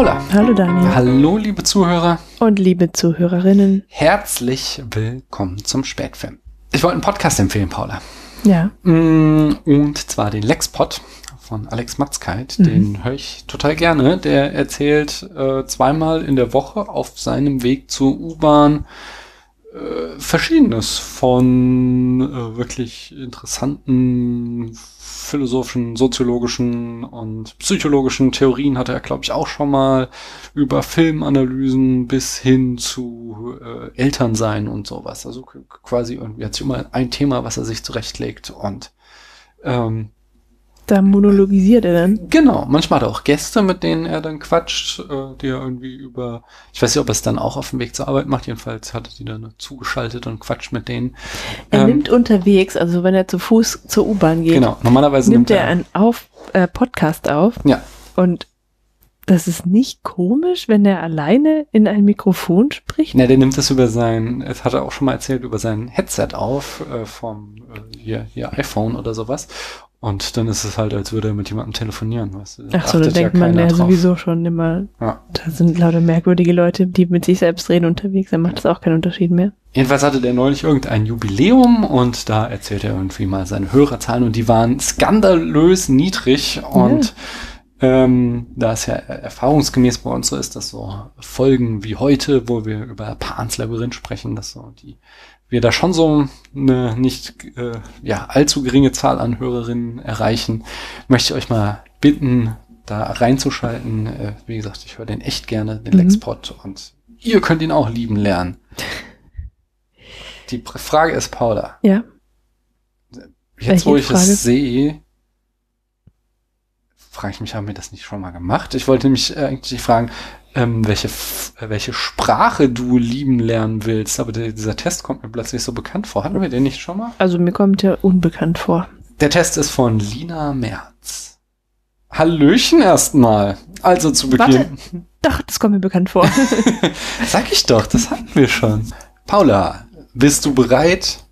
Hallo Paula. Hallo Daniel. Hallo liebe Zuhörer. Und liebe Zuhörerinnen. Herzlich willkommen zum Spätfilm. Ich wollte einen Podcast empfehlen, Paula. Ja. Mm, und zwar den Lexpod von Alex Matzkeit. Mhm. Den höre ich total gerne. Der erzählt äh, zweimal in der Woche auf seinem Weg zur U-Bahn äh, Verschiedenes von äh, wirklich interessanten philosophischen, soziologischen und psychologischen Theorien hatte er, glaube ich, auch schon mal über Filmanalysen bis hin zu äh, Elternsein und sowas. Also quasi irgendwie hat sich immer ein Thema, was er sich zurechtlegt und ähm, Da monologisiert er dann. Genau, manchmal hat er auch Gäste, mit denen er dann quatscht, äh, die er irgendwie über, ich weiß nicht, ob er es dann auch auf dem Weg zur Arbeit macht, jedenfalls hat er die dann zugeschaltet und quatscht mit denen. Er Ähm, nimmt unterwegs, also wenn er zu Fuß zur U-Bahn geht, Genau, normalerweise nimmt er einen auf, äh, Podcast auf. Ja. Und das ist nicht komisch, wenn er alleine in ein Mikrofon spricht. Ne, der nimmt das über sein, das hat er auch schon mal erzählt, über sein Headset auf, äh, vom äh, hier, hier iPhone oder sowas. Und dann ist es halt, als würde er mit jemandem telefonieren, weißt du. Ach so, da denkt man keiner ja drauf. sowieso schon immer, Ja. da sind lauter merkwürdige Leute, die mit sich selbst reden unterwegs, dann macht das auch keinen Unterschied mehr. Jedenfalls hatte der neulich irgendein Jubiläum und da erzählte er irgendwie mal seine Hörerzahlen und die waren skandalös niedrig und ähm, da es ja erfahrungsgemäß bei uns so ist, dass so Folgen wie heute, wo wir über Pans Labyrinth sprechen, dass so die wir da schon so eine nicht äh, ja allzu geringe Zahl an Hörerinnen erreichen, möchte ich euch mal bitten, da reinzuschalten. Äh, wie gesagt, ich höre den echt gerne, den Mhm. Lexpod und ihr könnt ihn auch lieben lernen. Die Frage ist, Paula, Ja. jetzt Welche wo ich Frage? es sehe, frage ich mich, haben wir das nicht schon mal gemacht? Ich wollte mich eigentlich fragen, ähm, welche, äh, welche Sprache du lieben lernen willst, aber der, dieser Test kommt mir plötzlich so bekannt vor. Hatten wir den nicht schon mal? Also mir kommt ja unbekannt vor. Der Test ist von Lina Merz. Hallöchen erstmal. Also zu Beginn. Doch, das kommt mir bekannt vor. Sag ich doch, das hatten wir schon. Paula, bist du bereit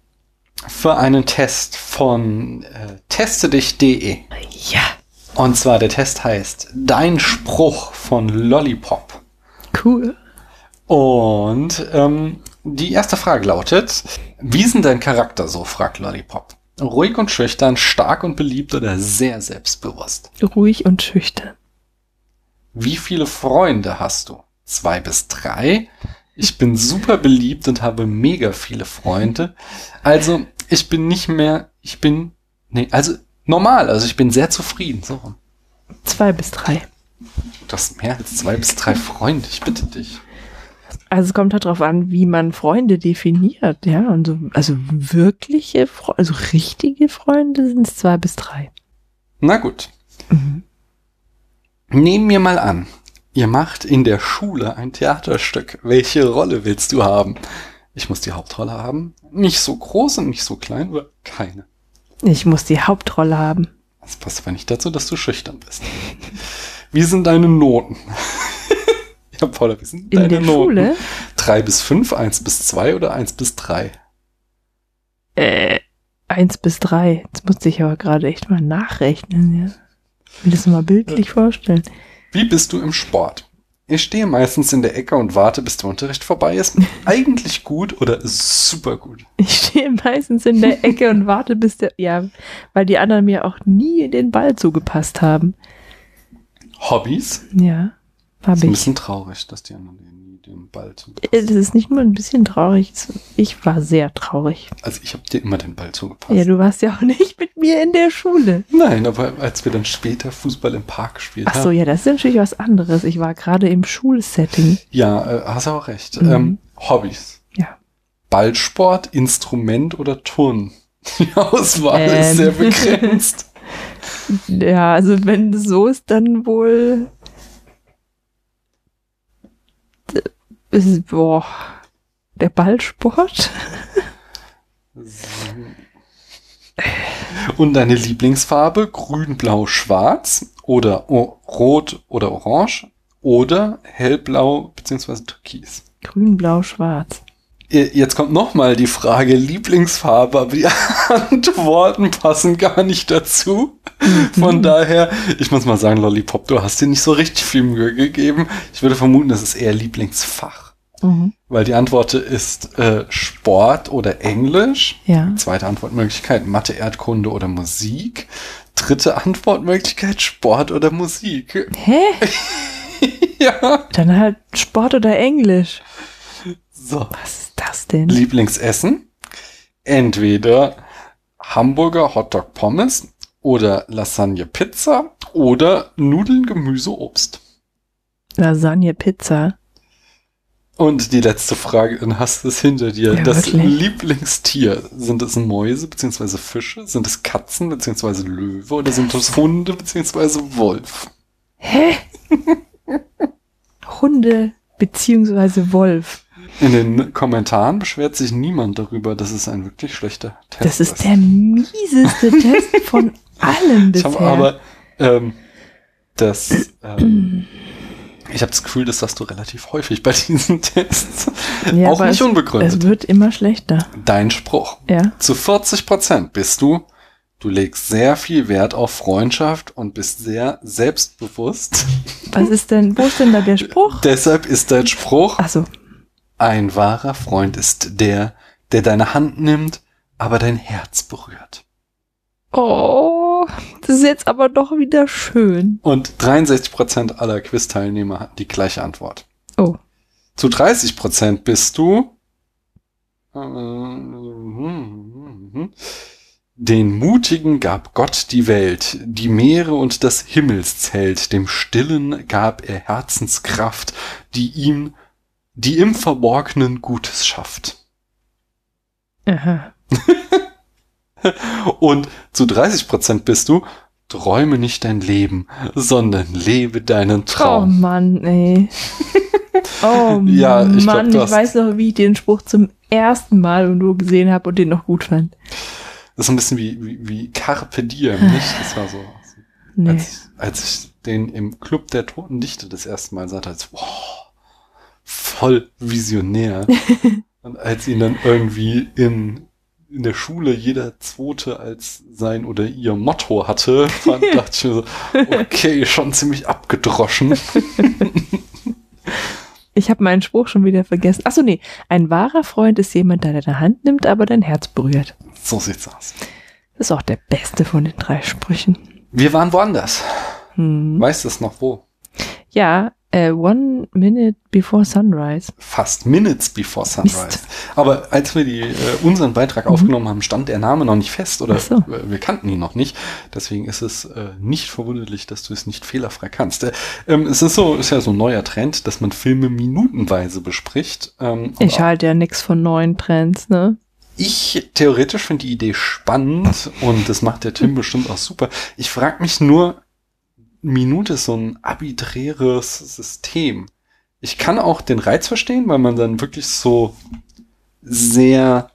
für einen Test von äh, testedich.de? ja. Und zwar der Test heißt Dein Spruch von Lollipop. Cool. Und ähm, die erste Frage lautet, wie ist denn dein Charakter so, fragt Lollipop. Ruhig und schüchtern, stark und beliebt oder sehr selbstbewusst? Ruhig und schüchtern. Wie viele Freunde hast du? Zwei bis drei. Ich bin super beliebt und habe mega viele Freunde. Also, ich bin nicht mehr, ich bin, nee, also normal, also ich bin sehr zufrieden. So. Zwei bis drei. du hast mehr als zwei bis drei Freunde, ich bitte dich. Also es kommt halt drauf an, wie man Freunde definiert, ja. Und so, also wirkliche, Fre also richtige Freunde sind es zwei bis drei. Na gut, Mhm. nehmen wir mal an, ihr macht in der Schule ein Theaterstück. Welche Rolle willst du haben? Ich muss die Hauptrolle haben. Nicht so groß und nicht so klein, aber keine. Ich muss die Hauptrolle haben. Das passt aber nicht dazu, dass du schüchtern bist. Wie sind deine Noten? ja, Paula, wie sind In deine der Noten? Schule? Drei bis fünf, eins bis zwei oder eins bis drei? Äh, eins bis drei. Jetzt musste ich aber gerade echt mal nachrechnen, ja. Ich will das mal bildlich vorstellen. Wie bist du im Sport? Ich stehe meistens in der Ecke und warte, bis der Unterricht vorbei ist. Eigentlich gut oder super gut? Ich stehe meistens in der Ecke und warte, bis der, ja, weil die anderen mir auch nie den Ball zugepasst haben. Hobbys? Ja, habe ist ein ich. bisschen traurig, dass die anderen nie den Ball zu. Äh, Das ist nicht nur ein bisschen traurig. Ich war sehr traurig. Also ich habe dir immer den Ball zugepasst. Ja, du warst ja auch nicht mit mir in der Schule. Nein, aber als wir dann später Fußball im Park gespielt Ach so, haben. ja, das ist natürlich was anderes. Ich war gerade im Schulsetting. Ja, äh, hast du auch recht. Mhm. Ähm, Hobbys. Ja. Ballsport, Instrument oder Turnen? Die Auswahl ist Ähm. sehr begrenzt. Ja, also wenn es so ist, dann wohl. Ist, boah, der Ballsport? Und deine Lieblingsfarbe? Grün, Blau, Schwarz oder Rot oder Orange oder Hellblau bzw. Türkis. Grün, Blau, Schwarz. Jetzt kommt nochmal die Frage Lieblingsfarbe, aber die Antworten passen gar nicht dazu. Von daher, ich muss mal sagen, Lollipop, du hast dir nicht so richtig viel Mühe gegeben. Ich würde vermuten, das ist eher Lieblingsfach. Mhm. Weil die Antwort ist äh, Sport oder Englisch. Ja. Zweite Antwortmöglichkeit Mathe, Erdkunde oder Musik. Dritte Antwortmöglichkeit Sport oder Musik. Hä? ja. Dann halt Sport oder Englisch. So. Was ist das denn? Lieblingsessen? Entweder Hamburger Hotdog Pommes oder Lasagne Pizza oder Nudeln Gemüse Obst. Lasagne Pizza. Und die letzte Frage, dann hast du es hinter dir. Ja, das wirklich? Lieblingstier, sind es Mäuse bzw. Fische? Sind es Katzen bzw. Löwe oder sind es Hunde bzw. Wolf? Hä? Hunde beziehungsweise Wolf. In den Kommentaren beschwert sich niemand darüber, dass es ein wirklich schlechter Test Das ist der mieseste Test von allen Ich bisher. habe aber ähm, das ähm, ich habe das Gefühl, das sagst du relativ häufig bei diesen Tests. Ja, Auch nicht es, unbegründet. Es wird immer schlechter. Dein Spruch. Ja. Zu 40 Prozent bist du, du legst sehr viel Wert auf Freundschaft und bist sehr selbstbewusst. Was ist denn, wo ist denn da der Spruch? Deshalb ist dein Spruch, Achso. ein wahrer Freund ist der, der deine Hand nimmt, aber dein Herz berührt. Oh, das ist jetzt aber doch wieder schön. Und 63 Prozent aller Quiz-Teilnehmer hatten die gleiche Antwort. Oh. Zu 30 Prozent bist du äh, den Mutigen gab Gott die Welt, die Meere und das Himmelszelt, dem Stillen gab er Herzenskraft, die ihm, die im Verborgenen Gutes schafft. Aha. Und zu 30 Prozent bist du, träume nicht dein Leben, sondern lebe deinen Oh Traum. Mann, ey. Oh Ja, ich glaub, Mann, du ich weiß noch, wie ich den Spruch zum ersten Mal und nur gesehen habe und den noch gut fand. Das ist ein bisschen wie, wie, wie Carpe Diem, nicht? Das war so, Nee. als, als ich den im Club der Toten Dichte das erste Mal sah, als wow, voll visionär. Und als ihn dann irgendwie in, in der Schule jeder Zweite als sein oder ihr Motto hatte, fand, dachte ich mir so, okay, schon ziemlich abgedroschen. Ich habe meinen Spruch schon wieder vergessen. Achso, nee. Ein wahrer Freund ist jemand, der deine Hand nimmt, aber dein Herz berührt. So sieht's aus. Das ist auch der beste von den drei Sprüchen. Wir waren woanders. Hm. Weißt du es noch wo? Ja, äh, One Minute Before Sunrise. fast Minutes before Sunrise. Mist. Aber als wir die, äh, unseren Beitrag aufgenommen haben, stand der Name noch nicht fest oder so. wir kannten ihn noch nicht. Deswegen ist es äh, nicht verwunderlich, dass du es nicht fehlerfrei kannst. Äh, ähm, es ist so, ist ja so ein neuer Trend, dass man Filme minutenweise bespricht. Ähm, Ich halte ja nix von neuen Trends, ne? ich theoretisch finde die Idee spannend und das macht der Tim bestimmt auch super. Ich frage mich nur, Minute ist so ein arbiträres System. Ich kann auch den Reiz verstehen, weil man dann wirklich so sehr,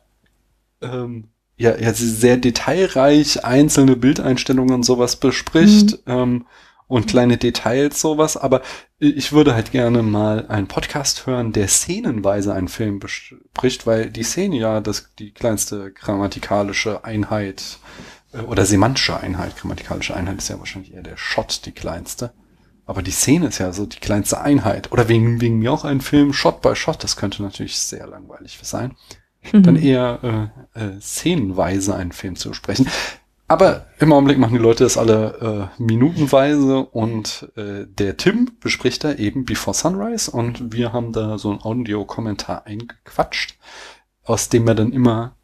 ähm, ja, ja, sehr detailreich einzelne Bildeinstellungen und sowas bespricht ähm, und kleine Details sowas. Aber ich würde halt gerne mal einen Podcast hören, der szenenweise einen Film bespricht, weil die Szene ja das die kleinste grammatikalische Einheit oder semantische Einheit, grammatikalische Einheit ist ja wahrscheinlich eher der Shot die kleinste. Aber die Szene ist ja so die kleinste Einheit. Oder wegen, wegen mir auch ein Film Shot by Shot, das könnte natürlich sehr langweilig sein. Dann eher äh, äh, szenenweise einen Film zu besprechen. Aber im Augenblick machen die Leute das alle äh, minutenweise und äh, der Tim bespricht da eben Before Sunrise und wir haben da so einen Audiokommentar eingequatscht, aus dem er dann immer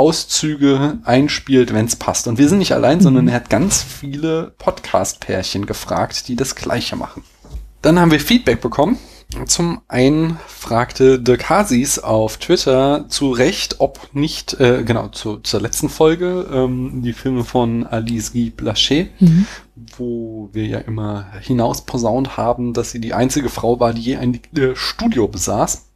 Auszüge einspielt, wenn es passt. Und wir sind nicht allein, sondern er hat ganz viele Podcast-Pärchen gefragt, die das gleiche machen. Dann haben wir Feedback bekommen. Zum einen fragte Dirk Hasis auf Twitter zu Recht, ob nicht, äh, genau, zu, zur letzten Folge, ähm, die Filme von Alice Guy Blaché, Mhm. wo wir ja immer hinaus posaunt haben, dass sie die einzige Frau war, die je ein äh, Studio besaß.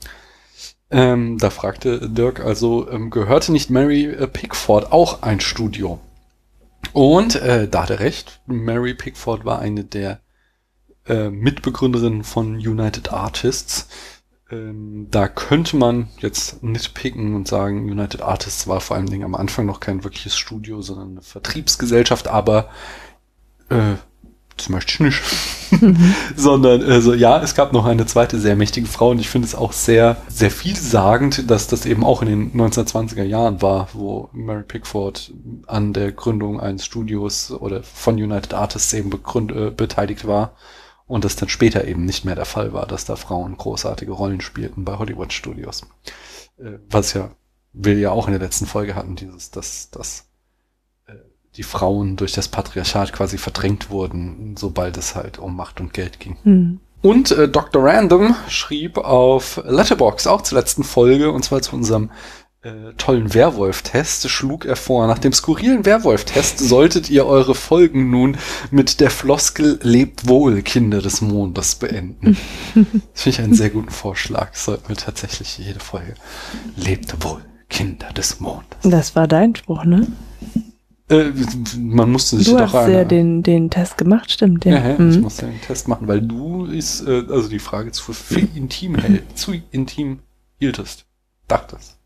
Ähm, da fragte Dirk also, ähm, gehörte nicht Mary äh, Pickford auch ein Studio? Und äh, da hat er recht, Mary Pickford war eine der äh, Mitbegründerinnen von United Artists, Ähm, da könnte man jetzt nitpicken und sagen, United Artists war vor allen Dingen am Anfang noch kein wirkliches Studio, sondern eine Vertriebsgesellschaft, aber äh, das möchte ich nicht. Sondern, also ja, es gab noch eine zweite sehr mächtige Frau und ich finde es auch sehr, sehr vielsagend, dass das eben auch in den 1920er Jahren war, wo Mary Pickford an der Gründung eines Studios oder von United Artists eben äh, beteiligt war und das dann später eben nicht mehr der Fall war, dass da Frauen großartige Rollen spielten bei Hollywood Studios. Äh, was ja wir ja auch in der letzten Folge hatten, dieses, dass, dass die Frauen durch das Patriarchat quasi verdrängt wurden, sobald es halt um Macht und Geld ging. Hm. Und äh, Dr. Random schrieb auf Letterbox auch zur letzten Folge, und zwar zu unserem äh, tollen Werwolf-Test, schlug er vor, nach dem skurrilen Werwolf-Test solltet ihr eure Folgen nun mit der Floskel Lebt wohl, Kinder des Mondes beenden. das finde ich einen sehr guten Vorschlag. sollten wir tatsächlich jede Folge Lebt wohl, Kinder des Mondes. Das war dein Spruch, ne? Äh, man musste sich du doch hast ja den, den Test gemacht, stimmt. Ja, ja, mhm. ich musste den Test machen, weil du ist, äh, also die Frage zu viel intim hält, zu intim hieltest. Dachtest.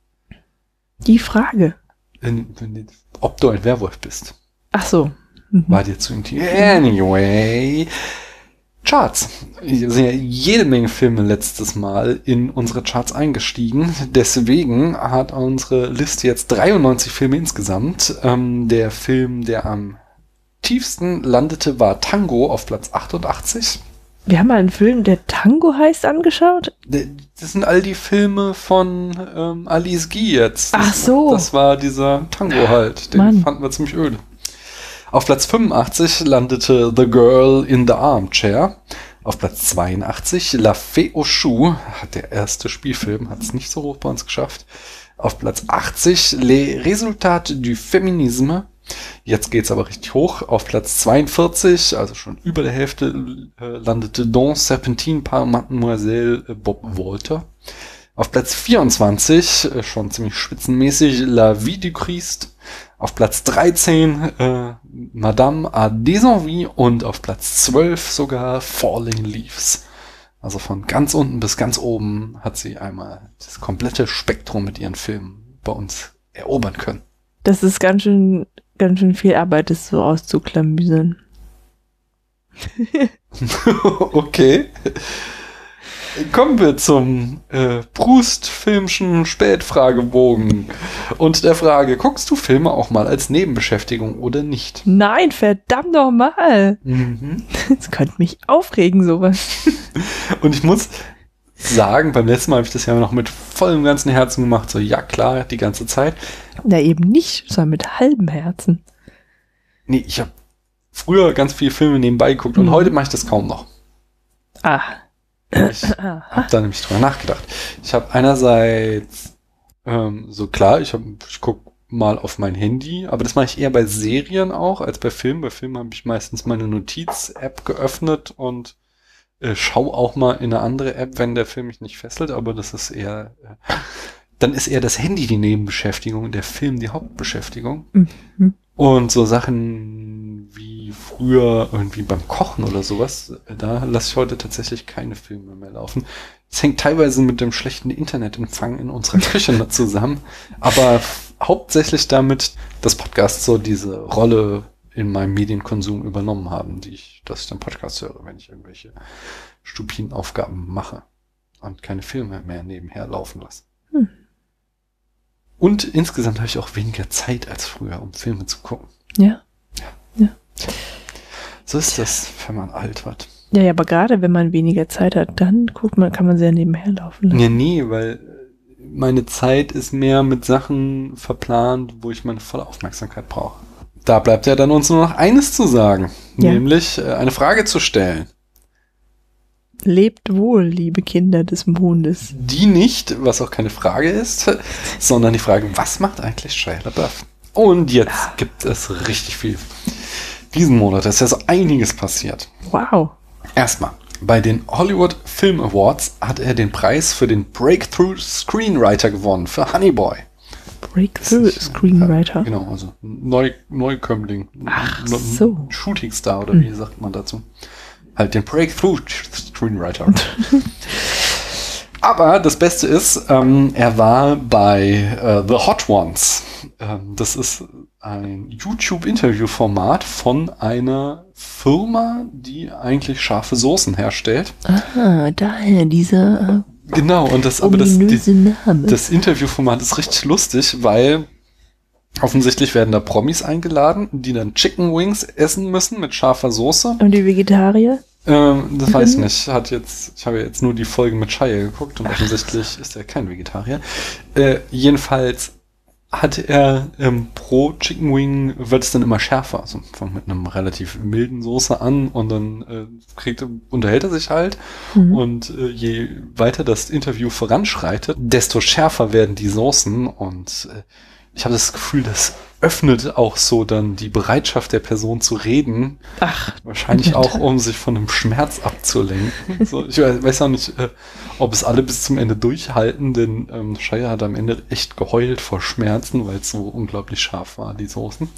Die Frage? In, in, ob du ein Werwolf bist. Ach so. Mhm. War dir zu intim. Anyway. Charts. Hier sind ja jede Menge Filme letztes Mal in unsere Charts eingestiegen. Deswegen hat unsere Liste jetzt 93 Filme insgesamt. Ähm, der Film, der am tiefsten landete, war Tango auf Platz 88. Wir haben mal einen Film, der Tango heißt, angeschaut. Das sind all die Filme von ähm, Alice Guy jetzt. Ach so. Das war dieser Tango halt. Den Mann. fanden wir ziemlich öde. Auf Platz 85 landete The Girl in the Armchair. Auf Platz 82 La Fée aux Choux, der erste Spielfilm, hat es nicht so hoch bei uns geschafft. Auf Platz 80 Les Résultats du Féminisme. Jetzt geht's aber richtig hoch. Auf Platz 42, also schon über der Hälfte, äh, landete Don Serpentine par Mademoiselle Bob Walter. Auf Platz 24, äh, schon ziemlich spitzenmäßig, La Vie du Christ. Auf Platz 13 äh, Madame a des envies und auf Platz 12 sogar Falling Leaves. Also von ganz unten bis ganz oben hat sie einmal das komplette Spektrum mit ihren Filmen bei uns erobern können. Das ist ganz schön, ganz schön viel Arbeit, das so auszuklamüsern. okay. Kommen wir zum äh, Proust-filmschen Spätfragebogen und der Frage, guckst du Filme auch mal als Nebenbeschäftigung oder nicht? Nein, verdammt nochmal. Mhm. Das könnte mich aufregen, sowas. und ich muss sagen, beim letzten Mal habe ich das ja noch mit vollem ganzen Herzen gemacht, so ja klar, die ganze Zeit. Na eben nicht, sondern mit halbem Herzen. Nee, ich habe früher ganz viele Filme nebenbei geguckt mhm. und heute mache ich das kaum noch. Ah. Ich habe da nämlich drüber nachgedacht. Ich habe einerseits ähm, so klar, ich, hab, ich guck mal auf mein Handy, aber das mache ich eher bei Serien auch als bei Filmen. Bei Filmen habe ich meistens meine Notiz-App geöffnet und äh, schau auch mal in eine andere App, wenn der Film mich nicht fesselt, aber das ist eher, äh, dann ist eher das Handy die Nebenbeschäftigung und der Film die Hauptbeschäftigung. Mhm. Und so Sachen früher irgendwie beim Kochen oder sowas, da lasse ich heute tatsächlich keine Filme mehr laufen. Es hängt teilweise mit dem schlechten Internetempfang in unserer Küche zusammen, aber hauptsächlich damit, dass Podcasts so diese Rolle in meinem Medienkonsum übernommen haben, die ich, dass ich dann Podcasts höre, wenn ich irgendwelche stupiden Aufgaben mache und keine Filme mehr nebenher laufen lasse. Hm. Und insgesamt habe ich auch weniger Zeit als früher, um Filme zu gucken. Ja. Ja. ja. So ist das, wenn man alt wird. Ja, ja, aber gerade wenn man weniger Zeit hat, dann guckt man, kann man sehr nebenher laufen lassen. Ja, nee, weil meine Zeit ist mehr mit Sachen verplant, wo ich meine volle Aufmerksamkeit brauche. Da bleibt ja dann uns nur noch eines zu sagen, ja. nämlich äh, eine Frage zu stellen. Lebt wohl, liebe Kinder des Mondes. Die nicht, was auch keine Frage ist, sondern die Frage, was macht eigentlich Shia LaBeouf? Und jetzt ja. gibt es richtig viel. Diesen Monat ist ja so einiges passiert. Wow. Erstmal, bei den Hollywood Film Awards hat er den Preis für den Breakthrough Screenwriter gewonnen, für Honey Boy. Breakthrough Screenwriter? Ja, genau, also Neu Neukömmling. Ach so. Shooting Star oder hm. wie sagt man dazu? halt den Breakthrough Screenwriter. Aber das Beste ist, ähm, er war bei äh, The Hot Ones. Ähm, das ist ein YouTube-Interview-Format von einer Firma, die eigentlich scharfe Soßen herstellt. Ah, daher dieser Genau, und das, aber das, die, das Interviewformat ist richtig lustig, weil offensichtlich werden da Promis eingeladen, die dann Chicken Wings essen müssen mit scharfer Soße. Und die Vegetarier? Ähm, das weiß ich Mhm. nicht. Hat jetzt, ich habe jetzt nur die Folge mit Shia geguckt und offensichtlich ist er kein Vegetarier. Äh, jedenfalls hat er ähm, pro Chicken Wing wird es dann immer schärfer. Also fängt mit einem relativ milden Soße an und dann äh, kriegt, unterhält er sich halt. Mhm. Und äh, je weiter das Interview voranschreitet, desto schärfer werden die Soßen und äh, ich habe das Gefühl, das öffnet auch so dann die Bereitschaft der Person zu reden, Ach, Wahrscheinlich auch, um sich von einem Schmerz abzulenken. So, ich weiß auch nicht, äh, ob es alle bis zum Ende durchhalten, denn ähm, Shia hat am Ende echt geheult vor Schmerzen, weil es so unglaublich scharf war, die Soßen.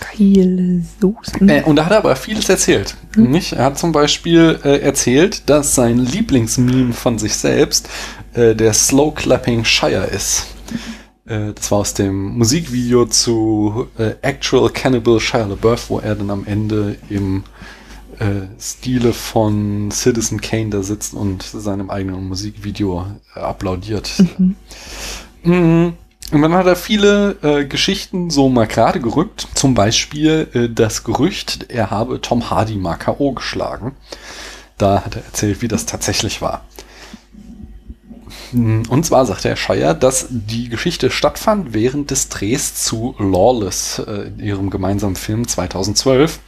geile Soßen. Äh, und da hat er aber vieles erzählt. Nicht? Er hat zum Beispiel äh, erzählt, dass sein Lieblingsmeme von sich selbst äh, der Slow Clapping Shire ist. Äh, das war aus dem Musikvideo zu äh, Actual Cannibal Shia LaBeouf, wo er dann am Ende im äh, Stile von Citizen Kane da sitzt und seinem eigenen Musikvideo äh, applaudiert. Mhm. Und dann hat er viele äh, Geschichten so mal gerade gerückt. Zum Beispiel äh, das Gerücht, er habe Tom Hardy mal K.O. geschlagen. Da hat er erzählt, wie das tatsächlich war. Mm, Und zwar sagte Herr Scheier, dass die Geschichte stattfand während des Drehs zu Lawless, äh, ihrem gemeinsamen Film 2012.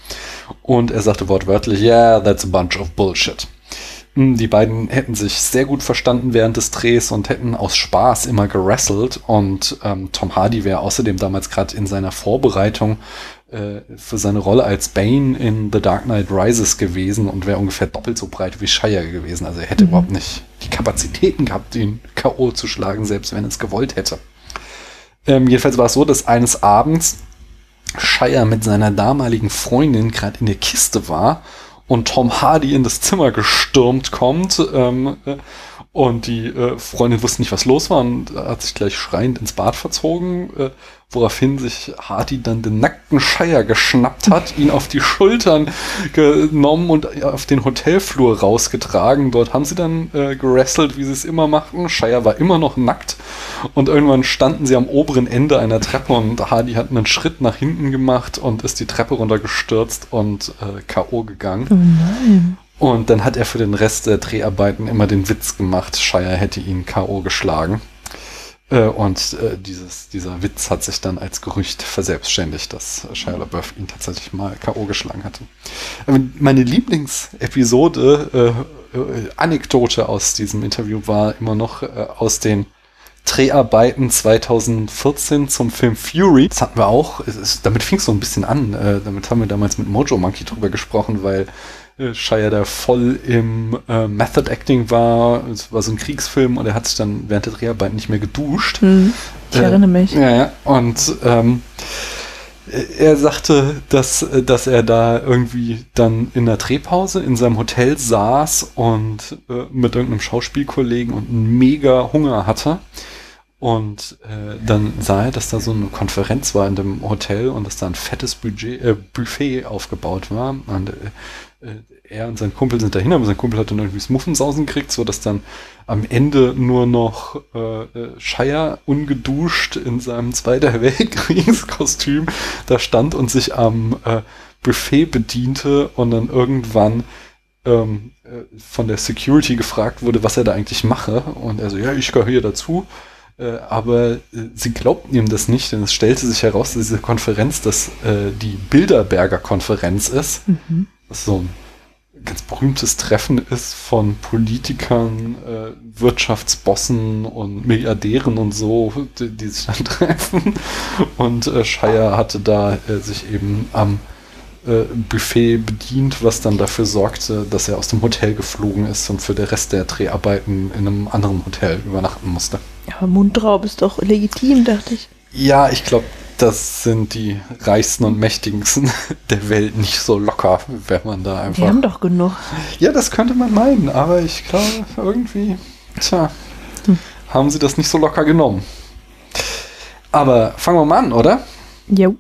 Und er sagte wortwörtlich, yeah, that's a bunch of bullshit. Mm, Die beiden hätten sich sehr gut verstanden während des Drehs und hätten aus Spaß immer gerasselt. Und ähm, Tom Hardy wäre außerdem damals gerade in seiner Vorbereitung für seine Rolle als Bane in The Dark Knight Rises gewesen und wäre ungefähr doppelt so breit wie Shire gewesen. Also er hätte überhaupt nicht die Kapazitäten gehabt, ihn K.O. zu schlagen, selbst wenn er es gewollt hätte. Ähm, jedenfalls war es so, dass eines Abends Shire mit seiner damaligen Freundin gerade in der Kiste war und Tom Hardy in das Zimmer gestürmt kommt ähm, äh, und die äh, Freundin wusste nicht, was los war und hat sich gleich schreiend ins Bad verzogen, äh, woraufhin sich Hardy dann den nackten Shire geschnappt hat, ihn auf die Schultern genommen und auf den Hotelflur rausgetragen. Dort haben sie dann äh, gerasselt, wie sie es immer machten. Shire war immer noch nackt und irgendwann standen sie am oberen Ende einer Treppe und Hardy hat einen Schritt nach hinten gemacht und ist die Treppe runtergestürzt und äh, K.O. gegangen. Oh nein. Und dann hat er für den Rest der Dreharbeiten immer den Witz gemacht, Shire hätte ihn K.O. geschlagen. Äh, Und äh, dieses, dieser Witz hat sich dann als Gerücht verselbstständigt, dass Shia LaBeouf ihn tatsächlich mal K.O. geschlagen hatte. Aber Meine Lieblingsepisode, äh, äh, Anekdote aus diesem Interview war immer noch äh, aus den Dreharbeiten 2014 zum Film Fury. Das hatten wir auch, ist, damit fing es so ein bisschen an. Äh, damit haben wir damals mit Mojo Monkey drüber gesprochen, weil Shia da voll im äh, Method Acting war. Es war so ein Kriegsfilm und er hat sich dann während der Dreharbeiten nicht mehr geduscht. Hm. Ich Äh, erinnere mich. Ja, ja. Und ähm, er sagte, dass, dass er da irgendwie dann in der Drehpause in seinem Hotel saß und äh, mit irgendeinem Schauspielkollegen und einen mega Hunger hatte. Und äh, dann sah er, dass da so eine Konferenz war in dem Hotel und dass da ein fettes Budget, äh, Buffet aufgebaut war. Und äh, er und sein Kumpel sind dahin, aber sein Kumpel hat dann irgendwie das Muffensausen gekriegt, so dass dann am Ende nur noch äh, äh, Shire ungeduscht in seinem Zweiter Weltkriegskostüm da stand und sich am äh, Buffet bediente und dann irgendwann ähm, äh, von der Security gefragt wurde, was er da eigentlich mache. Und er so, ja, ich gehöre dazu. Äh, aber äh, sie glaubten ihm das nicht, denn es stellte sich heraus, dass diese Konferenz, dass äh, die Bilderberger Konferenz ist. Mhm. Was so ein ganz berühmtes Treffen ist von Politikern, äh, Wirtschaftsbossen und Milliardären und so, die, die sich dann treffen. Und äh, Shire hatte da äh, sich eben am äh, Buffet bedient, was dann dafür sorgte, dass er aus dem Hotel geflogen ist und für den Rest der Dreharbeiten in einem anderen Hotel übernachten musste. Aber Mundraub ist doch legitim, dachte ich. Ja, ich glaube, das sind die reichsten und mächtigsten der Welt nicht so locker, wenn man da einfach. haben doch genug. Ja, das könnte man meinen, aber ich glaube irgendwie, tja, hm. haben sie das nicht so locker genommen. Aber fangen wir mal an, oder? Jo.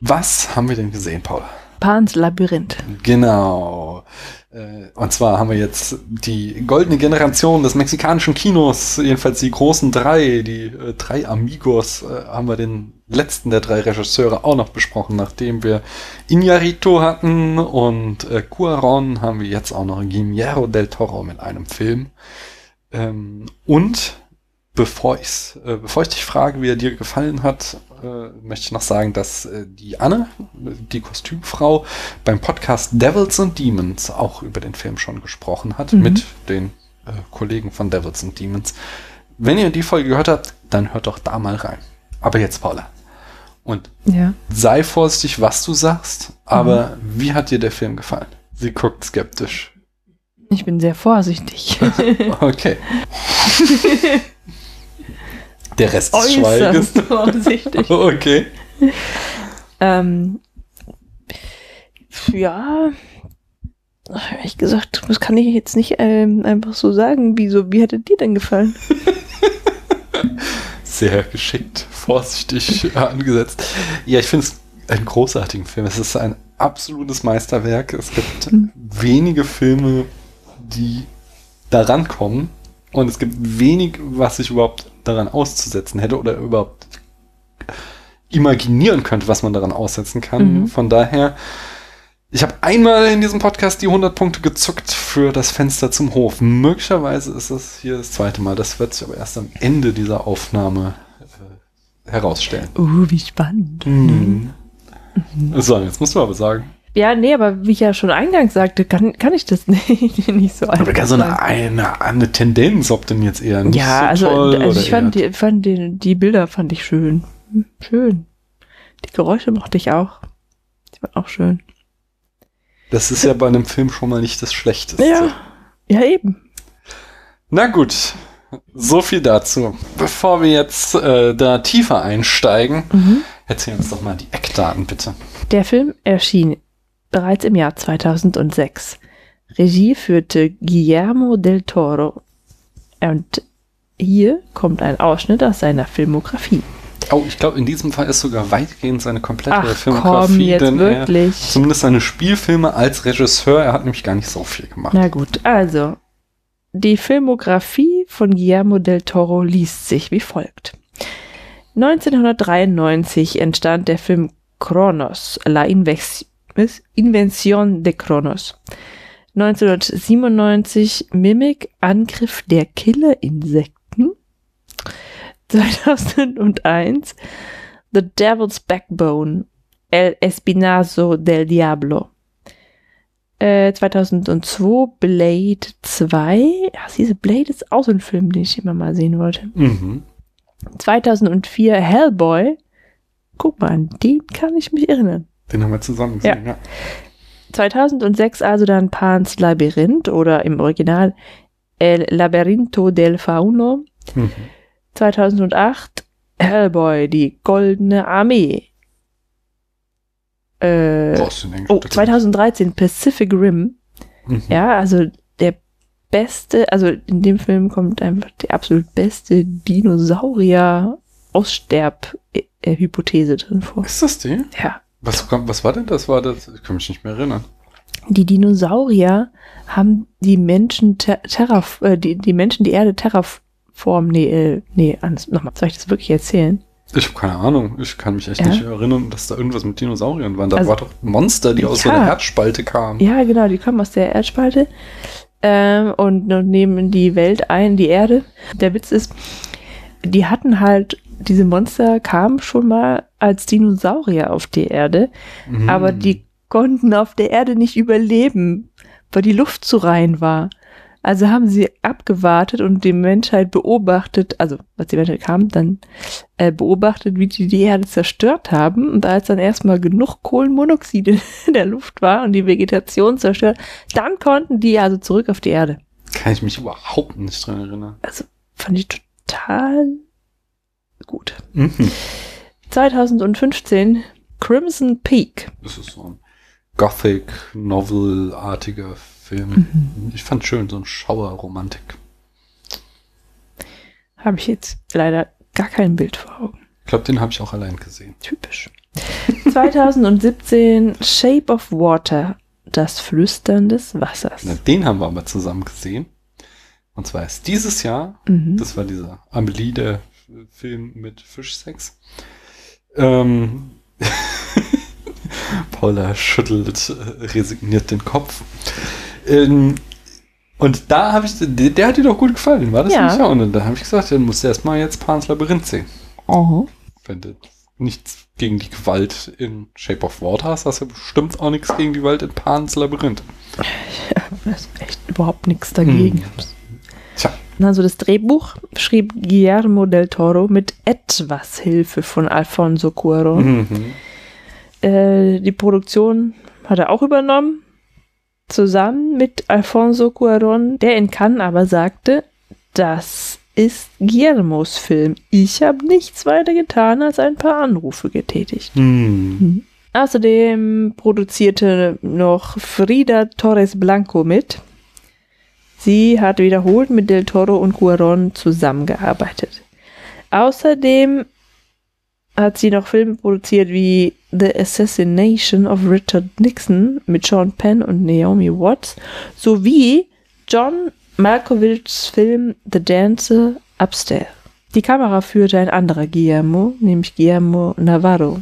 Was haben wir denn gesehen, Paula? Pans Labyrinth. Genau. Äh, und zwar haben wir jetzt die goldene Generation des mexikanischen Kinos, jedenfalls die großen drei, die äh, drei Amigos, äh, haben wir den letzten der drei Regisseure auch noch besprochen, nachdem wir Iñárritu hatten und äh, Cuaron haben wir jetzt auch noch Guillermo del Toro mit einem Film. Ähm, und bevor, ich's, äh, bevor ich dich frage, wie er dir gefallen hat, äh, möchte ich noch sagen, dass äh, die Anne, die Kostümfrau, beim Podcast Devils and Demons auch über den Film schon gesprochen hat, mhm. mit den äh, Kollegen von Devils and Demons. Wenn ihr die Folge gehört habt, dann hört doch da mal rein. Aber jetzt, Paula. Und ja. sei vorsichtig, was du sagst, aber mhm. wie hat dir der Film gefallen? Sie guckt skeptisch. Ich bin sehr vorsichtig. okay. Der Rest des Schweigens. vorsichtig. okay. Ähm, ja, ehrlich gesagt, das kann ich jetzt nicht ähm, einfach so sagen. Wieso, wie hätte dir denn gefallen? Sehr geschickt, vorsichtig angesetzt. Ja, ich finde es einen großartigen Film. Es ist ein absolutes Meisterwerk. Es gibt mhm. wenige Filme, die daran kommen. Und es gibt wenig, was ich überhaupt daran auszusetzen hätte oder überhaupt imaginieren könnte, was man daran aussetzen kann. Mhm. Von daher, ich habe einmal in diesem Podcast die 100 Punkte gezuckt für das Fenster zum Hof. Möglicherweise ist es hier das zweite Mal. Das wird sich aber erst am Ende dieser Aufnahme äh, herausstellen. Uh, wie spannend. Mhm. Mhm. So, jetzt musst du aber sagen. Ja, nee, aber wie ich ja schon eingangs sagte, kann, kann ich das nicht, nicht so einfach. Aber gar so eine, eine, eine Tendenz, ob denn jetzt eher nicht ja, so also, toll also ich fand, die, fand die, die Bilder fand ich schön. Schön. Die Geräusche mochte ich auch. Die waren auch schön. Das ist ja bei einem Film schon mal nicht das Schlechteste. Ja, ja eben. Na gut, so viel dazu. Bevor wir jetzt äh, da tiefer einsteigen, mhm. erzähl uns doch mal die Eckdaten bitte. Der Film erschien bereits im Jahr 2006. Regie führte Guillermo del Toro. Und hier kommt ein Ausschnitt aus seiner Filmografie. Oh, ich glaube, in diesem Fall ist sogar weitgehend seine komplette Ach, Filmografie. Komm, jetzt denn wirklich. Er, zumindest seine Spielfilme als Regisseur, er hat nämlich gar nicht so viel gemacht. Na gut, also. Die Filmografie von Guillermo del Toro liest sich wie folgt. 1993 entstand der Film Kronos, La Invex Invention de Kronos. 1997 Mimik, Angriff der Killerinsekten. 2001 The Devil's Backbone, El Espinazo del Diablo. Äh, 2002 Blade 2. Ja, diese Blade ist auch so ein Film, den ich immer mal sehen wollte. Mhm. 2004 Hellboy. Guck mal, an den kann ich mich erinnern. Den haben wir zusammen gesehen, ja. ja. 2006 also dann Pans Labyrinth oder im Original El Labyrinto del Fauno. Mhm. 2008 Hellboy, die Goldene Armee. Äh, oh, 2013 Pacific Rim. Mhm. Ja, also der beste, also in dem Film kommt einfach die absolut beste Dinosaurier-Aussterb-Hypothese drin vor. Ist das die? Ja. Was, was war denn das? War das? Ich kann mich nicht mehr erinnern. Die Dinosaurier haben die Menschen ter terraf äh, die, die Menschen die Erde terraform nee äh, nee anders nochmal soll ich das wirklich erzählen? Ich habe keine Ahnung. Ich kann mich echt ja? nicht erinnern, dass da irgendwas mit Dinosauriern waren. Da also, war doch Monster, die aus ja. so einer Erdspalte kamen. Ja, genau, die kamen aus der Erdspalte ähm, und, und nehmen die Welt ein, die Erde. Der Witz ist, die hatten halt diese Monster kamen schon mal als Dinosaurier auf die Erde, mhm. aber die konnten auf der Erde nicht überleben, weil die Luft zu rein war. Also haben sie abgewartet und die Menschheit beobachtet, also als die Menschheit kam, dann äh, beobachtet, wie die die Erde zerstört haben. Und als dann erstmal genug Kohlenmonoxid in der Luft war und die Vegetation zerstört, dann konnten die also zurück auf die Erde. Kann ich mich überhaupt nicht dran erinnern. Also fand ich total gut. Mhm. 2015 Crimson Peak. Das ist so ein Gothic-Novel-artiger Film. Mhm. Ich fand schön, so ein Schauerromantik. Habe ich jetzt leider gar kein Bild vor Augen. Ich glaube, den habe ich auch allein gesehen. Typisch. 2017 Shape of Water, das Flüstern des Wassers. Na, den haben wir aber zusammen gesehen. Und zwar ist dieses Jahr, Mhm. das war dieser Amelie, der Film mit Fischsex. Ähm, Paula schüttelt äh, resigniert den Kopf. Ähm, und da habe ich, der, der hat dir doch gut gefallen, war das Ja. nicht? Ja, und da habe ich gesagt, dann musst du erstmal jetzt Pans Labyrinth sehen. Oh. Wenn du nichts gegen die Gewalt in Shape of Water hast, hast du bestimmt auch nichts gegen die Gewalt in Pans Labyrinth. Da ist echt überhaupt nichts dagegen. Hm. Tja, Also das Drehbuch schrieb Guillermo del Toro mit etwas Hilfe von Alfonso Cuarón. mhm. Äh, die Produktion hat er auch übernommen, zusammen mit Alfonso Cuarón, der in Cannes aber sagte, das ist Guillermos Film. Ich habe nichts weiter getan, als ein paar Anrufe getätigt. Hm. Außerdem produzierte noch Frida Torres Blanco mit. Sie hat wiederholt mit Del Toro und Cuarón zusammengearbeitet. Außerdem hat sie noch Filme produziert wie The Assassination of Richard Nixon mit Sean Penn und Naomi Watts sowie John Malkovichs Film The Dancer Upstairs. Die Kamera führte ein anderer Guillermo, nämlich Guillermo Navarro.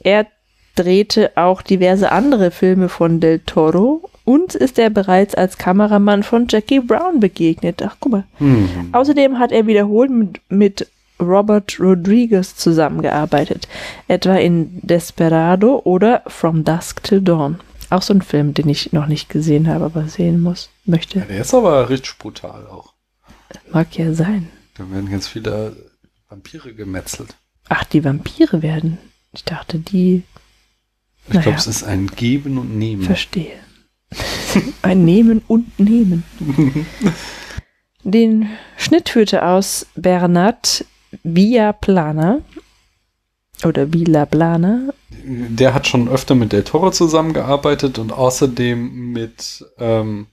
Er drehte auch diverse andere Filme von Del Toro und ist er bereits als Kameramann von Jackie Brown begegnet. Ach, guck mal. Hm. Außerdem hat er wiederholt mit, mit Robert Rodriguez zusammengearbeitet, etwa in Desperado oder From Dusk Till Dawn. Auch so ein Film, den ich noch nicht gesehen habe, aber sehen muss, Ja, möchte. der ist aber richtig brutal auch. Mag ja sein. Da werden ganz viele Vampire gemetzelt. Ach, die Vampire werden. Ich dachte, die Ich Naja. glaube, es ist ein Geben und Nehmen. verstehe. ein Nehmen und Nehmen. Den Schnitt führte aus Bernat Villaplana oder Villaplana. Der hat schon öfter mit Del Toro zusammengearbeitet und außerdem mit ähm,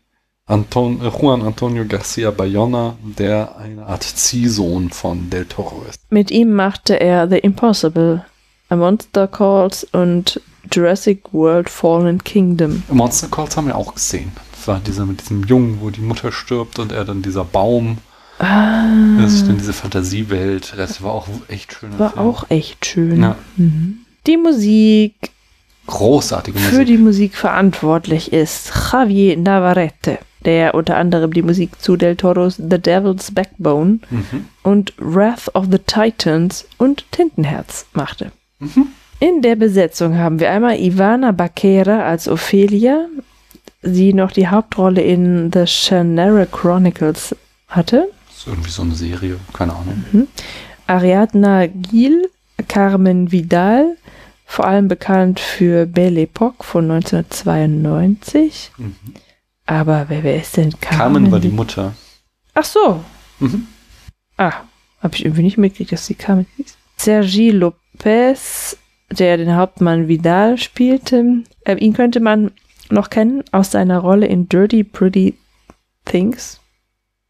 Anton, Juan Antonio Garcia Bayona, der eine Art Ziehsohn von Del Toro ist. Mit ihm machte er The Impossible, A Monster Calls und Jurassic World Fallen Kingdom. Monster Calls haben wir auch gesehen. Das war dieser mit diesem Jungen, wo die Mutter stirbt und er dann dieser Baum, Ah, der sich dann diese Fantasiewelt, das war auch echt schöner war Film. auch echt schön. Ja. Mhm. Die Musik Großartige für Musik. die Musik verantwortlich ist Javier Navarrete, der unter anderem die Musik zu Del Toros The Devil's Backbone Mhm. und Wrath of the Titans und Tintenherz machte. Mhm. In der Besetzung haben wir einmal Ivana Baquera als Ophelia, die noch die Hauptrolle in The Shannara Chronicles hatte. Das ist irgendwie so eine Serie, keine Ahnung. Ariadna Gil, Carmen Vidal, vor allem bekannt für Belle Époque von 1992. Mhm. Aber wer, wer ist denn Carmen? Carmen war die Mutter. Ach so. Mhm. Ah, habe ich irgendwie nicht mitgekriegt, dass sie Carmen hieß. Sergi Lopez, der den Hauptmann Vidal spielte. Äh, ihn könnte man noch kennen aus seiner Rolle in Dirty Pretty Things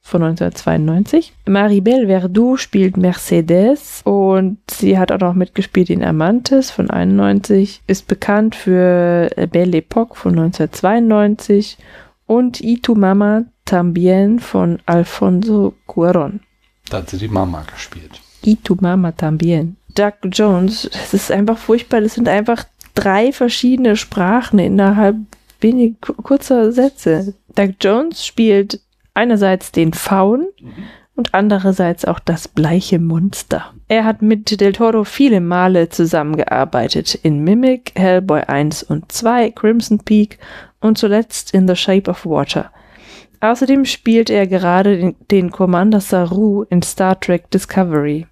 von 1992. Maribel Verdú spielt Mercedes und sie hat auch noch mitgespielt in Amantes von 91, ist bekannt für äh, Belle Époque von 1992 und Y tu Mama Tambien von Alfonso Cuarón. Da hat sie die Mama gespielt. Y tu Mama Tambien. Doug Jones, das ist einfach furchtbar, das sind einfach drei verschiedene Sprachen innerhalb wenig kurzer Sätze. Doug Jones spielt einerseits den Faun und andererseits auch das bleiche Monster. Er hat mit Del Toro viele Male zusammengearbeitet. In Mimic, Hellboy 1 und 2, Crimson Peak und zuletzt in The Shape of Water. Außerdem spielt er gerade den, den Commander Saru in Star Trek Discovery.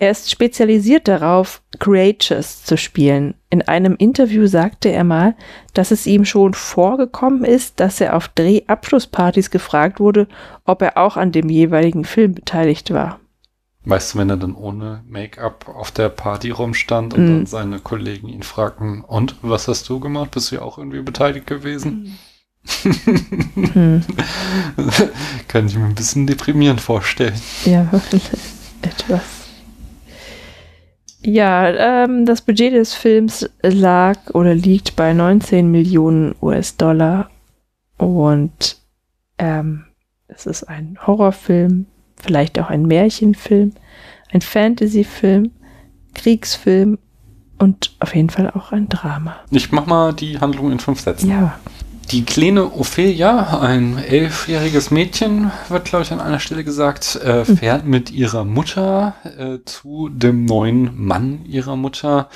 Er ist spezialisiert darauf, Creatures zu spielen. In einem Interview sagte er mal, dass es ihm schon vorgekommen ist, dass er auf Drehabschlusspartys gefragt wurde, ob er auch an dem jeweiligen Film beteiligt war. Weißt du, wenn er dann ohne Make-up auf der Party rumstand und Mhm. dann seine Kollegen ihn fragten, und was hast du gemacht? Bist du ja auch irgendwie beteiligt gewesen? hm. Kann ich mir ein bisschen deprimierend vorstellen. Ja, etwas. Ja, ähm, das Budget des Films lag oder liegt bei 19 Millionen US-Dollar und ähm, es ist ein Horrorfilm, vielleicht auch ein Märchenfilm, ein Fantasyfilm, Kriegsfilm und auf jeden Fall auch ein Drama. Ich mach mal die Handlung in fünf Sätzen. Ja. Die kleine Ophelia, ein elfjähriges Mädchen, wird, glaube ich, an einer Stelle gesagt, äh, hm. fährt mit ihrer Mutter äh, zu dem neuen Mann ihrer Mutter,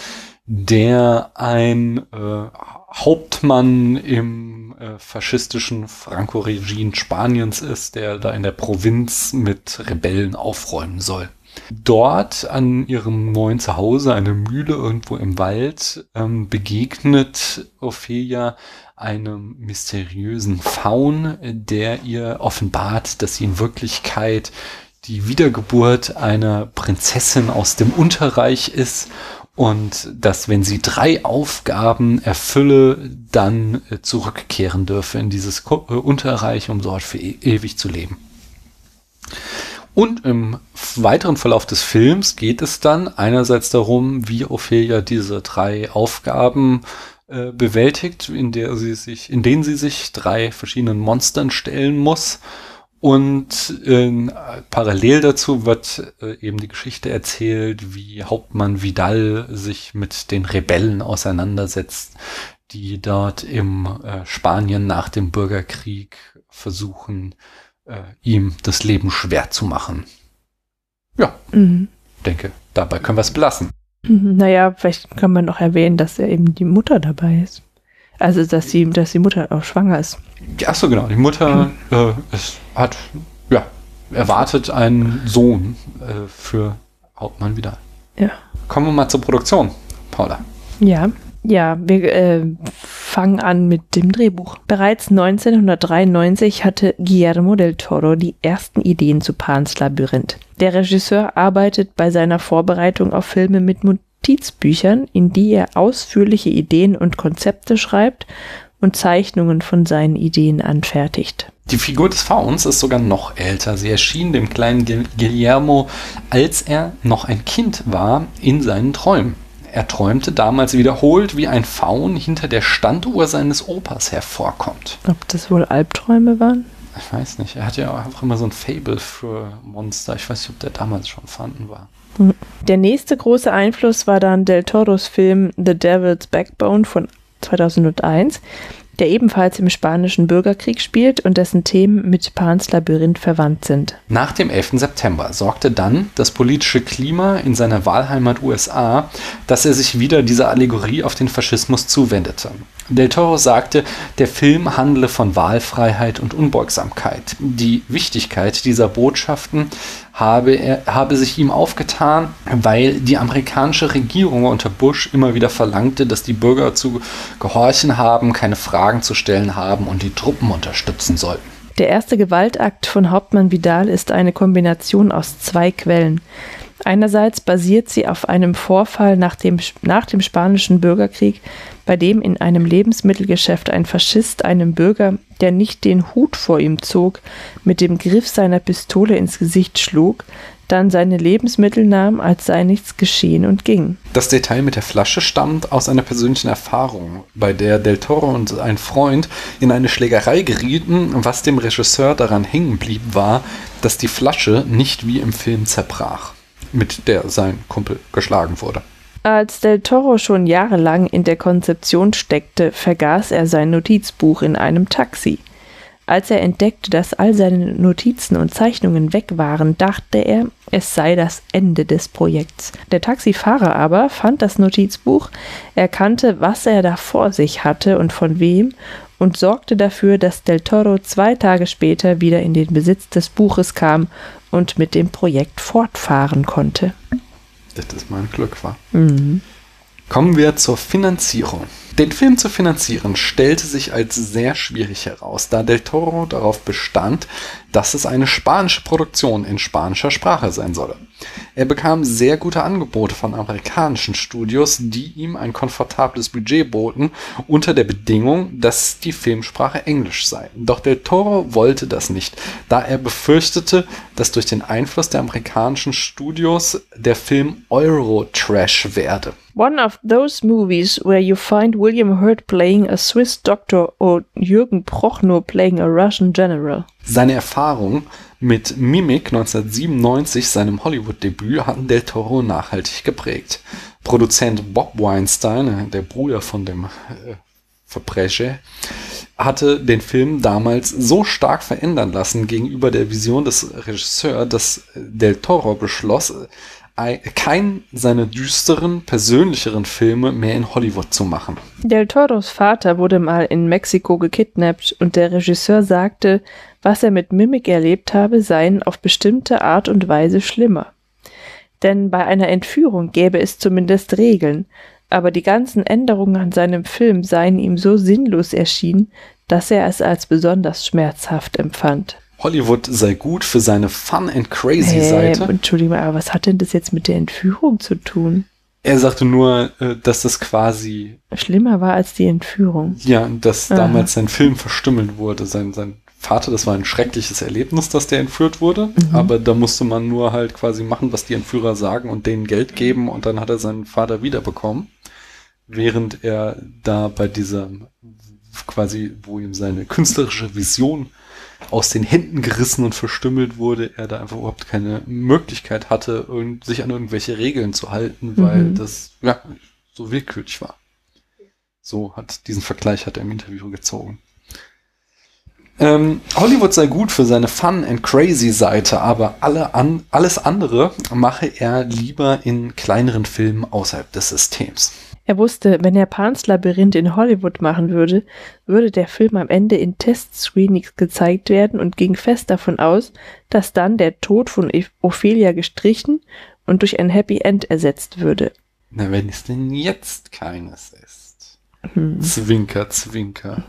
der ein äh, Hauptmann im äh, faschistischen Franco-Regime Spaniens ist, der da in der Provinz mit Rebellen aufräumen soll. Dort an ihrem neuen Zuhause, eine Mühle irgendwo im Wald, ähm, begegnet Ophelia einem mysteriösen Faun, der ihr offenbart, dass sie in Wirklichkeit die Wiedergeburt einer Prinzessin aus dem Unterreich ist und dass wenn sie drei Aufgaben erfülle, dann äh, zurückkehren dürfe in dieses äh, Unterreich, um dort für e ewig zu leben. Und im weiteren Verlauf des Films geht es dann einerseits darum, wie Ophelia diese drei Aufgaben äh, bewältigt, in der sie sich, in denen sie sich drei verschiedenen Monstern stellen muss. Und äh, parallel dazu wird äh, eben die Geschichte erzählt, wie Hauptmann Vidal sich mit den Rebellen auseinandersetzt, die dort im äh, Spanien nach dem Bürgerkrieg versuchen, äh, ihm das Leben schwer zu machen. Ja, mhm. denke, dabei können wir es belassen. Mhm, naja, vielleicht kann man noch erwähnen, dass er eben die Mutter dabei ist. Also, dass sie, dass die Mutter auch schwanger ist. Ja, so genau. Die Mutter äh, ist, hat, ja, erwartet einen Sohn äh, für Hauptmann wieder. Ja. Kommen wir mal zur Produktion, Paula. Ja. Ja, wir äh, fangen an mit dem Drehbuch. Bereits 1993 hatte Guillermo del Toro die ersten Ideen zu Pans Labyrinth. Der Regisseur arbeitet bei seiner Vorbereitung auf Filme mit Notizbüchern, in die er ausführliche Ideen und Konzepte schreibt und Zeichnungen von seinen Ideen anfertigt. Die Figur des Fauns ist sogar noch älter. Sie erschien dem kleinen Guillermo, als er noch ein Kind war, in seinen Träumen. Er träumte damals wiederholt, wie ein Faun hinter der Standuhr seines Opas hervorkommt. Ob das wohl Albträume waren? Ich weiß nicht. Er hatte ja einfach immer so ein Fable für Monster. Ich weiß nicht, ob der damals schon vorhanden war. Hm. Der nächste große Einfluss war dann Del Toros Film The Devil's Backbone von 2001, der ebenfalls im spanischen Bürgerkrieg spielt und dessen Themen mit Pans Labyrinth verwandt sind. Nach dem 11. September sorgte dann das politische Klima in seiner Wahlheimat USA, dass er sich wieder dieser Allegorie auf den Faschismus zuwendete. Del Toro sagte, der Film handle von Wahlfreiheit und Unbeugsamkeit. Die Wichtigkeit dieser Botschaften habe, er, habe sich ihm aufgetan, weil die amerikanische Regierung unter Bush immer wieder verlangte, dass die Bürger zu gehorchen haben, keine Fragen zu stellen haben und die Truppen unterstützen sollten. Der erste Gewaltakt von Hauptmann Vidal ist eine Kombination aus zwei Quellen. Einerseits basiert sie auf einem Vorfall nach dem, nach dem Spanischen Bürgerkrieg, bei dem in einem Lebensmittelgeschäft ein Faschist einem Bürger, der nicht den Hut vor ihm zog, mit dem Griff seiner Pistole ins Gesicht schlug, dann seine Lebensmittel nahm, als sei nichts geschehen und ging. Das Detail mit der Flasche stammt aus einer persönlichen Erfahrung, bei der Del Toro und ein Freund in eine Schlägerei gerieten. Was dem Regisseur daran hängen blieb, war, dass die Flasche nicht wie im Film zerbrach, mit der sein Kumpel geschlagen wurde. Als Del Toro schon jahrelang in der Konzeption steckte, vergaß er sein Notizbuch in einem Taxi. Als er entdeckte, dass all seine Notizen und Zeichnungen weg waren, dachte er, es sei das Ende des Projekts. Der Taxifahrer aber fand das Notizbuch, erkannte, was er da vor sich hatte und von wem, und sorgte dafür, dass Del Toro zwei Tage später wieder in den Besitz des Buches kam und mit dem Projekt fortfahren konnte das mein Glück war. Mhm. Kommen wir zur Finanzierung. Den Film zu finanzieren stellte sich als sehr schwierig heraus, da Del Toro darauf bestand, dass es eine spanische Produktion in spanischer Sprache sein solle. Er bekam sehr gute Angebote von amerikanischen Studios, die ihm ein komfortables Budget boten, unter der Bedingung, dass die Filmsprache Englisch sei. Doch Del Toro wollte das nicht, da er befürchtete, dass durch den Einfluss der amerikanischen Studios der Film Euro-Trash werde. One of those movies where you find William Hurt playing a Swiss doctor or Jürgen Prochnow playing a Russian general. Seine Erfahrung mit Mimic 1997, seinem Hollywood-Debüt, hatten Del Toro nachhaltig geprägt. Produzent Bob Weinstein, der Bruder von dem äh, Verbrecher, hatte den Film damals so stark verändern lassen gegenüber der Vision des Regisseurs, dass Del Toro beschloss, keinen seiner düsteren, persönlicheren Filme mehr in Hollywood zu machen. Del Toros Vater wurde mal in Mexiko gekidnappt und der Regisseur sagte, was er mit Mimik erlebt habe, seien auf bestimmte Art und Weise schlimmer. Denn bei einer Entführung gäbe es zumindest Regeln, aber die ganzen Änderungen an seinem Film seien ihm so sinnlos erschienen, dass er es als besonders schmerzhaft empfand. Hollywood sei gut für seine Fun and Crazy Seite. Entschuldigung, aber was hat denn das jetzt mit der Entführung zu tun? Er sagte nur, äh, dass das quasi schlimmer war als die Entführung. Ja, dass Aha. damals sein Film verstümmelt wurde. Sein, sein Vater, das war ein schreckliches Erlebnis, dass der entführt wurde. Mhm. Aber da musste man nur halt quasi machen, was die Entführer sagen und denen Geld geben und dann hat er seinen Vater wiederbekommen. Während er da bei dieser quasi, wo ihm seine künstlerische Vision aus den Händen gerissen und verstümmelt wurde, er da einfach überhaupt keine Möglichkeit hatte, sich an irgendwelche Regeln zu halten, weil mhm. das ja so willkürlich war. So hat diesen Vergleich hat er im Interview gezogen. Ähm, Hollywood sei gut für seine Fun and Crazy Seite, aber alle an, alles andere mache er lieber in kleineren Filmen außerhalb des Systems. Er wusste, wenn er Pans Labyrinth in Hollywood machen würde, würde der Film am Ende in Testscreenings gezeigt werden und ging fest davon aus, dass dann der Tod von Ophelia gestrichen und durch ein Happy End ersetzt würde. Na, wenn es denn jetzt keines ist. Hm. Zwinker, zwinker.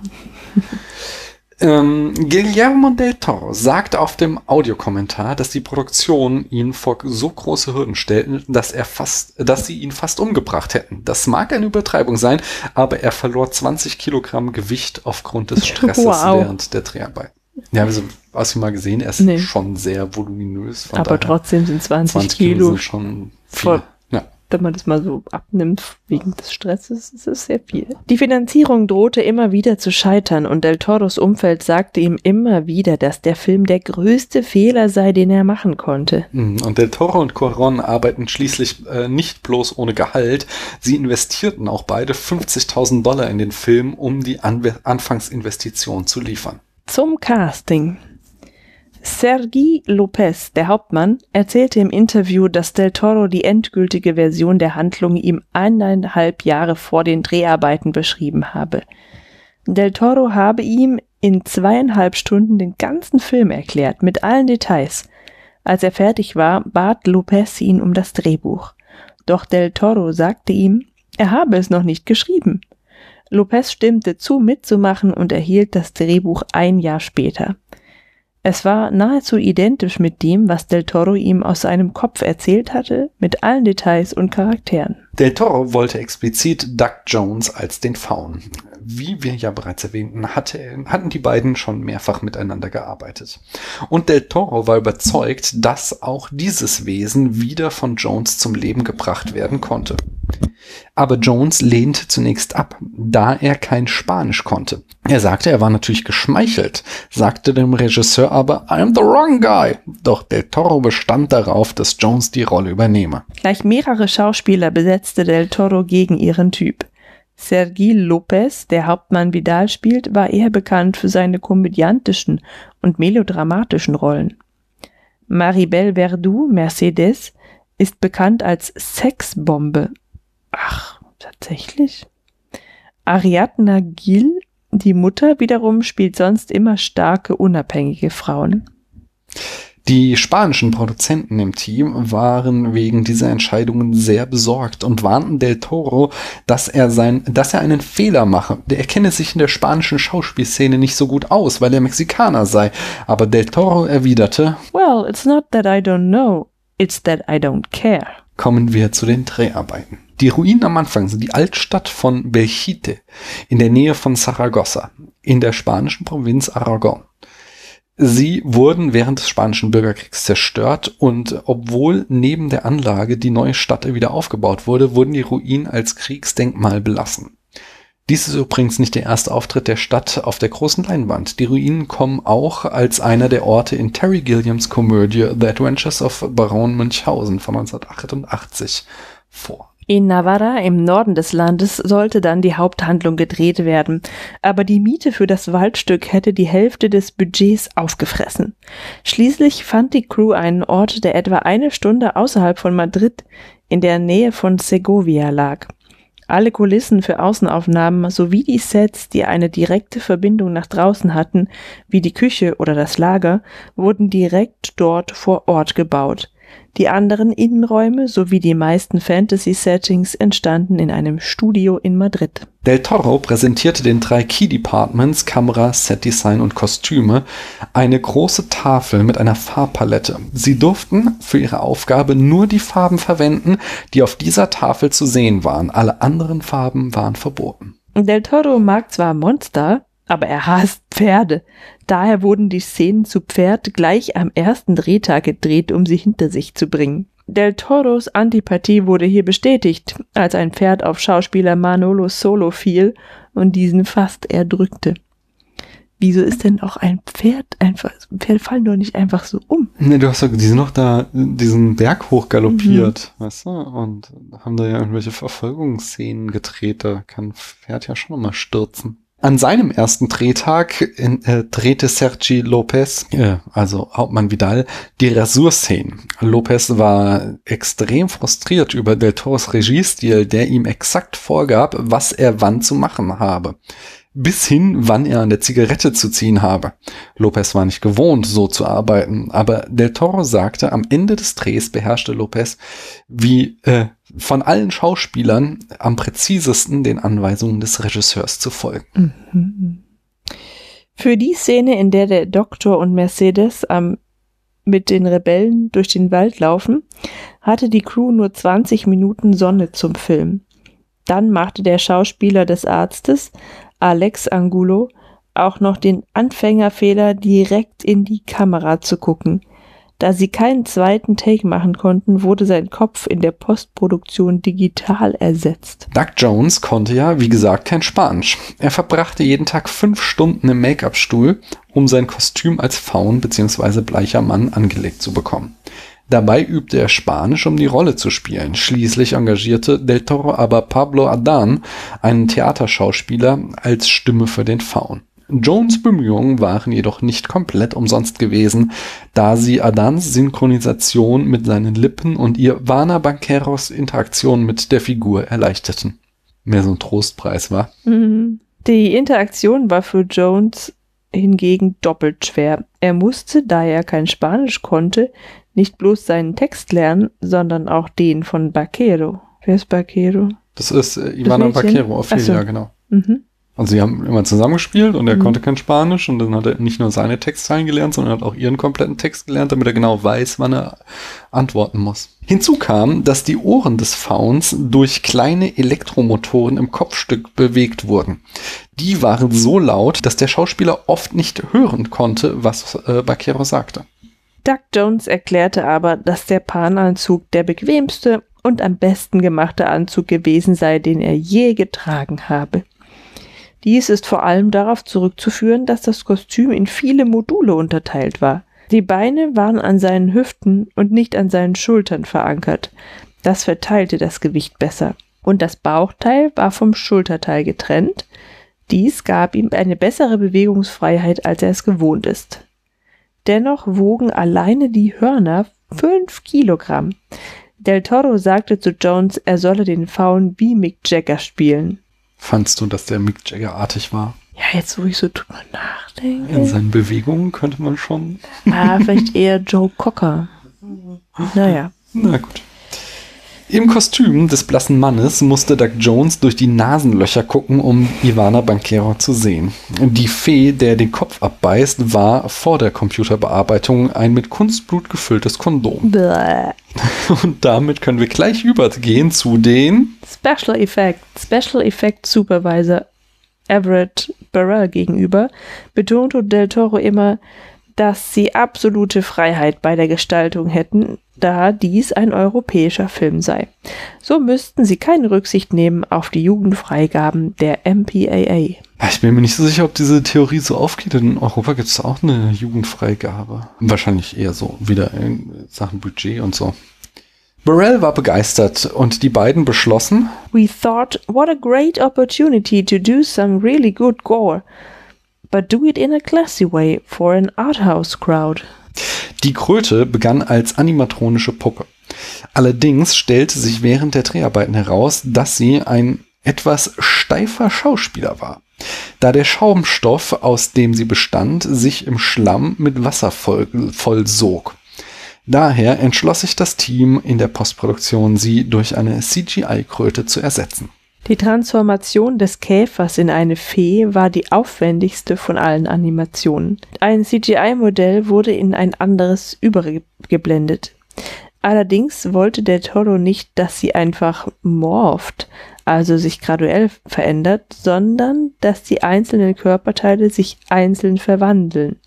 Ähm, Guillermo del Toro sagt auf dem Audiokommentar, dass die Produktion ihn vor so große Hürden stellten, dass er fast, dass sie ihn fast umgebracht hätten. Das mag eine Übertreibung sein, aber er verlor 20 Kilogramm Gewicht aufgrund des Stresses wow. während der Dreharbeit. Ja, also, hast du mal gesehen, er ist nee. schon sehr voluminös. aber trotzdem sind 20, 20 Kilo, Kilo sind schon viel wenn man das mal so abnimmt wegen des Stresses, ist es sehr viel. Die Finanzierung drohte immer wieder zu scheitern und Del Toros Umfeld sagte ihm immer wieder, dass der Film der größte Fehler sei, den er machen konnte. Mhm. Und Del Toro und Coron arbeiten schließlich äh, nicht bloß ohne Gehalt, sie investierten auch beide 50.000 Dollar in den Film, um die Anwe Anfangsinvestition zu liefern. Zum Casting. Sergi Lopez, der Hauptmann, erzählte im Interview, dass Del Toro die endgültige Version der Handlung ihm eineinhalb Jahre vor den Dreharbeiten beschrieben habe. Del Toro habe ihm in zweieinhalb Stunden den ganzen Film erklärt, mit allen Details. Als er fertig war, bat Lopez ihn um das Drehbuch. Doch Del Toro sagte ihm, er habe es noch nicht geschrieben. Lopez stimmte zu, mitzumachen und erhielt das Drehbuch ein Jahr später. Es war nahezu identisch mit dem, was Del Toro ihm aus seinem Kopf erzählt hatte, mit allen Details und Charakteren. Del Toro wollte explizit Doug Jones als den Faun. Wie wir ja bereits erwähnten, hatte, hatten die beiden schon mehrfach miteinander gearbeitet. Und Del Toro war überzeugt, dass auch dieses Wesen wieder von Jones zum Leben gebracht werden konnte. Aber Jones lehnte zunächst ab, da er kein Spanisch konnte. Er sagte, er war natürlich geschmeichelt, sagte dem Regisseur aber, I'm the wrong guy. Doch Del Toro bestand darauf, dass Jones die Rolle übernehme. Gleich mehrere Schauspieler besetzte Del Toro gegen ihren Typ. Sergi Lopez, der Hauptmann Vidal spielt, war eher bekannt für seine komödiantischen und melodramatischen Rollen. Maribel Verdú, Mercedes, ist bekannt als Sexbombe Ach, tatsächlich? Ariadna Gil, die Mutter wiederum, spielt sonst immer starke, unabhängige Frauen. Die spanischen Produzenten im Team waren wegen dieser Entscheidungen sehr besorgt und warnten Del Toro, dass er sein, dass er einen Fehler mache. Er kenne sich in der spanischen Schauspielszene nicht so gut aus, weil er Mexikaner sei. Aber Del Toro erwiderte, Well, it's not that I don't know. It's that I don't care. Kommen wir zu den Dreharbeiten. Die Ruinen am Anfang sind die Altstadt von Belchite in der Nähe von Saragossa in der spanischen Provinz Aragon. Sie wurden während des Spanischen Bürgerkriegs zerstört und obwohl neben der Anlage die neue Stadt wieder aufgebaut wurde, wurden die Ruinen als Kriegsdenkmal belassen. Dies ist übrigens nicht der erste Auftritt der Stadt auf der großen Leinwand. Die Ruinen kommen auch als einer der Orte in Terry Gilliams Komödie The Adventures of Baron Münchhausen von 1988 vor. In Navarra im Norden des Landes sollte dann die Haupthandlung gedreht werden, aber die Miete für das Waldstück hätte die Hälfte des Budgets aufgefressen. Schließlich fand die Crew einen Ort, der etwa eine Stunde außerhalb von Madrid in der Nähe von Segovia lag. Alle Kulissen für Außenaufnahmen sowie die Sets, die eine direkte Verbindung nach draußen hatten, wie die Küche oder das Lager, wurden direkt dort vor Ort gebaut. Die anderen Innenräume sowie die meisten Fantasy-Settings entstanden in einem Studio in Madrid. Del Toro präsentierte den drei Key Departments Kamera, Setdesign und Kostüme eine große Tafel mit einer Farbpalette. Sie durften für ihre Aufgabe nur die Farben verwenden, die auf dieser Tafel zu sehen waren. Alle anderen Farben waren verboten. Del Toro mag zwar Monster, aber er hasst Pferde. Daher wurden die Szenen zu Pferd gleich am ersten Drehtag gedreht, um sie hinter sich zu bringen. Del Toros Antipathie wurde hier bestätigt, als ein Pferd auf Schauspieler Manolo Solo fiel und diesen fast erdrückte. Wieso ist denn auch ein Pferd einfach, Pferde fallen doch nicht einfach so um? Ne, du hast doch, die sind noch da diesen Berg hochgaloppiert, mhm. weißt du, und haben da ja irgendwelche Verfolgungsszenen gedreht, da kann ein Pferd ja schon mal stürzen. An seinem ersten Drehtag in, äh, drehte Sergi Lopez, äh, also Hauptmann Vidal, die Rasurszenen. Lopez war extrem frustriert über Del Toros Regiestil, der ihm exakt vorgab, was er wann zu machen habe bis hin, wann er an der Zigarette zu ziehen habe. Lopez war nicht gewohnt, so zu arbeiten, aber Del Toro sagte, am Ende des Drehs beherrschte Lopez wie äh, von allen Schauspielern am präzisesten den Anweisungen des Regisseurs zu folgen. Für die Szene, in der der Doktor und Mercedes am mit den Rebellen durch den Wald laufen, hatte die Crew nur 20 Minuten Sonne zum Film. Dann machte der Schauspieler des Arztes Alex Angulo auch noch den Anfängerfehler, direkt in die Kamera zu gucken. Da sie keinen zweiten Take machen konnten, wurde sein Kopf in der Postproduktion digital ersetzt. Doug Jones konnte ja, wie gesagt, kein Spanisch. Er verbrachte jeden Tag fünf Stunden im Make-up-Stuhl, um sein Kostüm als Faun bzw. bleicher Mann angelegt zu bekommen. Dabei übte er Spanisch, um die Rolle zu spielen. Schließlich engagierte Del Toro aber Pablo Adan, einen Theaterschauspieler, als Stimme für den Faun. Jones Bemühungen waren jedoch nicht komplett umsonst gewesen, da sie Adans Synchronisation mit seinen Lippen und ihr Ivana Banqueros Interaktion mit der Figur erleichterten. Mehr so ein Trostpreis war. Mhm. Die Interaktion war für Jones hingegen doppelt schwer. Er musste, da er kein Spanisch konnte, nicht bloß seinen Text lernen, sondern auch den von Baquero. Wer ist Baquero? Das ist äh, Ivana Baquero, Ophelia, so. genau. Mhm. Also sie haben immer zusammengespielt und er mhm. konnte kein Spanisch und dann hat er nicht nur seine Textzeilen gelernt, sondern hat auch ihren kompletten Text gelernt, damit er genau weiß, wann er antworten muss. Hinzu kam, dass die Ohren des Fauns durch kleine Elektromotoren im Kopfstück bewegt wurden. Die waren so laut, dass der Schauspieler oft nicht hören konnte, was äh, Baquero sagte. Doug Jones erklärte aber, dass der Pananzug der bequemste und am besten gemachte Anzug gewesen sei, den er je getragen habe. Dies ist vor allem darauf zurückzuführen, dass das Kostüm in viele Module unterteilt war. Die Beine waren an seinen Hüften und nicht an seinen Schultern verankert. Das verteilte das Gewicht besser. Und das Bauchteil war vom Schulterteil getrennt. Dies gab ihm eine bessere Bewegungsfreiheit, als er es gewohnt ist. Dennoch wogen alleine die Hörner fünf Kilogramm. Del Toro sagte zu Jones, er solle den Faun wie Mick Jagger spielen. Fandst du, dass der Mick Jagger-artig war? Ja, jetzt wo ich so drüber nachdenke. In seinen Bewegungen könnte man schon. Ah, vielleicht eher Joe Cocker. Naja. Na gut. Im Kostüm des blassen Mannes musste Doug Jones durch die Nasenlöcher gucken, um Ivana Banquero zu sehen. Die Fee, der den Kopf abbeißt, war vor der Computerbearbeitung ein mit Kunstblut gefülltes Kondom. Bäh. Und damit können wir gleich übergehen zu den Special Effect. Special Effect Supervisor Everett Burrell gegenüber betonte Del Toro immer, dass sie absolute Freiheit bei der Gestaltung hätten, da dies ein europäischer Film sei. So müssten sie keine Rücksicht nehmen auf die Jugendfreigaben der MPAA. Ich bin mir nicht so sicher, ob diese Theorie so aufgeht. In Europa gibt es auch eine Jugendfreigabe. Wahrscheinlich eher so wieder in Sachen Budget und so. Burrell war begeistert und die beiden beschlossen, We thought, what a great opportunity to do some really good gore, but do it in a classy way for an arthouse crowd. Die Kröte begann als animatronische Puppe. Allerdings stellte sich während der Dreharbeiten heraus, dass sie ein etwas steifer Schauspieler war, da der Schaumstoff, aus dem sie bestand, sich im Schlamm mit Wasser voll, vollsog. Daher entschloss sich das Team in der Postproduktion, sie durch eine CGI-Kröte zu ersetzen. Die Transformation des Käfers in eine Fee war die aufwendigste von allen Animationen. Ein CGI-Modell wurde in ein anderes übergeblendet. Allerdings wollte der Toro nicht, dass sie einfach morpht, also sich graduell verändert, sondern dass die einzelnen Körperteile sich einzeln verwandeln.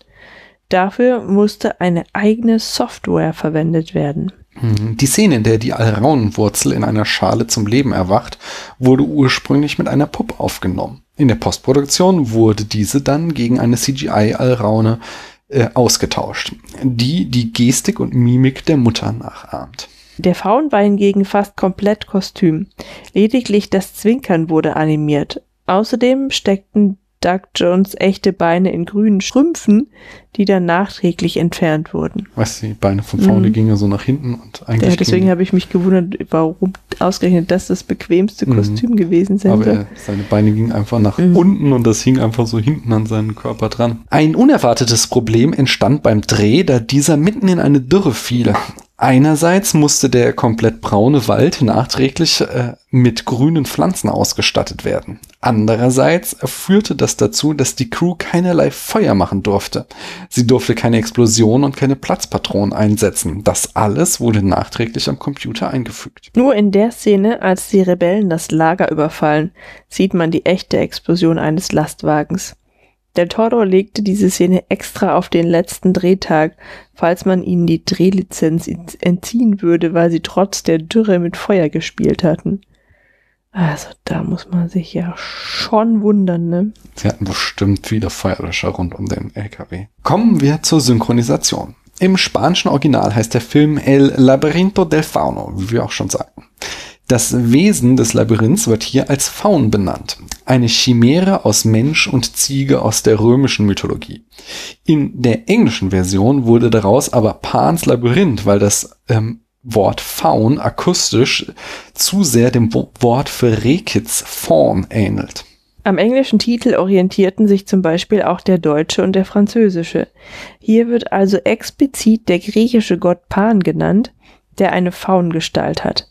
Dafür musste eine eigene Software verwendet werden. Mhm. Die Szene, in der die Alraunenwurzel in einer Schale zum Leben erwacht, wurde ursprünglich mit einer Puppe aufgenommen. In der Postproduktion wurde diese dann gegen eine CGI-Alraune äh, ausgetauscht, die die Gestik und Mimik der Mutter nachahmt. Der Faun war hingegen fast komplett Kostüm. Lediglich das Zwinkern wurde animiert. Außerdem steckten Doug Jones echte Beine in grünen Strümpfen, die dann nachträglich entfernt wurden. Weißt du, die Beine von vorne Mhm. gingen ja so nach hinten und eigentlich. Ja, deswegen habe ich mich gewundert, warum ausgerechnet das das bequemste Mhm. Kostüm gewesen sein aber er, seine Beine gingen einfach nach Mhm. unten und das hing einfach so hinten an seinen Körper dran. Ein unerwartetes Problem entstand beim Dreh, da dieser mitten in eine Dürre fiel. Einerseits musste der komplett braune Wald nachträglich äh, mit grünen Pflanzen ausgestattet werden. Andererseits führte das dazu, dass die Crew keinerlei Feuer machen durfte. Sie durfte keine Explosion und keine Platzpatronen einsetzen. Das alles wurde nachträglich am Computer eingefügt. Nur in der Szene, als die Rebellen das Lager überfallen, sieht man die echte Explosion eines Lastwagens. Del Toro legte diese Szene extra auf den letzten Drehtag, falls man ihnen die Drehlizenz ent- entziehen würde, weil sie trotz der Dürre mit Feuer gespielt hatten. Also da muss man sich ja schon wundern, ne? Sie hatten bestimmt viele Feuerlöscher rund um den LKW. Kommen wir zur Synchronisation. Im spanischen Original heißt der Film El Laberinto del Fauno, wie wir auch schon sagten. Das Wesen des Labyrinths wird hier als Faun benannt. Eine Chimäre aus Mensch und Ziege aus der römischen Mythologie. In der englischen Version wurde daraus aber Pans Labyrinth, weil das ähm, Wort Faun akustisch zu sehr dem Wo- Wort für Rehkitz Faun ähnelt. Am englischen Titel orientierten sich zum Beispiel auch der deutsche und der französische. Hier wird also explizit der griechische Gott Pan genannt, der eine Faungestalt hat.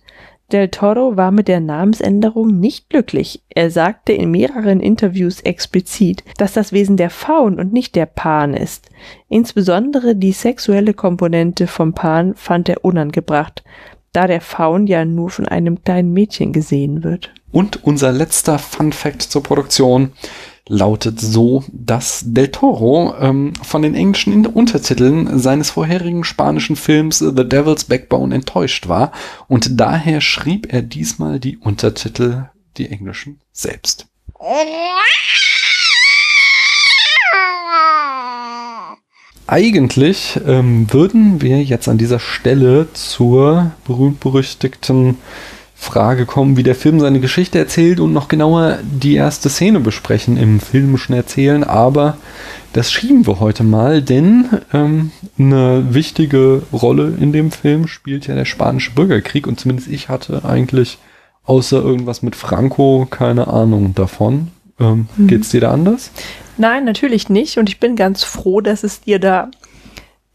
Del Toro war mit der Namensänderung nicht glücklich. Er sagte in mehreren Interviews explizit, dass das Wesen der Faun und nicht der Pan ist. Insbesondere die sexuelle Komponente vom Pan fand er unangebracht, da der Faun ja nur von einem kleinen Mädchen gesehen wird. Und unser letzter Fun Fact zur Produktion lautet so, dass Del Toro ähm, von den englischen Untertiteln seines vorherigen spanischen Films The Devil's Backbone enttäuscht war und daher schrieb er diesmal die Untertitel, die englischen, selbst. Eigentlich ähm, würden wir jetzt an dieser Stelle zur berühmt-berüchtigten Frage kommen, wie der Film seine Geschichte erzählt und noch genauer die erste Szene besprechen im filmischen Erzählen, aber das schieben wir heute mal, denn ähm, eine wichtige Rolle in dem Film spielt ja der spanische Bürgerkrieg und zumindest ich hatte eigentlich außer irgendwas mit Franco keine Ahnung davon. Ähm, Mhm. Geht's dir da anders? Nein, natürlich nicht. Und ich bin ganz froh, dass es dir da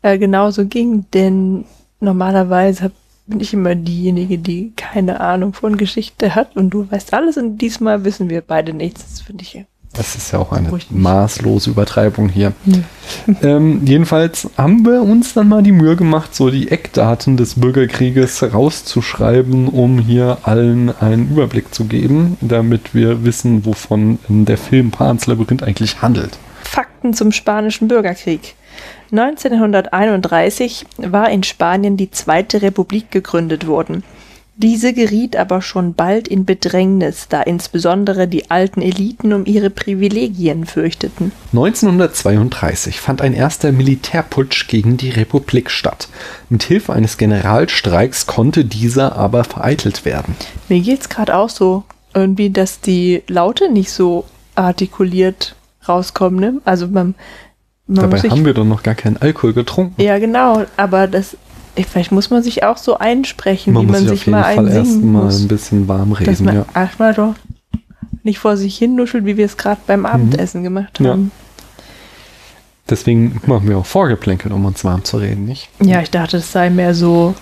äh, genauso ging, denn normalerweise hab, bin ich immer diejenige, die keine Ahnung von Geschichte hat und du weißt alles und diesmal wissen wir beide nichts. Das finde ich das ist ja auch eine maßlose Übertreibung hier. Nee. Ähm, jedenfalls haben wir uns dann mal die Mühe gemacht, so die Eckdaten des Bürgerkrieges rauszuschreiben, um hier allen einen Überblick zu geben, damit wir wissen, wovon der Film Pans Labyrinth eigentlich handelt. Fakten zum Spanischen Bürgerkrieg. 1931 war in Spanien die Zweite Republik gegründet worden. Diese geriet aber schon bald in Bedrängnis, da insbesondere die alten Eliten um ihre Privilegien fürchteten. 1932 fand ein erster Militärputsch gegen die Republik statt. Mit Hilfe eines Generalstreiks konnte dieser aber vereitelt werden. Mir geht's gerade auch so, irgendwie, dass die Laute nicht so artikuliert rauskommen. Ne? Also man, man Dabei haben wir doch noch gar keinen Alkohol getrunken. Ja, genau, aber das vielleicht muss man sich auch so einsprechen, man wie man sich, sich mal einsingen muss. erst mal ein bisschen warm reden. Dass man ja. erstmal doch nicht vor sich hin nuschelt, wie wir es gerade beim mhm. Abendessen mhm. gemacht haben. Ja. Deswegen machen wir auch Vorgeplänkelt, um uns warm zu reden, nicht? Ja, ich dachte, es sei mehr so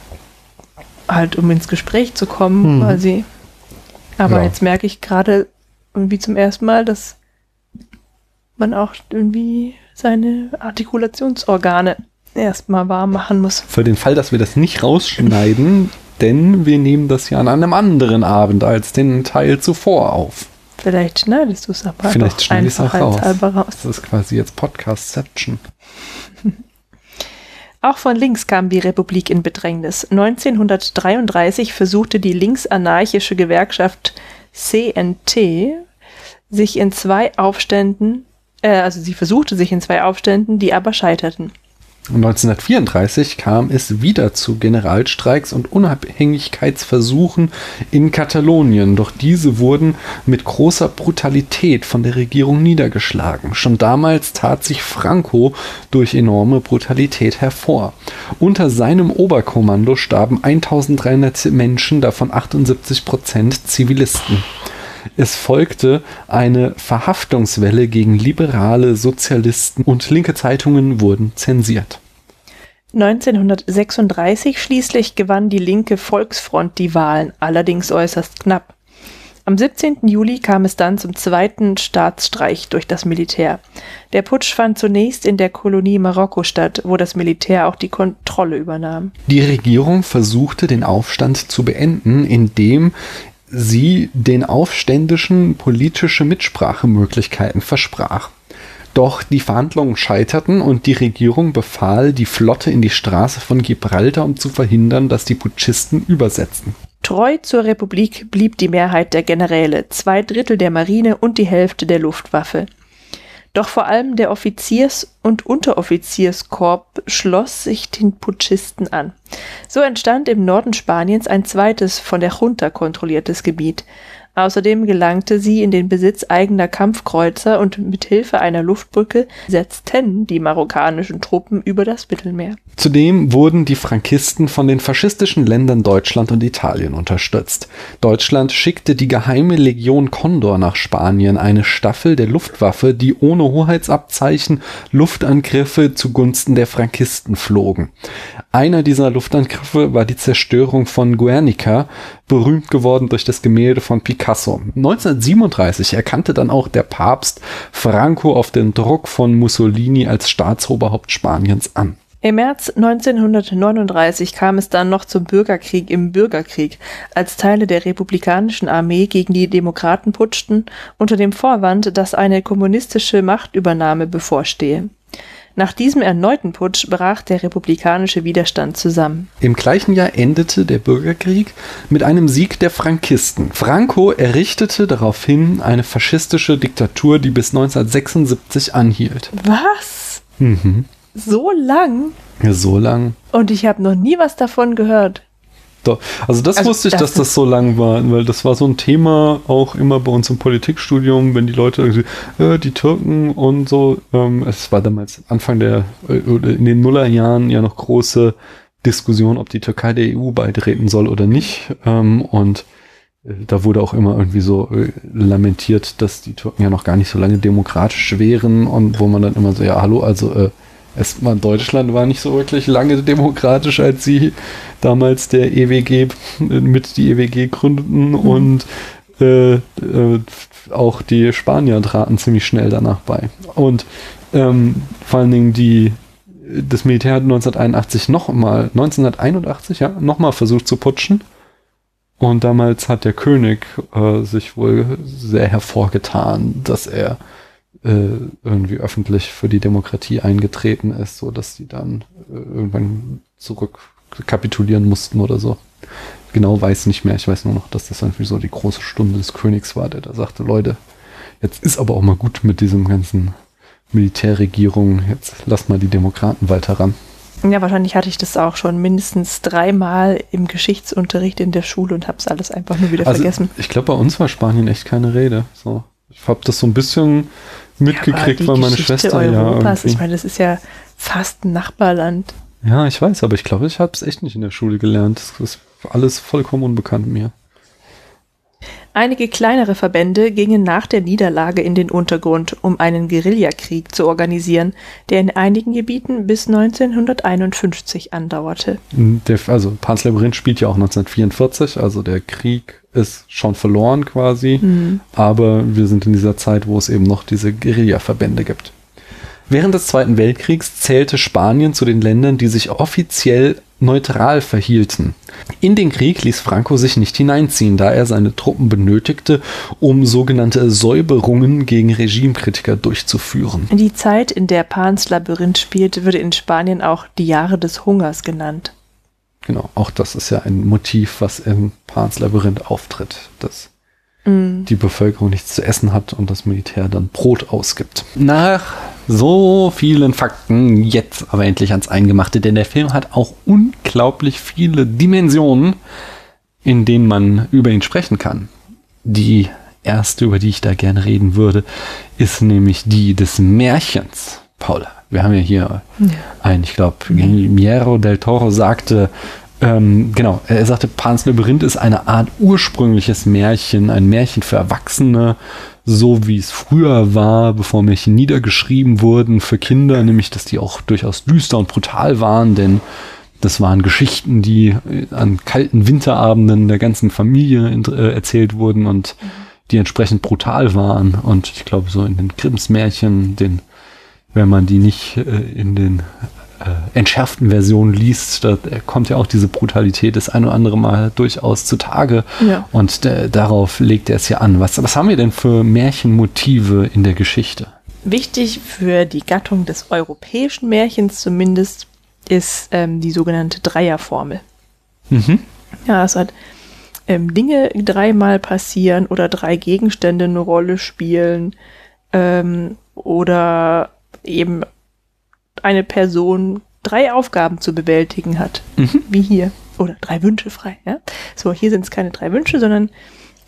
halt, um ins Gespräch zu kommen, mhm. quasi. Aber ja. jetzt merke ich gerade irgendwie zum ersten Mal, dass man auch irgendwie seine Artikulationsorgane erstmal warm machen muss. Für den Fall, dass wir das nicht rausschneiden, denn wir nehmen das ja an einem anderen Abend als den Teil zuvor auf. Vielleicht schneidest du es aber Vielleicht schneide ich es auch raus. raus. Das ist quasi jetzt Podcastception. Auch von links kam die Republik in Bedrängnis. 1933 versuchte die linksanarchische Gewerkschaft CNT sich in zwei Aufständen, äh, also sie versuchte sich in zwei Aufständen, die aber scheiterten. 1934 kam es wieder zu Generalstreiks und Unabhängigkeitsversuchen in Katalonien, doch diese wurden mit großer Brutalität von der Regierung niedergeschlagen. Schon damals tat sich Franco durch enorme Brutalität hervor. Unter seinem Oberkommando starben 1300 Menschen, davon 78 Prozent Zivilisten. Es folgte eine Verhaftungswelle gegen liberale Sozialisten und linke Zeitungen wurden zensiert. 1936 schließlich gewann die linke Volksfront die Wahlen, allerdings äußerst knapp. Am 17. Juli kam es dann zum zweiten Staatsstreich durch das Militär. Der Putsch fand zunächst in der Kolonie Marokko statt, wo das Militär auch die Kontrolle übernahm. Die Regierung versuchte den Aufstand zu beenden, indem sie den Aufständischen politische Mitsprachemöglichkeiten versprach. Doch die Verhandlungen scheiterten und die Regierung befahl, die Flotte in die Straße von Gibraltar, um zu verhindern, dass die Putschisten übersetzten. Treu zur Republik blieb die Mehrheit der Generäle, zwei Drittel der Marine und die Hälfte der Luftwaffe. Doch vor allem der Offiziers- und Unteroffizierskorps schloss sich den Putschisten an. So entstand im Norden Spaniens ein zweites von der Junta kontrolliertes Gebiet. Außerdem gelangte sie in den Besitz eigener Kampfkreuzer und mit Hilfe einer Luftbrücke setzten die marokkanischen Truppen über das Mittelmeer. Zudem wurden die Frankisten von den faschistischen Ländern Deutschland und Italien unterstützt. Deutschland schickte die geheime Legion Condor nach Spanien, eine Staffel der Luftwaffe, die ohne Hoheitsabzeichen Luftangriffe zugunsten der Frankisten flogen. Einer dieser Luftangriffe war die Zerstörung von Guernica, berühmt geworden durch das Gemälde von Picasso. 1937 erkannte dann auch der Papst Franco auf den Druck von Mussolini als Staatsoberhaupt Spaniens an. Im März 1939 kam es dann noch zum Bürgerkrieg im Bürgerkrieg, als Teile der republikanischen Armee gegen die Demokraten putschten, unter dem Vorwand, dass eine kommunistische Machtübernahme bevorstehe. Nach diesem erneuten Putsch brach der republikanische Widerstand zusammen. Im gleichen Jahr endete der Bürgerkrieg mit einem Sieg der Frankisten. Franco errichtete daraufhin eine faschistische Diktatur, die bis 1976 anhielt. Was? Mhm. So lang? Ja, so lang. Und ich habe noch nie was davon gehört. Doch. Also das also wusste ich, das dass das so lang war, weil das war so ein Thema auch immer bei uns im Politikstudium, wenn die Leute äh, die Türken und so, ähm, es war damals Anfang der, äh, in den Nullerjahren ja noch große Diskussion, ob die Türkei der EU beitreten soll oder nicht. Ähm, und äh, da wurde auch immer irgendwie so äh, lamentiert, dass die Türken ja noch gar nicht so lange demokratisch wären und wo man dann immer so, ja, hallo, also äh, erstmal Deutschland war nicht so wirklich lange demokratisch, als sie damals der EWG mit die EWG gründeten mhm. und äh, äh, auch die Spanier traten ziemlich schnell danach bei. Und ähm, vor allen Dingen die das Militär hat 1981 nochmal, 1981, ja, nochmal versucht zu putschen. Und damals hat der König äh, sich wohl sehr hervorgetan, dass er äh, irgendwie öffentlich für die Demokratie eingetreten ist, so dass sie dann äh, irgendwann zurück kapitulieren mussten oder so. Genau weiß nicht mehr. Ich weiß nur noch, dass das irgendwie so die große Stunde des Königs war, der da sagte, Leute, jetzt ist aber auch mal gut mit diesem ganzen Militärregierung, jetzt lass mal die Demokraten weiter ran. Ja, wahrscheinlich hatte ich das auch schon mindestens dreimal im Geschichtsunterricht in der Schule und habe es alles einfach nur wieder also vergessen. Ich glaube, bei uns war Spanien echt keine Rede. So, ich habe das so ein bisschen mitgekriegt, ja, weil meine Geschichte Schwester Europas, ja. Ich meine, das ist ja fast ein Nachbarland. Ja, ich weiß, aber ich glaube, ich habe es echt nicht in der Schule gelernt. Das ist alles vollkommen unbekannt mir. Einige kleinere Verbände gingen nach der Niederlage in den Untergrund, um einen Guerillakrieg zu organisieren, der in einigen Gebieten bis 1951 andauerte. Der, also Pans Labyrinth spielt ja auch 1944, also der Krieg ist schon verloren quasi, mhm. aber wir sind in dieser Zeit, wo es eben noch diese Guerillaverbände gibt. Während des Zweiten Weltkriegs zählte Spanien zu den Ländern, die sich offiziell neutral verhielten. In den Krieg ließ Franco sich nicht hineinziehen, da er seine Truppen benötigte, um sogenannte Säuberungen gegen Regimekritiker durchzuführen. Die Zeit, in der Pans Labyrinth spielte, würde in Spanien auch die Jahre des Hungers genannt. Genau, auch das ist ja ein Motiv, was im Pans Labyrinth auftritt, dass mm. die Bevölkerung nichts zu essen hat und das Militär dann Brot ausgibt. Nach so vielen Fakten jetzt aber endlich ans Eingemachte, denn der Film hat auch unglaublich viele Dimensionen, in denen man über ihn sprechen kann. Die erste, über die ich da gerne reden würde, ist nämlich die des Märchens. Paula, wir haben ja hier ja. ein, ich glaube, Guillermo del Toro sagte, ähm, genau, er sagte, Pans Labyrinth ist eine Art ursprüngliches Märchen, ein Märchen für Erwachsene, so wie es früher war, bevor Märchen niedergeschrieben wurden für Kinder, nämlich dass die auch durchaus düster und brutal waren, denn das waren Geschichten, die äh, an kalten Winterabenden der ganzen Familie äh, erzählt wurden und die entsprechend brutal waren. Und ich glaube, so in den Grimms Märchen, den, wenn man die nicht äh, in den äh, entschärften Version liest, da kommt ja auch diese Brutalität das ein oder andere Mal durchaus zutage. Ja. Und äh, darauf legt er es ja an. Was, was haben wir denn für Märchenmotive in der Geschichte? Wichtig für die Gattung des europäischen Märchens zumindest ist ähm, die sogenannte Dreierformel. Mhm. Ja, es hat ähm, Dinge dreimal passieren oder drei Gegenstände eine Rolle spielen ähm, oder eben eine Person drei Aufgaben zu bewältigen hat, mhm. wie hier. Oder drei Wünsche frei. Ja? So, hier sind es keine drei Wünsche, sondern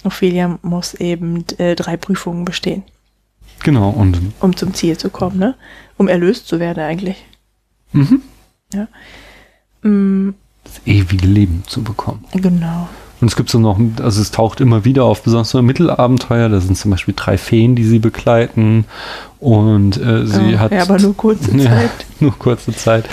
Ophelia muss eben äh, drei Prüfungen bestehen. Genau, und. Um zum Ziel zu kommen, ne? Um erlöst zu werden eigentlich. Mhm. Ja. Mm. Das ewige Leben zu bekommen. Genau. Und es gibt so noch, also es taucht immer wieder auf, besonders so Mittelabenteuer. Da sind zum Beispiel drei Feen, die sie begleiten. Und äh, sie oh, hat. Ja, aber nur kurze Zeit. Ja, nur kurze Zeit.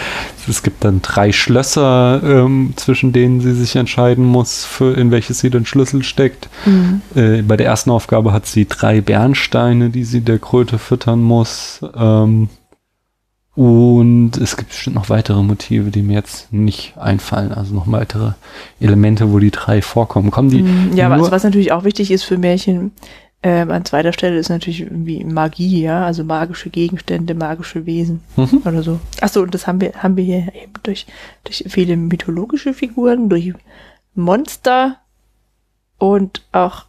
Es gibt dann drei Schlösser, ähm, zwischen denen sie sich entscheiden muss, für in welches sie den Schlüssel steckt. Mhm. Äh, bei der ersten Aufgabe hat sie drei Bernsteine, die sie der Kröte füttern muss. Ähm, und es gibt bestimmt noch weitere Motive, die mir jetzt nicht einfallen. Also noch weitere Elemente, wo die drei vorkommen. Kommen die. Mm, ja, was, was natürlich auch wichtig ist für Märchen, ähm, an zweiter Stelle ist natürlich irgendwie Magie, ja, also magische Gegenstände, magische Wesen mhm. oder so. Achso, und das haben wir, haben wir hier eben durch, durch viele mythologische Figuren, durch Monster und auch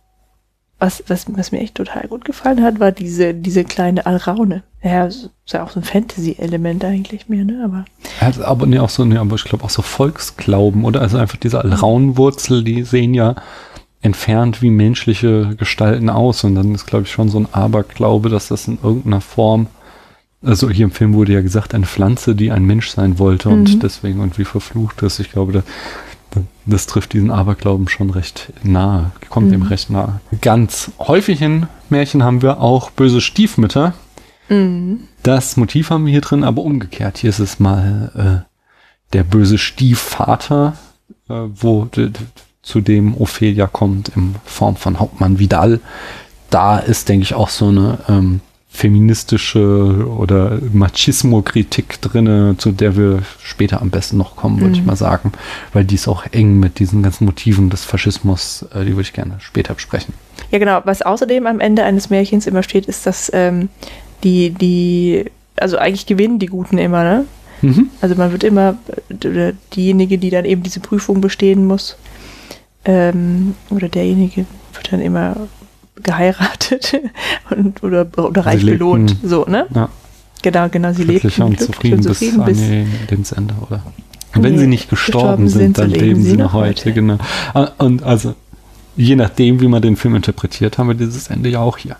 was, was, was mir echt total gut gefallen hat, war diese, diese kleine Alraune. Ja, ist ja auch so ein Fantasy-Element eigentlich mehr, ne? Aber. Ja, aber nee, auch so, nee, aber ich glaube auch so Volksglauben, oder? Also einfach diese Alraunenwurzel, die sehen ja entfernt wie menschliche Gestalten aus. Und dann ist, glaube ich, schon so ein Aberglaube, dass das in irgendeiner Form, also hier im Film wurde ja gesagt, eine Pflanze, die ein Mensch sein wollte mhm. und deswegen irgendwie verflucht ist. Ich glaube, da das trifft diesen Aberglauben schon recht nahe, kommt mhm. dem recht nahe. Ganz häufig in Märchen haben wir auch böse Stiefmütter, Mhm. Das Motiv haben wir hier drin, aber umgekehrt. Hier ist es mal äh, der böse Stiefvater, äh, wo zu dem Ophelia kommt in Form von Hauptmann Vidal. Da ist, denke ich, auch so eine ähm, feministische oder Machismo-Kritik drinne, zu der wir später am besten noch kommen, würde ich Mhm. mal sagen, weil die ist auch eng mit diesen ganzen Motiven des Faschismus, äh, die würde ich gerne später besprechen. Ja, genau. Was außerdem am Ende eines Märchens immer steht, ist, dass ähm, die, die, also eigentlich gewinnen die Guten immer, ne? Mhm. Also man wird immer, diejenige, die dann eben diese Prüfung bestehen muss, ähm, oder derjenige wird dann immer geheiratet und, oder, oder reich belohnt. So, ne? Ja. Genau, genau. Sie lebten und zufrieden, und zufrieden bis, bis, ihr Lebensende, oder? Wenn Nee, sie nicht gestorben, gestorben sind, sind, dann so leben sie noch heute, genau. Ah, Und also, je nachdem, wie man den Film interpretiert, haben wir dieses Ende ja auch hier.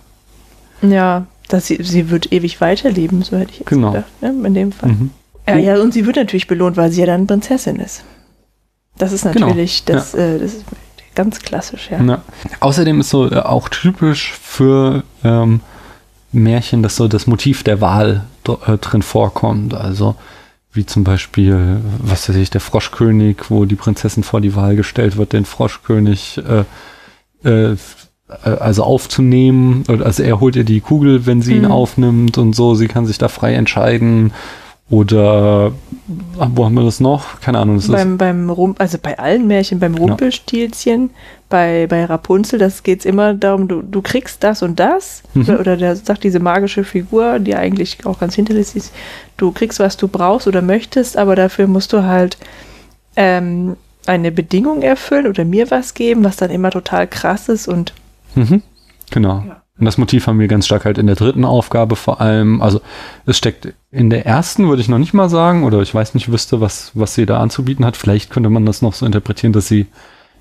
Ja, dass sie, sie wird ewig weiterleben, so hätte ich jetzt Genau. gedacht, ne? in dem Fall. Mhm. Ja, ja, und sie wird natürlich belohnt, weil sie ja dann Prinzessin ist. Das ist Genau, natürlich, das, äh, das ist ganz klassisch, ja. Ja. Außerdem ist so äh, auch typisch für ähm, Märchen, dass so das Motiv der Wahl äh, drin vorkommt. Also wie zum Beispiel, was weiß ich, der Froschkönig, wo die Prinzessin vor die Wahl gestellt wird, den Froschkönig äh, äh, äh, also aufzunehmen. Also er holt ihr die Kugel, wenn sie ihn Mhm. aufnimmt und so. Sie kann sich da frei entscheiden. Oder ah, wo haben wir das noch? Keine Ahnung. Das ist, beim, beim Rum, also bei allen Märchen, beim Rumpelstilzchen, bei, bei Rapunzel, das geht's immer darum, du, du kriegst das und das. Mhm. Oder, oder der sagt diese magische Figur, die eigentlich auch ganz hinterlistig ist, du kriegst, was du brauchst oder möchtest, aber dafür musst du halt ähm, eine Bedingung erfüllen oder mir was geben, was dann immer total krass ist und Mhm. Genau. Ja. Und das Motiv haben wir ganz stark halt in der dritten Aufgabe vor allem. Also es steckt in der ersten, würde ich noch nicht mal sagen, oder ich weiß nicht, wüsste, was, was sie da anzubieten hat. Vielleicht könnte man das noch so interpretieren, dass sie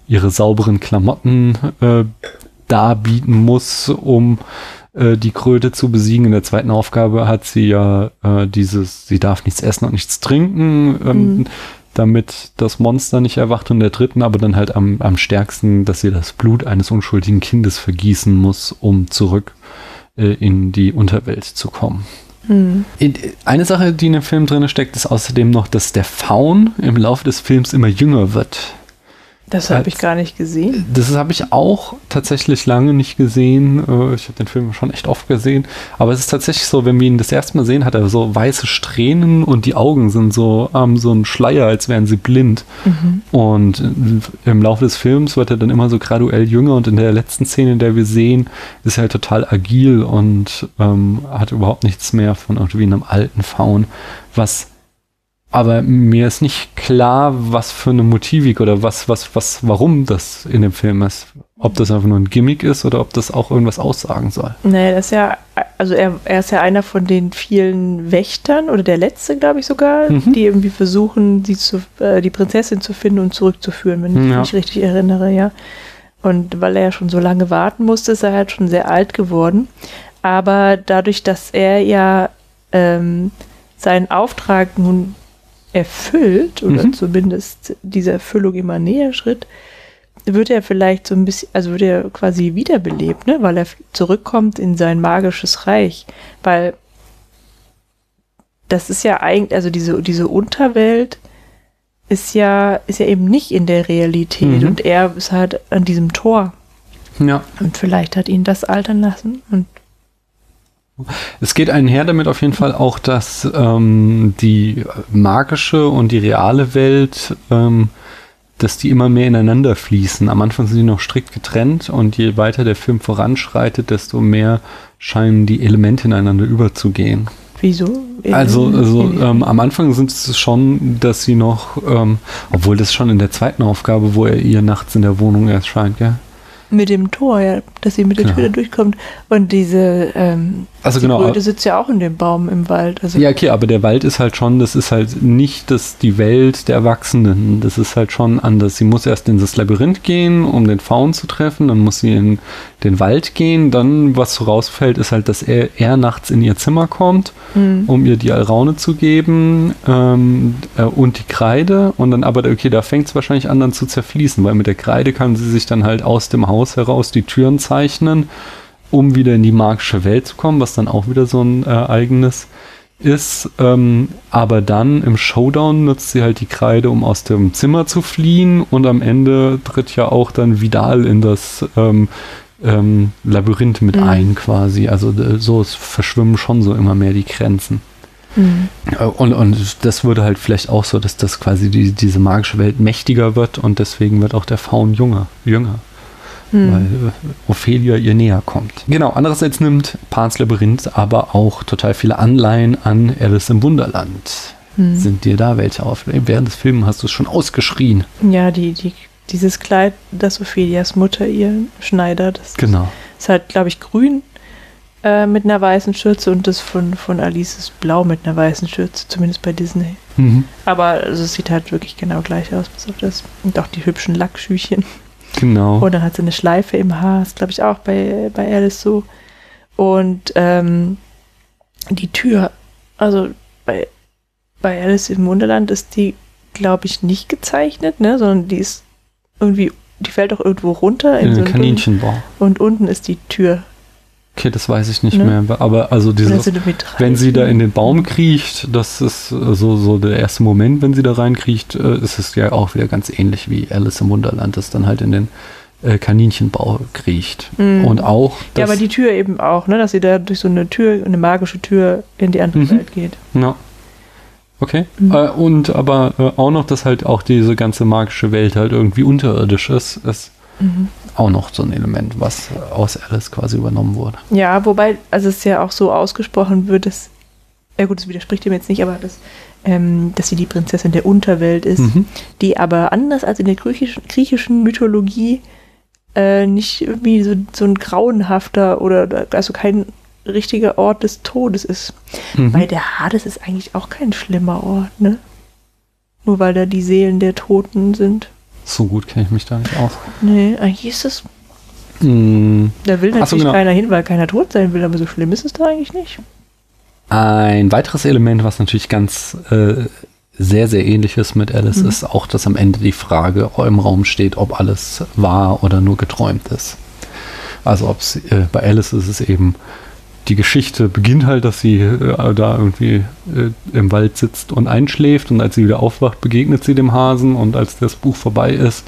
ihre sauberen Klamotten äh, darbieten muss, um äh, die Kröte zu besiegen. In der zweiten Aufgabe hat sie ja äh, dieses, sie darf nichts essen und nichts trinken, ähm, Mhm. Damit das Monster nicht erwacht. Und der dritten aber dann halt am, am stärksten, dass sie das Blut eines unschuldigen Kindes vergießen muss, um zurück äh, in die Unterwelt zu kommen. hm, In- Eine Sache, die in dem Film drin steckt, ist außerdem noch, dass der Faun im Laufe des Films immer jünger wird. Das habe ich gar nicht gesehen. Das habe ich auch tatsächlich lange nicht gesehen. Äh, Ich habe den Film schon echt oft gesehen. Aber es ist tatsächlich so, wenn wir ihn das erste Mal sehen, hat er so weiße Strähnen und die Augen sind so, ähm, so ein Schleier, als wären sie blind. Mhm. Und äh, im Laufe des Films wird er dann immer so graduell jünger und in der letzten Szene, in der wir sehen, ist er halt total agil und ähm, hat überhaupt nichts mehr von irgendwie einem alten Faun. Was aber mir ist nicht klar, was für eine Motivik oder was, was, was, warum das in dem Film ist. Ob das einfach nur ein Gimmick ist oder ob das auch irgendwas aussagen soll. Naja, das ist ja, also er, er ist ja einer von den vielen Wächtern oder der letzte, glaube ich sogar, Mhm. die irgendwie versuchen, sie zu, äh, die Prinzessin zu finden und zurückzuführen, wenn ich Ja. mich richtig erinnere, ja. Und weil er ja schon so lange warten musste, ist er halt schon sehr alt geworden. Aber dadurch, dass er ja ähm, seinen Auftrag nun erfüllt oder Mhm. zumindest dieser Erfüllung immer näher schritt, wird er vielleicht so ein bisschen, also wird er quasi wiederbelebt, ne? weil er zurückkommt in sein magisches Reich. Weil das ist ja eigentlich, also diese, diese Unterwelt ist ja, ist ja eben nicht in der Realität Mhm. und er ist halt an diesem Tor. Ja. Und vielleicht hat ihn das altern lassen. Und Es geht einher damit auf jeden Fall auch, dass ähm, die magische und die reale Welt, ähm, dass die immer mehr ineinander fließen. Am Anfang sind die noch strikt getrennt und je weiter der Film voranschreitet, desto mehr scheinen die Elemente ineinander überzugehen. wieso? Also, also ähm, am Anfang sind es schon, dass sie noch, ähm, obwohl das schon in der zweiten Aufgabe, wo er ihr nachts in der Wohnung erscheint, gell? mit dem Tor, ja, dass sie mit der Genau. Tür da durchkommt. Und diese, ähm, Also die genau, Kröte sitzt ja auch in dem Baum im Wald. Also Ja, okay, aber der Wald ist halt schon, das ist halt nicht das, die Welt der Erwachsenen. Das ist halt schon anders. Sie muss erst in das Labyrinth gehen, um den Faun zu treffen, dann muss sie in den Wald gehen. Dann, was so rausfällt, ist halt, dass er, er nachts in ihr Zimmer kommt, hm. um ihr die Alraune zu geben ähm, äh, und die Kreide. Und dann aber, okay, da fängt es wahrscheinlich an dann zu zerfließen, weil mit der Kreide kann sie sich dann halt aus dem Haus heraus die Türen zeichnen um wieder in die magische Welt zu kommen, was dann auch wieder so ein Ereignis ist. Ähm, aber dann im Showdown nutzt sie halt die Kreide, um aus dem Zimmer zu fliehen und am Ende tritt ja auch dann Vidal in das ähm, ähm, Labyrinth mit mhm. ein quasi. Also so verschwimmen schon so immer mehr die Grenzen. Mhm. Und, und das würde halt vielleicht auch so, dass das quasi die, diese magische Welt mächtiger wird und deswegen wird auch der Faun jünger. jünger hm. weil äh, Ophelia ihr näher kommt. Genau, andererseits nimmt Pans Labyrinth aber auch total viele Anleihen an Alice im Wunderland. Hm. Sind dir da welche auf? Während des Films hast du es schon ausgeschrien. Ja, die, die, dieses Kleid, das Ophelias Mutter ihr schneidet, das genau. ist halt, glaube ich, grün äh, mit einer weißen Schürze und das von, von Alice ist blau mit einer weißen Schürze, zumindest bei Disney. Mhm. Aber also, es sieht halt wirklich genau gleich aus, bis auf das. Und auch die hübschen Lackschüchen. Genau. Und dann hat sie eine Schleife im Haar, ist glaube ich auch bei, bei Alice so. Und ähm, die Tür, also bei, bei Alice im Wunderland ist die, glaube ich, nicht gezeichnet, ne, sondern die ist irgendwie, die fällt auch irgendwo runter. In, in so Kaninchenbau. Und unten ist die Tür Okay, das weiß ich nicht ne? mehr. Aber also dieses, wenn sie da in den Baum kriecht, das ist so, so der erste Moment, wenn sie da reinkriecht, äh, ist es ja auch wieder ganz ähnlich wie Alice im Wunderland, das dann halt in den äh, Kaninchenbau kriecht. Mhm. Und auch. Ja, aber die Tür eben auch, ne? dass sie da durch so eine Tür, eine magische Tür in die andere mhm. Welt geht. Ja. Okay. Mhm. Äh, und aber äh, auch noch, dass halt auch diese ganze magische Welt halt irgendwie unterirdisch ist. ist mhm auch noch so ein Element, was aus Alice quasi übernommen wurde. Ja, wobei, also es ja auch so ausgesprochen wird, dass, ja gut, das widerspricht dem jetzt nicht, aber dass, ähm, dass sie die Prinzessin der Unterwelt ist, mhm. die aber anders als in der griechischen, griechischen Mythologie äh, nicht irgendwie so, so ein grauenhafter oder also kein richtiger Ort des Todes ist. Mhm. Weil der Hades ist eigentlich auch kein schlimmer Ort, ne? Nur weil da die Seelen der Toten sind. So gut kenne ich mich da nicht aus. Nee, eigentlich ist es. Mm. Da will natürlich so, genau. keiner hin, weil keiner tot sein will, aber so schlimm ist es da eigentlich nicht. Ein weiteres Element, was natürlich ganz äh, sehr, sehr ähnlich ist mit Alice, mhm. ist auch, dass am Ende die Frage im Raum steht, ob alles wahr oder nur geträumt ist. Also ob es äh, bei Alice ist es eben die Geschichte beginnt halt, dass sie äh, da irgendwie äh, im Wald sitzt und einschläft und als sie wieder aufwacht, begegnet sie dem Hasen und als das Buch vorbei ist,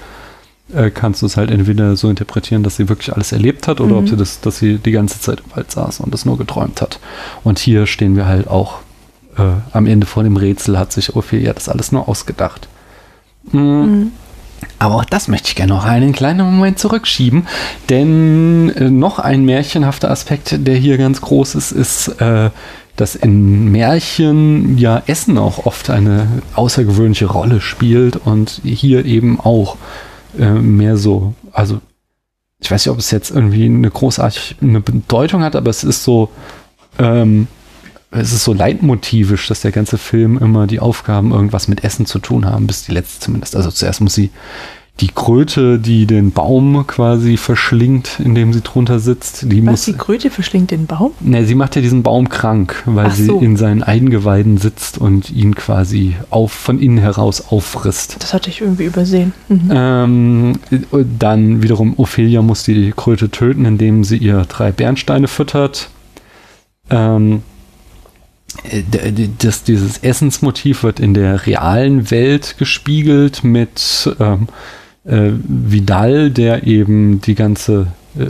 äh, kannst du es halt entweder so interpretieren, dass sie wirklich alles erlebt hat oder mhm. ob sie das, dass sie die ganze Zeit im Wald saß und das nur geträumt hat. Und hier stehen wir halt auch äh, am Ende vor dem Rätsel, hat sich Ophelia das alles nur ausgedacht. Mhm. Mhm. Aber auch das möchte ich gerne noch einen kleinen Moment zurückschieben, denn äh, noch ein märchenhafter Aspekt, der hier ganz groß ist, ist, äh, dass in Märchen ja Essen auch oft eine außergewöhnliche Rolle spielt und hier eben auch äh, mehr so, also ich weiß nicht, ob es jetzt irgendwie eine großartige eine Bedeutung hat, aber es ist so, ähm, es ist so leitmotivisch, dass der ganze Film immer die Aufgaben irgendwas mit Essen zu tun haben, bis die letzte zumindest. Also zuerst muss sie die Kröte, die den Baum quasi verschlingt, indem sie drunter sitzt, die Was, muss. Die Kröte verschlingt den Baum? Ne, sie macht ja diesen Baum krank, weil so. sie in seinen Eingeweiden sitzt und ihn quasi auf, von innen heraus auffrisst. Das hatte ich irgendwie übersehen. Mhm. Ähm, dann wiederum Ophelia muss die Kröte töten, indem sie ihr drei Bernsteine füttert. Ähm, äh, das, dieses Essensmotiv wird in der realen Welt gespiegelt mit ähm, äh, Vidal, der eben die ganze äh,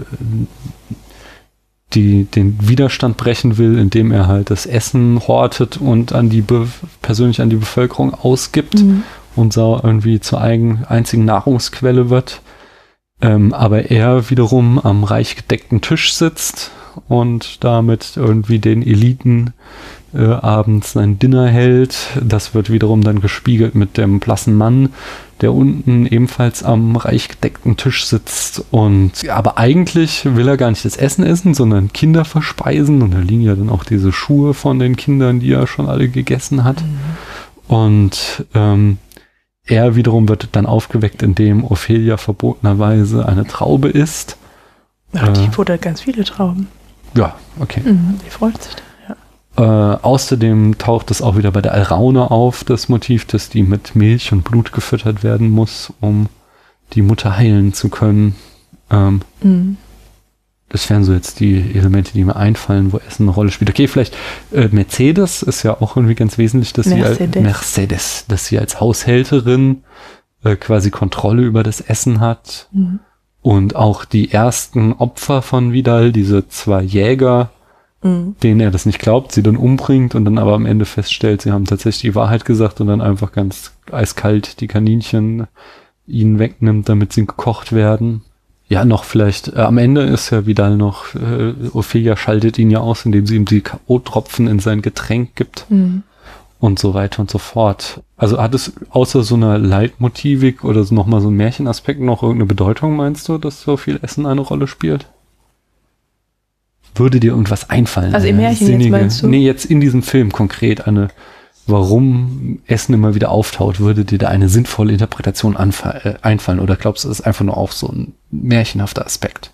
die den Widerstand brechen will, indem er halt das Essen hortet und an die Be persönlich an die Bevölkerung ausgibt mhm. und so irgendwie zur eigen, einzigen Nahrungsquelle wird. Ähm, aber er wiederum am reich gedeckten Tisch sitzt und damit irgendwie den Eliten äh, abends sein Dinner hält. Das wird wiederum dann gespiegelt mit dem blassen Mann, der unten ebenfalls am reich gedeckten Tisch sitzt. Und aber eigentlich will er gar nicht das Essen essen, sondern Kinder verspeisen. Und da liegen ja dann auch diese Schuhe von den Kindern, die er schon alle gegessen hat. Mhm. Und ähm, er wiederum wird dann aufgeweckt, indem Ophelia verbotenerweise eine Traube isst. Ach, die äh, futtert ganz viele Trauben. Ja, okay. Mhm, die freut sich da. Äh, außerdem taucht es auch wieder bei der Alraune auf, das Motiv, dass die mit Milch und Blut gefüttert werden muss, um die Mutter heilen zu können. Ähm, mhm. das wären so jetzt die Elemente, die mir einfallen, wo Essen eine Rolle spielt. Okay, vielleicht äh, Mercedes ist ja auch irgendwie ganz wesentlich, dass Mercedes. sie als Mercedes, dass sie als Haushälterin äh, quasi Kontrolle über das Essen hat. Mhm. Und auch die ersten Opfer von Vidal, diese zwei Jäger, Mhm. denen er das nicht glaubt, sie dann umbringt und dann aber am Ende feststellt, sie haben tatsächlich die Wahrheit gesagt und dann einfach ganz eiskalt die Kaninchen ihnen wegnimmt, damit sie gekocht werden. Ja, noch vielleicht, äh, am Ende ist ja Vidal noch, äh, Ophelia schaltet ihn ja aus, indem sie ihm die K.O.-Tropfen in sein Getränk gibt Mhm. und so weiter und so fort. Also hat es außer so einer Leitmotivik oder so nochmal so ein Märchenaspekt noch irgendeine Bedeutung, meinst du, dass so viel Essen eine Rolle spielt? Würde dir irgendwas einfallen? Also im Märchen jetzt meinst du? Nee, jetzt in diesem Film konkret eine, warum Essen immer wieder auftaut, würde dir da eine sinnvolle Interpretation äh, einfallen? Oder glaubst du, es ist einfach nur auch so ein märchenhafter Aspekt?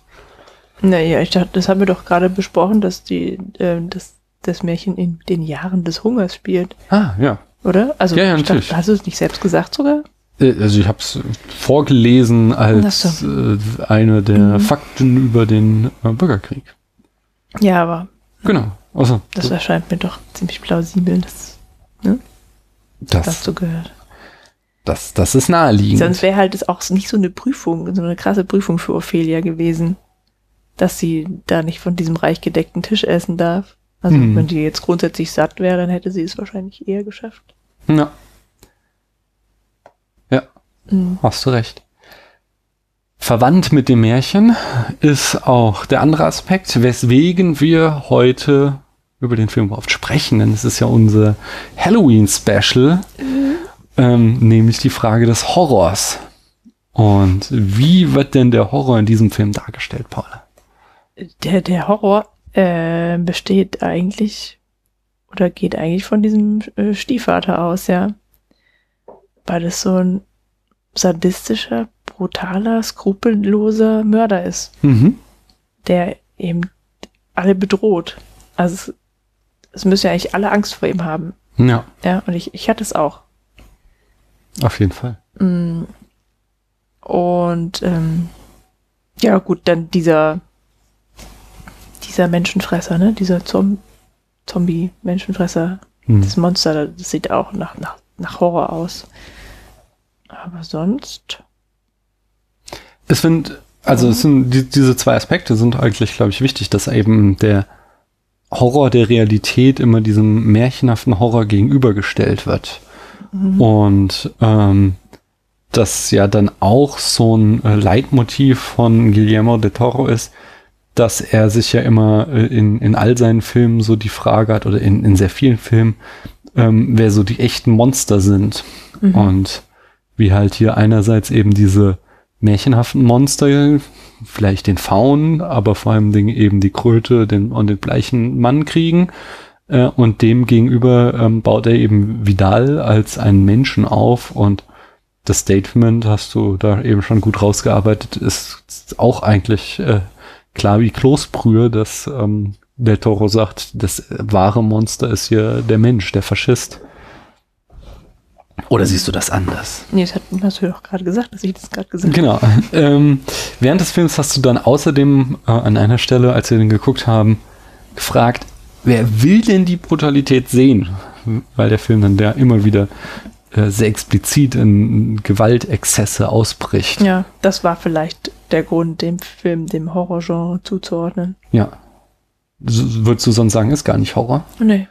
Naja, ich dachte, das haben wir doch gerade besprochen, dass die, äh, dass das Märchen in den Jahren des Hungers spielt, Ah, ja. oder? Also Ja, ja, ich dachte, natürlich. hast du es nicht selbst gesagt sogar? Äh, Also ich habe es vorgelesen als so. äh, eine der Mhm. Fakten über den äh, Bürgerkrieg. Ja, aber Genau. Also das erscheint mir doch ziemlich plausibel, dass das das, so gehört. das, das ist naheliegend. Sonst wäre halt es auch nicht so eine Prüfung, so eine krasse Prüfung für Ophelia gewesen, dass sie da nicht von diesem reich gedeckten Tisch essen darf. Also Mhm. wenn die jetzt grundsätzlich satt wäre, dann hätte sie es wahrscheinlich eher geschafft. Ja, Mhm. hast du recht. Verwandt mit dem Märchen ist auch der andere Aspekt, weswegen wir heute über den Film überhaupt sprechen, denn es ist ja unser Halloween-Special, ähm, nämlich die Frage des Horrors. Und wie wird denn der Horror in diesem Film dargestellt, Paula? Der, der Horror äh, besteht eigentlich oder geht eigentlich von diesem äh, Stiefvater aus, ja. Weil es so ein sadistischer, brutaler, skrupelloser Mörder ist, Mhm. der eben alle bedroht. Also es, es müssen ja eigentlich alle Angst vor ihm haben. Ja, Ja, und ich, ich hatte es auch. auf jeden Fall. Mm. Und ähm, ja, gut, dann dieser dieser Menschenfresser, ne? Dieser Zom Zombie-Menschenfresser, Hm. das Monster, das sieht auch nach, nach, nach Horror aus. Aber sonst. Es sind, also es sind, die, diese zwei Aspekte sind eigentlich, glaube ich, wichtig, dass eben der Horror der Realität immer diesem märchenhaften Horror gegenübergestellt wird. Mhm. Und ähm, das ja dann auch so ein äh, Leitmotiv von Guillermo de Toro ist, dass er sich ja immer äh, in, in all seinen Filmen so die Frage hat, oder in, in sehr vielen Filmen, ähm, wer so die echten Monster sind. Mhm. Und wie halt hier einerseits eben diese märchenhaften Monster, vielleicht den Faun, aber vor allem eben die Kröte den, und den bleichen Mann kriegen. Äh, und dem gegenüber ähm, baut er eben Vidal als einen Menschen auf und das Statement hast du da eben schon gut rausgearbeitet, ist auch eigentlich äh, klar wie Kloßbrühe, dass ähm, der Toro sagt, das wahre Monster ist hier der Mensch, der Faschist. Oder siehst du das anders? Nee, das hat, hast du auch gerade gesagt, dass ich das gerade gesagt Genau. ähm, während des Films hast du dann außerdem äh, an einer Stelle, als wir den geguckt haben, gefragt, wer will denn die Brutalität sehen? Weil der Film dann da immer wieder äh, sehr explizit in Gewaltexzesse ausbricht. habe. Ja, das war vielleicht der Grund, dem Film dem Horrorgenre zuzuordnen. Ja. S- Würdest du sonst sagen, ist gar nicht Horror? Nee,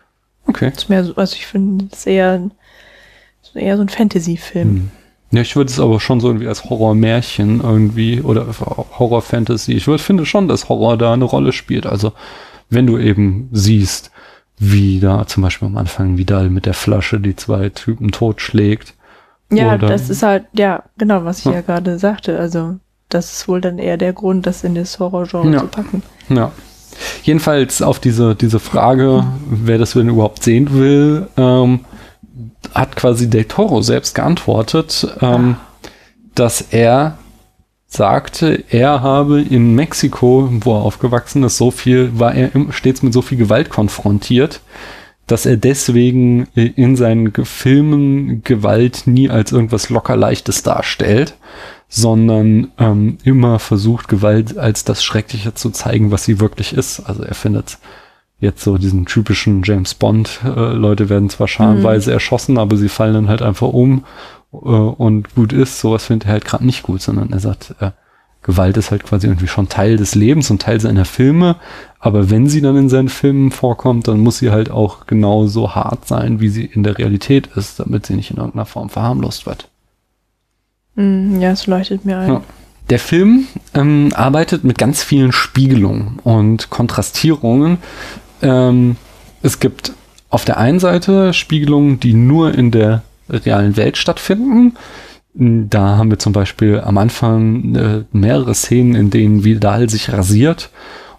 Okay. ist mehr so, also ich finde, es eher, ein- eher so ein Fantasy-Film. Hm. Ja, ich würde es aber schon so irgendwie als Horror-Märchen irgendwie oder Horror-Fantasy. Ich würd, finde schon, dass Horror da eine Rolle spielt. Also, wenn du eben siehst, wie da zum Beispiel am Anfang Vidal mit der Flasche die zwei Typen totschlägt. Ja, Oder- das ist halt, ja, genau, was ich Ja. ja, gerade sagte. Also, das ist wohl dann eher der Grund, das in das Horrorgenre Ja. zu packen. Ja. Jedenfalls auf diese, diese Frage, wer das denn überhaupt sehen will, ähm, hat quasi Del Toro selbst geantwortet, ähm, dass er sagte, er habe in Mexiko, wo er aufgewachsen ist, so viel, war er stets mit so viel Gewalt konfrontiert, dass er deswegen äh, in seinen Filmen Gewalt nie als irgendwas locker leichtes darstellt, sondern ähm, immer versucht, Gewalt als das Schreckliche zu zeigen, was sie wirklich ist. Also er findet jetzt so diesen typischen James Bond, äh, Leute werden zwar scharenweise mhm. erschossen, aber sie fallen dann halt einfach um äh, und gut ist. Sowas findet er halt gerade nicht gut, sondern er sagt, äh, Gewalt ist halt quasi irgendwie schon Teil des Lebens und Teil seiner Filme. Aber wenn sie dann in seinen Filmen vorkommt, dann muss sie halt auch genauso hart sein, wie sie in der Realität ist, damit sie nicht in irgendeiner Form verharmlost wird. Mm, ja, es leuchtet mir ein. Ja. Der Film ähm, arbeitet mit ganz vielen Spiegelungen und Kontrastierungen. Ähm, es gibt auf der einen Seite Spiegelungen, die nur in der realen Welt stattfinden. Da haben wir zum Beispiel am Anfang äh, mehrere Szenen, in denen Vidal sich rasiert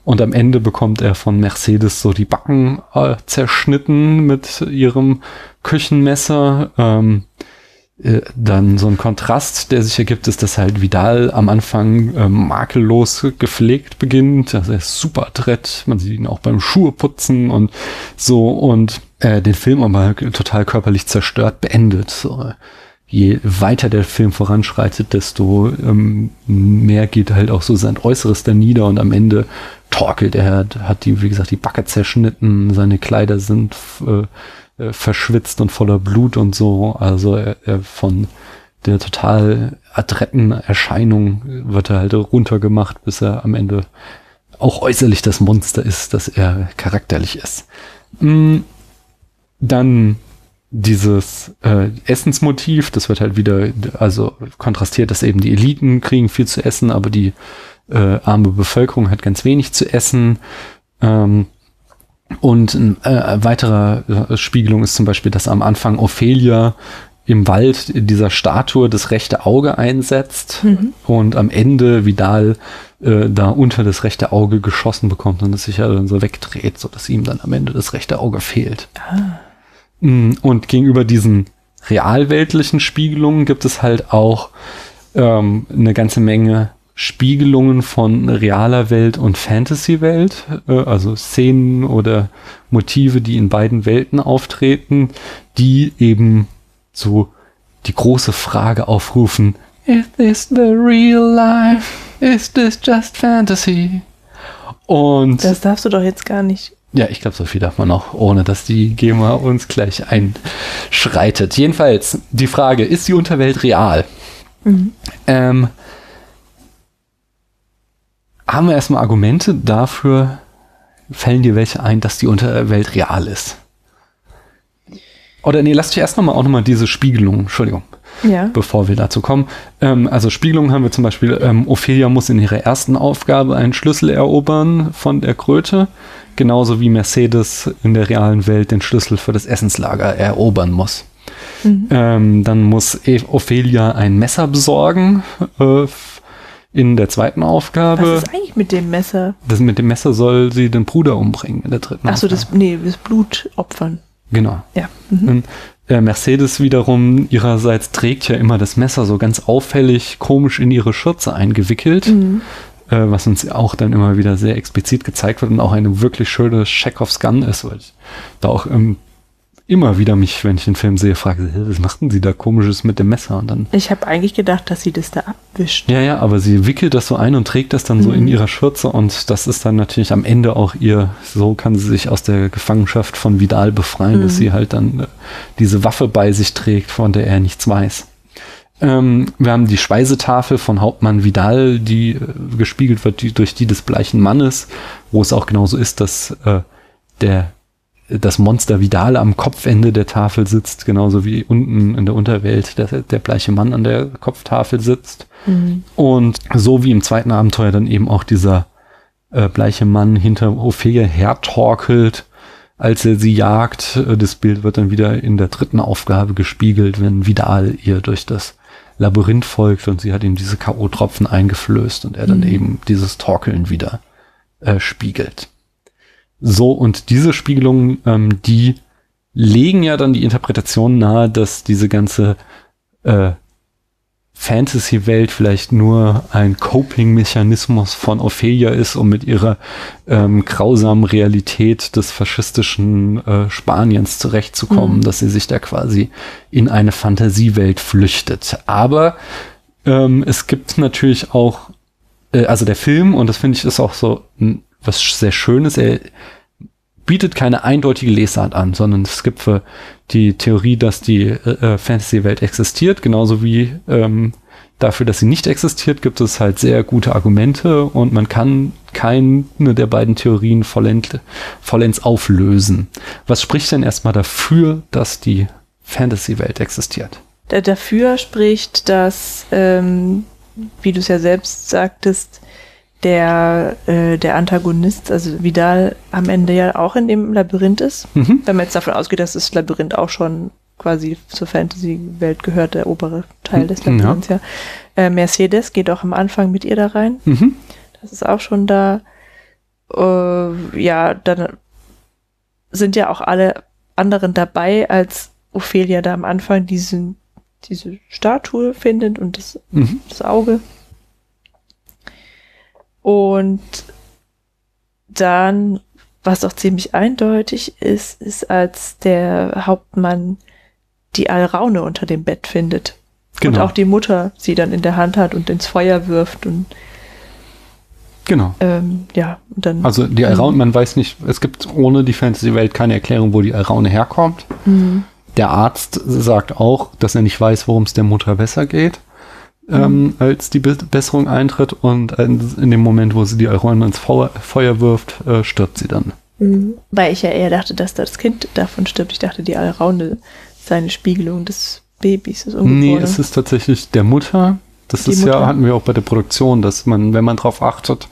und am Ende bekommt er von Mercedes so die Backen äh, zerschnitten mit ihrem Küchenmesser. Ähm, äh, dann so ein Kontrast, der sich ergibt, ist, dass halt Vidal am Anfang äh, makellos gepflegt beginnt. Also er ist super adrett. Man sieht ihn auch beim Schuheputzen und so und äh, den Film aber total körperlich zerstört beendet. So je weiter der Film voranschreitet, desto ähm, mehr geht halt auch so sein Äußeres da nieder und am Ende torkelt er, hat die, wie gesagt, die Backe zerschnitten, seine Kleider sind äh, äh, verschwitzt und voller Blut und so. Also er, er von der total adretten Erscheinung wird er halt runtergemacht, bis er am Ende auch äußerlich das Monster ist, dass er charakterlich ist. Mm, dann dieses äh, Essensmotiv, das wird halt wieder, also kontrastiert, dass eben die Eliten kriegen viel zu essen, aber die äh, arme Bevölkerung hat ganz wenig zu essen. Ähm, und äh, weiterer äh, Spiegelung ist zum Beispiel, dass am Anfang Ophelia im Wald dieser Statue das rechte Auge einsetzt mhm. und am Ende Vidal äh, da unter das rechte Auge geschossen bekommt und es sich ja dann so wegdreht, so dass ihm dann am Ende das rechte Auge fehlt. Ah. Mm, und gegenüber diesen realweltlichen Spiegelungen gibt es halt auch ähm, eine ganze Menge Spiegelungen von realer Welt und Fantasy-Welt, äh, also Szenen oder Motive, die in beiden Welten auftreten, die eben so die große Frage aufrufen, Is this the real life? Is this just fantasy? Und das darfst du doch jetzt gar nicht ja, ich glaube, so viel darf man noch, ohne dass die GEMA uns gleich einschreitet. Jedenfalls, die Frage, ist die Unterwelt real? Mhm. Ähm, haben wir erstmal Argumente dafür, fällen dir welche ein, dass die Unterwelt real ist? Oder nee, lass dich erst nochmal auch nochmal diese Spiegelung, Entschuldigung, ja. bevor wir dazu kommen. Ähm, also Spiegelung haben wir zum Beispiel, ähm, Ophelia muss in ihrer ersten Aufgabe einen Schlüssel erobern von der Kröte genauso wie Mercedes in der realen Welt den Schlüssel für das Essenslager erobern muss. Mhm. Ähm, dann muss e- Ophelia ein Messer besorgen äh, in der zweiten Aufgabe. Was ist eigentlich mit dem Messer? Das, mit dem Messer soll sie den Bruder umbringen in der dritten Achso, das, nee, das Blut opfern. Genau. Ja. Mhm. Und, äh, Mercedes wiederum ihrerseits trägt ja immer das Messer so ganz auffällig komisch in ihre Schürze eingewickelt. Mhm äh, was uns auch dann immer wieder sehr explizit gezeigt wird und auch eine wirklich schöne Chekhovs Gun ist, weil ich da auch ähm, immer wieder mich, wenn ich den Film sehe, frage, was machten sie da komisches mit dem Messer? Und dann. Ich habe eigentlich gedacht, dass sie das da abwischt. Ja, ja, aber sie wickelt das so ein und trägt das dann mhm. so in mhm. ihrer Schürze und das ist dann natürlich am Ende auch ihr, so kann sie sich aus der Gefangenschaft von Vidal befreien, mhm. dass sie halt dann äh, diese Waffe bei sich trägt, von der er nichts weiß. Ähm, wir haben die Speisetafel von Hauptmann Vidal, die äh, gespiegelt wird die, durch die des bleichen Mannes, wo es auch genauso ist, dass äh, der das Monster Vidal am Kopfende der Tafel sitzt, genauso wie unten in der Unterwelt der, der bleiche Mann an der Kopftafel sitzt. Mhm. Und so wie im zweiten Abenteuer dann eben auch dieser äh, bleiche Mann hinter Ophelia hertorkelt, als er sie jagt. Äh, das Bild wird dann wieder in der dritten Aufgabe gespiegelt, wenn Vidal ihr durch das Labyrinth folgt und sie hat ihm diese K.O.-Tropfen eingeflößt und er dann mhm. eben dieses Torkeln wieder äh, spiegelt. So, und diese Spiegelungen, ähm, die legen ja dann die Interpretation nahe, dass diese ganze äh, Fantasy-Welt vielleicht nur ein Coping-Mechanismus von Ophelia ist, um mit ihrer ähm, grausamen Realität des faschistischen äh, Spaniens zurechtzukommen, mhm. dass sie sich da quasi in eine Fantasiewelt flüchtet. Aber Ähm, es gibt natürlich auch, äh, also der Film, und das finde ich ist auch so m, was sehr Schönes, er bietet keine eindeutige Lesart an, sondern es gibt für die Theorie, dass die äh, Fantasy-Welt existiert, genauso wie ähm, dafür, dass sie nicht existiert, gibt es halt sehr gute Argumente und man kann keine der beiden Theorien vollend, vollends auflösen. Was spricht denn erstmal dafür, dass die Fantasy-Welt existiert? Da- Dafür spricht, dass, ähm, wie du es ja selbst sagtest, der, äh, der Antagonist, also Vidal, am Ende ja auch in dem Labyrinth ist. Mhm. Wenn man jetzt davon ausgeht, dass das Labyrinth auch schon quasi zur Fantasy-Welt gehört, der obere Teil des Ja. Labyrinths, ja. Äh, Mercedes geht auch am Anfang mit ihr da rein. Mhm. Das ist auch schon da. Äh, ja, dann sind ja auch alle anderen dabei, als Ophelia da am Anfang diesen, diese Statue findet und das, Mhm. das Auge. Und dann, was auch ziemlich eindeutig ist, ist, als der Hauptmann die Alraune unter dem Bett findet. Und Genau. auch die Mutter sie dann in der Hand hat und ins Feuer wirft und Genau. ähm, ja, und dann. Also die Alraune, man weiß nicht, es gibt ohne die Fantasy-Welt keine Erklärung, wo die Alraune herkommt. Mhm. Der Arzt sagt auch, dass er nicht weiß, worum es der Mutter besser geht, ähm, als die Be Besserung eintritt. Und in dem Moment, wo sie die Alraune ins Feuer, Feuer wirft, äh, stirbt sie dann. Mhm. Weil ich ja eher dachte, dass das Kind davon stirbt. Ich dachte, die Alraune sei eine Spiegelung des Babys. Des Nee, es ist tatsächlich der Mutter. Das Die ist Mutter. ja, hatten wir auch bei der Produktion, dass man, wenn man drauf achtet,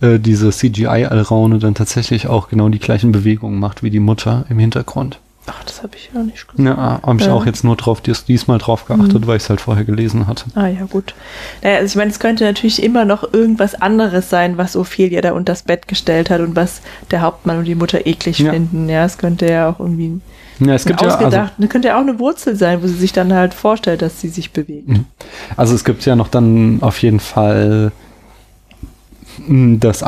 äh, diese CGI-Alraune dann tatsächlich auch genau die gleichen Bewegungen macht wie die Mutter im Hintergrund. Ach, das habe ich ja nicht gesehen. Ja, habe ich Ja. auch jetzt nur drauf, dies, diesmal drauf geachtet, Mhm. weil ich es halt vorher gelesen hatte. Ah ja, gut. Naja, also ich meine, es könnte natürlich immer noch irgendwas anderes sein, was Ophelia da unter das Bett gestellt hat und was der Hauptmann und die Mutter eklig Ja. finden. Ja, es könnte ja auch irgendwie Ja, es gibt ja, also, könnte ja auch eine Wurzel sein, wo sie sich dann halt vorstellt, dass sie sich bewegt. Mhm. also es gibt ja noch dann auf jeden Fall das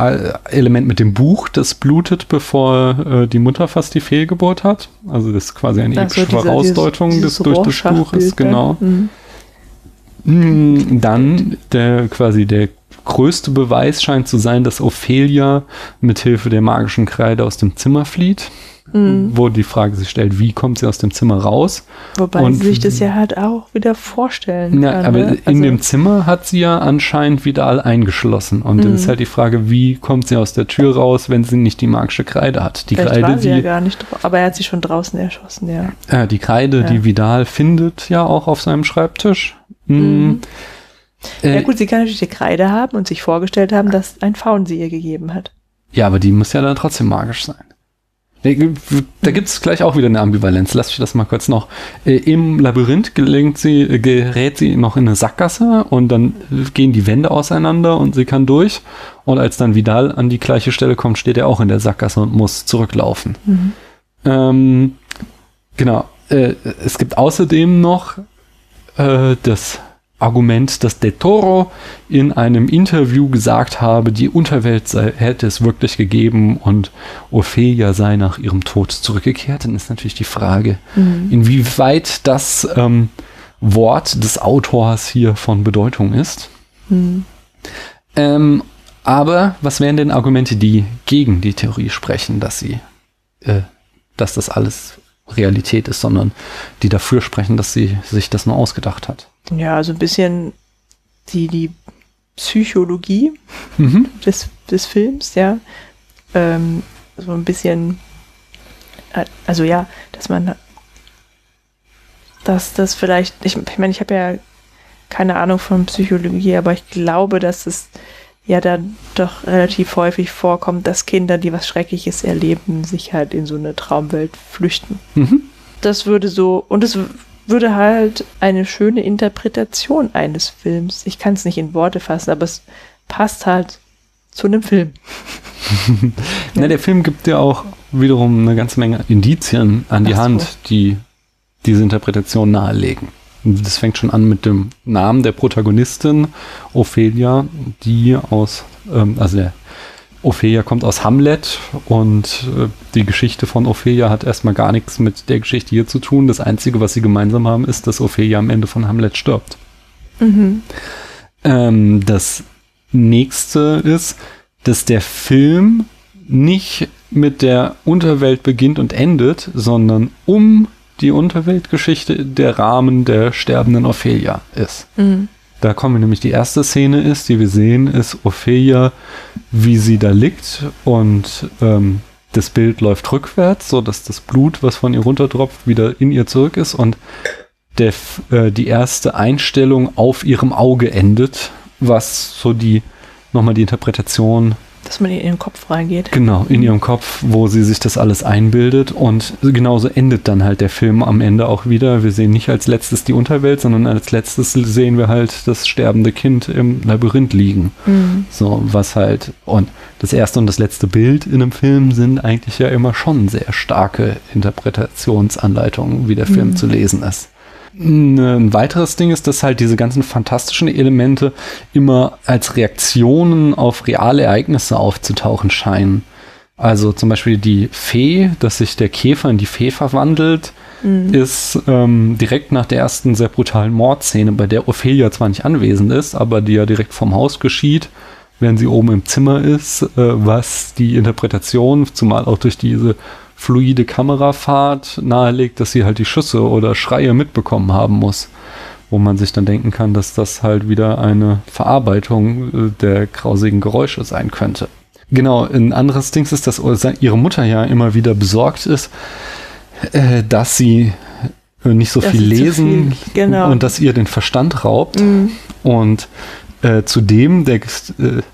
Element mit dem Buch, das blutet, bevor äh, die Mutter fast die Fehlgeburt hat. Also das ist quasi eine so, epische Vorausdeutung dieses- des, durch das Buches, Rorschach-Bild, ne? genau. Mhm. Mm, Dann der quasi der größte Beweis scheint zu sein, dass Ophelia mit Hilfe der magischen Kreide aus dem Zimmer flieht, Mhm. wo die Frage sich stellt, wie kommt sie aus dem Zimmer raus? Wobei Und- sie sich das ja halt auch wieder vorstellen Ja, kann. aber ne? in Also- dem Zimmer hat sie ja anscheinend Vidal eingeschlossen und dann Mhm. ist halt die Frage, wie kommt sie aus der Tür raus, wenn sie nicht die magische Kreide hat? Die Vielleicht Kreide, war sie ja die, gar nicht. Aber er hat sie schon draußen erschossen, ja. äh, die Kreide, Ja. die Vidal findet ja auch auf seinem Schreibtisch. Mhm. Äh, ja gut, sie kann natürlich die Kreide haben und sich vorgestellt haben, dass ein Faun sie ihr gegeben hat. Ja, aber die muss ja dann trotzdem magisch sein. Da gibt es gleich auch wieder eine Ambivalenz. Lass mich das mal kurz noch. Äh, Im Labyrinth gelingt sie, äh, gerät sie noch in eine Sackgasse und dann äh, gehen die Wände auseinander und sie kann durch. Und als dann Vidal an die gleiche Stelle kommt, steht er auch in der Sackgasse und muss zurücklaufen. Ähm, genau. Äh, es gibt außerdem noch äh, das Argument, dass De Toro in einem Interview gesagt habe, die Unterwelt sei, hätte es wirklich gegeben und Ophelia sei nach ihrem Tod zurückgekehrt. Dann ist natürlich die Frage, Mhm. inwieweit das ähm, Wort des Autors hier von Bedeutung ist. Mhm. Ähm, aber was wären denn Argumente, die gegen die Theorie sprechen, dass sie, äh, dass das alles Realität ist, sondern die dafür sprechen, dass sie sich das nur ausgedacht hat? Ja, also ein bisschen die, die Psychologie Mhm. des, des Films, ja. Ähm, so ein bisschen, also ja, dass man, dass das vielleicht, ich, ich meine, ich habe ja keine Ahnung von Psychologie, aber ich glaube, dass es ja dann doch relativ häufig vorkommt, dass Kinder, die was Schreckliches erleben, sich halt in so eine Traumwelt flüchten. Mhm. Das würde so, und es würde halt eine schöne Interpretation eines Films. Ich kann es nicht in Worte fassen, aber es passt halt zu einem Film. Na, der Film gibt ja auch wiederum eine ganze Menge Indizien an die Ach so. Hand, die diese Interpretation nahelegen. Und Das fängt schon an mit dem Namen der Protagonistin, Ophelia, die aus, ähm, also der Ophelia kommt aus Hamlet und äh, die Geschichte von Ophelia hat erstmal gar nichts mit der Geschichte hier zu tun. Das Einzige, was sie gemeinsam haben, ist, dass Ophelia am Ende von Hamlet stirbt. Mhm. Ähm, das nächste ist, dass der Film nicht mit der Unterwelt beginnt und endet, sondern um die Unterweltgeschichte der Rahmen der sterbenden Ophelia ist. Mhm. Da kommen wir nämlich, die erste Szene ist, die wir sehen, ist Ophelia, wie sie da liegt und ähm, das Bild läuft rückwärts, so dass das Blut, was von ihr runtertropft, wieder in ihr zurück ist und der, äh, die erste Einstellung auf ihrem Auge endet, was so die nochmal die Interpretation Dass man in ihren Kopf reingeht. Genau, in ihrem Kopf, wo sie sich das alles einbildet. Und genauso endet dann halt der Film am Ende auch wieder. Wir sehen nicht als letztes die Unterwelt, sondern als letztes sehen wir halt das sterbende Kind im Labyrinth liegen. Mhm. So, was halt, und das erste und das letzte Bild in einem Film sind eigentlich ja immer schon sehr starke Interpretationsanleitungen, wie der Film Mhm. zu lesen ist. Ein weiteres Ding ist, dass halt diese ganzen fantastischen Elemente immer als Reaktionen auf reale Ereignisse aufzutauchen scheinen. Also zum Beispiel die Fee, dass sich der Käfer in die Fee verwandelt, Mhm. ist ähm, direkt nach der ersten sehr brutalen Mordszene, bei der Ophelia zwar nicht anwesend ist, aber die ja direkt vom Haus geschieht, wenn sie oben im Zimmer ist, äh, was die Interpretation, zumal auch durch diese fluide Kamerafahrt nahelegt, dass sie halt die Schüsse oder Schreie mitbekommen haben muss. Wo man sich dann denken kann, dass das halt wieder eine Verarbeitung äh, der grausigen Geräusche sein könnte. Genau, ein anderes Ding ist, dass ihre Mutter ja immer wieder besorgt ist, äh, dass sie äh, nicht so Dass viel lesen viel- genau. und dass ihr den Verstand raubt. Mhm. Und äh, zudem der äh,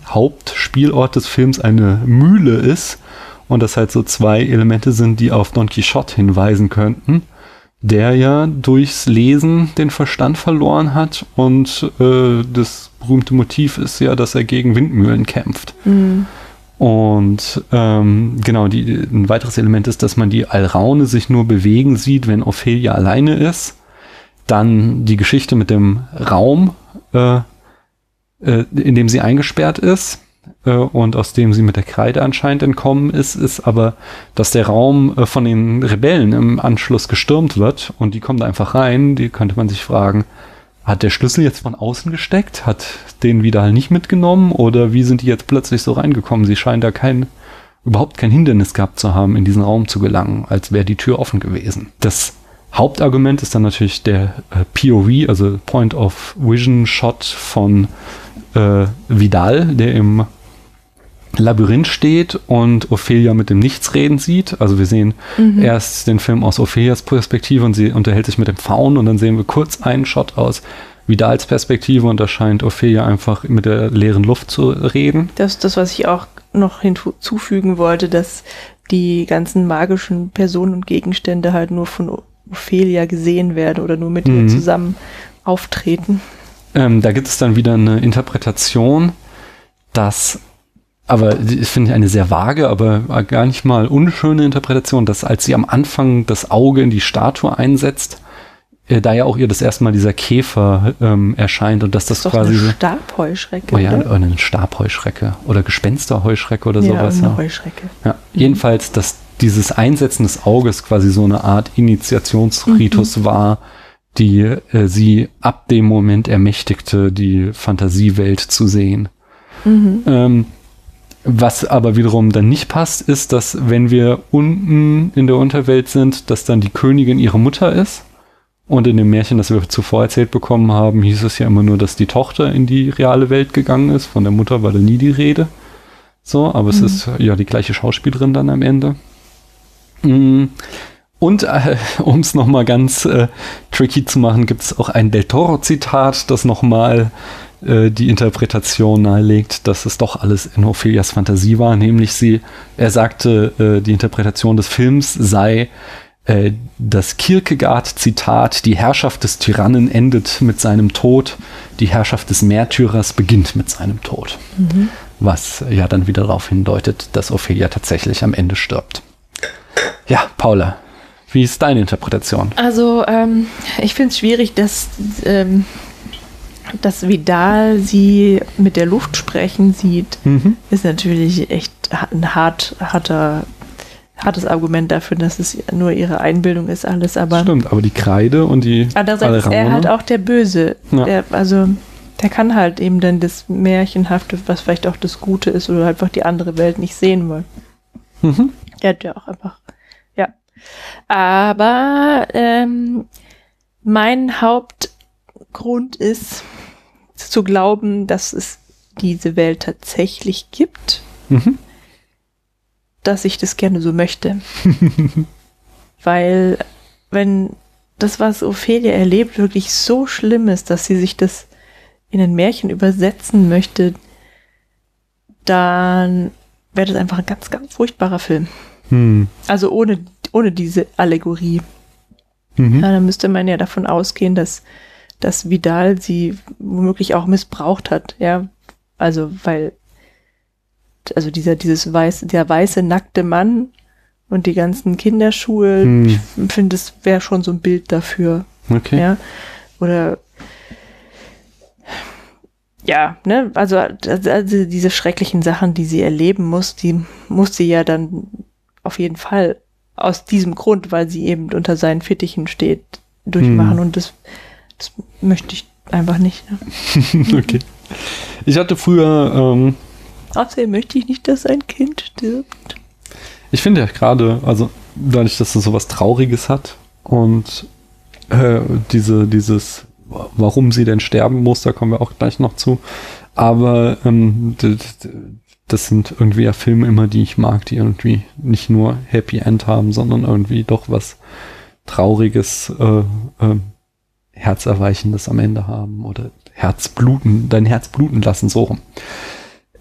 Hauptspielort des Films eine Mühle ist und das halt so zwei Elemente sind, die auf Don Quixote hinweisen könnten, der ja durchs Lesen den Verstand verloren hat und äh, das berühmte Motiv ist ja, dass er gegen Windmühlen kämpft. Mhm. Und ähm, genau, die, ein weiteres Element ist, dass man die Alraune sich nur bewegen sieht, wenn Ophelia alleine ist. Dann die Geschichte mit dem Raum, äh, äh, in dem sie eingesperrt ist äh, und aus dem sie mit der Kreide anscheinend entkommen ist, ist aber, dass der Raum äh, von den Rebellen im Anschluss gestürmt wird und die kommen da einfach rein. Die könnte man sich fragen, hat der Schlüssel jetzt von außen gesteckt? Hat den Vidal nicht mitgenommen? Oder wie sind die jetzt plötzlich so reingekommen? Sie scheinen da kein, überhaupt kein Hindernis gehabt zu haben, in diesen Raum zu gelangen, als wäre die Tür offen gewesen. Das Hauptargument ist dann natürlich der äh, POV, also Point of Vision Shot von äh, Vidal, der im Labyrinth steht und Ophelia mit dem Nichtsreden sieht. Also wir sehen Mhm. erst den Film aus Ophelias Perspektive und sie unterhält sich mit dem Faun und dann sehen wir kurz einen Shot aus Vidals Perspektive und da scheint Ophelia einfach mit der leeren Luft zu reden. Das ist das, was ich auch noch hinzufügen wollte, dass die ganzen magischen Personen und Gegenstände halt nur von Ophelia gesehen werden oder nur mit ihr Mhm. zusammen auftreten. Ähm, da gibt es dann wieder eine Interpretation, dass, aber ich finde eine sehr vage, aber gar nicht mal unschöne Interpretation, dass als sie am Anfang das Auge in die Statue einsetzt, äh, da ja auch ihr das erste Mal dieser Käfer ähm, erscheint und dass das Das ist doch quasi eine so, Stabheuschrecke, oh ja, oder? eine Stabheuschrecke oder Gespensterheuschrecke oder ja, sowas. eine Ja. Heuschrecke. Ja, jedenfalls, dass dieses Einsetzen des Auges quasi so eine Art Initiationsritus Mhm. war, die äh, sie ab dem Moment ermächtigte, die Fantasiewelt zu sehen. Mhm. Ähm, was aber wiederum dann nicht passt, ist, dass wenn wir unten in der Unterwelt sind, dass dann die Königin ihre Mutter ist. Und in dem Märchen, das wir zuvor erzählt bekommen haben, hieß es ja immer nur, dass die Tochter in die reale Welt gegangen ist. Von der Mutter war da nie die Rede. So, aber es Mhm. ist ja die gleiche Schauspielerin dann am Ende. Mm. Und äh, um es nochmal ganz äh, tricky zu machen, gibt es auch ein Del Toro-Zitat, das nochmal äh, die Interpretation nahelegt, dass es doch alles in Ophelias Fantasie war. Nämlich sie, er sagte, äh, die Interpretation des Films sei äh, das Kierkegaard-Zitat, die Herrschaft des Tyrannen endet mit seinem Tod, die Herrschaft des Märtyrers beginnt mit seinem Tod. Mhm. Was ja dann wieder darauf hindeutet, dass Ophelia tatsächlich am Ende stirbt. Ja, Paula, wie ist deine Interpretation? Also, ähm, ich finde es schwierig, dass, ähm, dass Vidal sie mit der Luft sprechen sieht. Mhm. Ist natürlich echt ein hart, harter, hartes Argument dafür, dass es nur ihre Einbildung ist, alles. Aber Stimmt, aber die Kreide und die andererseits ist er halt auch der Böse. Ja. Der, also, Der kann halt eben dann das Märchenhafte, was vielleicht auch das Gute ist, oder einfach die andere Welt nicht sehen wollen. Mhm. Der hat ja auch einfach, ja. Aber ähm, mein Hauptgrund ist zu glauben, dass es diese Welt tatsächlich gibt, Mhm. dass ich das gerne so möchte. Weil wenn das, was Ophelia erlebt, wirklich so schlimm ist, dass sie sich das in ein Märchen übersetzen möchte, dann wäre das einfach ein ganz, ganz furchtbarer Film. Hm. Also ohne, ohne diese Allegorie. Mhm. Ja, dann müsste man ja davon ausgehen, dass, dass Vidal sie womöglich auch missbraucht hat, ja. Also, weil, also dieser, dieses weiße, der weiße, nackte Mann und die ganzen Kinderschuhe, Hm. ich finde, das wäre schon so ein Bild dafür, Okay. ja. Oder, ja, ne, also, also diese schrecklichen Sachen, die sie erleben muss, die muss sie ja dann auf jeden Fall aus diesem Grund, weil sie eben unter seinen Fittichen steht, durchmachen. Hm. Und das, das möchte ich einfach nicht. Ne? okay. Ich hatte früher, ähm, Außerdem möchte ich nicht, dass ein Kind stirbt. ich finde ja gerade, also dadurch, dass es sowas Trauriges hat und äh, diese, dieses, warum sie denn sterben muss, da kommen wir auch gleich noch zu. Aber ähm, das sind irgendwie ja Filme immer, die ich mag, die irgendwie nicht nur Happy End haben, sondern irgendwie doch was Trauriges, äh, äh, Herzerweichendes am Ende haben oder Herzbluten, dein Herz bluten lassen, so rum.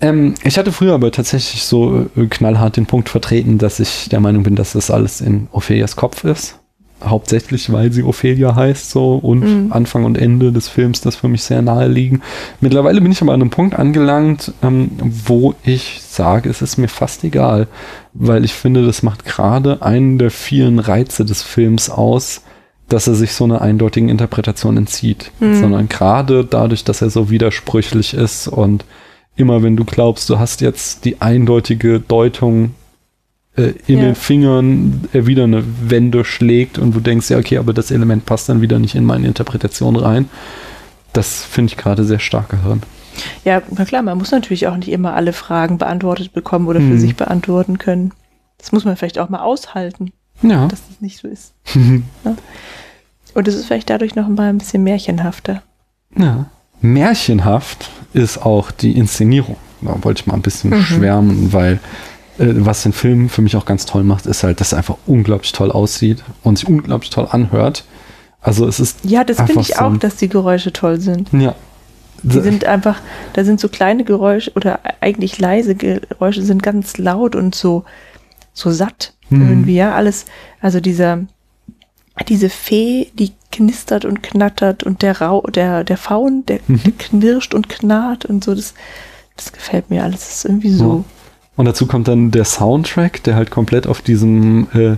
Ähm, ich hatte früher aber tatsächlich so äh, knallhart den Punkt vertreten, dass ich der Meinung bin, dass das alles in Ophelias Kopf ist. Hauptsächlich, weil sie Ophelia heißt so und Mhm. Anfang und Ende des Films das für mich sehr nahe liegen. Mittlerweile bin ich aber an einem Punkt angelangt, ähm, wo ich sage, es ist mir fast egal, weil ich finde, das macht gerade einen der vielen Reize des Films aus, dass er sich so einer eindeutigen Interpretation entzieht, Mhm. sondern gerade dadurch, dass er so widersprüchlich ist und immer wenn du glaubst, du hast jetzt die eindeutige Deutung äh, in Ja. den Fingern, er wieder eine Wende schlägt und du denkst, ja, okay, aber das Element passt dann wieder nicht in meine Interpretation rein. Das finde ich gerade sehr stark daran. Ja, na klar, man muss natürlich auch nicht immer alle Fragen beantwortet bekommen oder für Mhm. sich beantworten können. Das muss man vielleicht auch mal aushalten, Ja. dass das nicht so ist. Und es ist vielleicht dadurch noch mal ein bisschen märchenhafter. ja. Märchenhaft ist auch die Inszenierung. Da wollte ich mal ein bisschen Mhm. schwärmen, weil äh, was den Film für mich auch ganz toll macht, ist halt, dass er einfach unglaublich toll aussieht und sich unglaublich toll anhört. Also es ist Ja, das finde ich so auch, dass die Geräusche toll sind. ja. Die sind einfach, da sind so kleine Geräusche oder eigentlich leise Geräusche sind ganz laut und so, so satt Mhm. irgendwie, ja, alles, also dieser, diese Fee, die knistert und knattert und der Rau, der, der Faun, der, Mhm. der knirscht und knarrt und so, das, das gefällt mir alles, das ist irgendwie so. Und dazu kommt dann der Soundtrack, der halt komplett auf diesem äh, äh,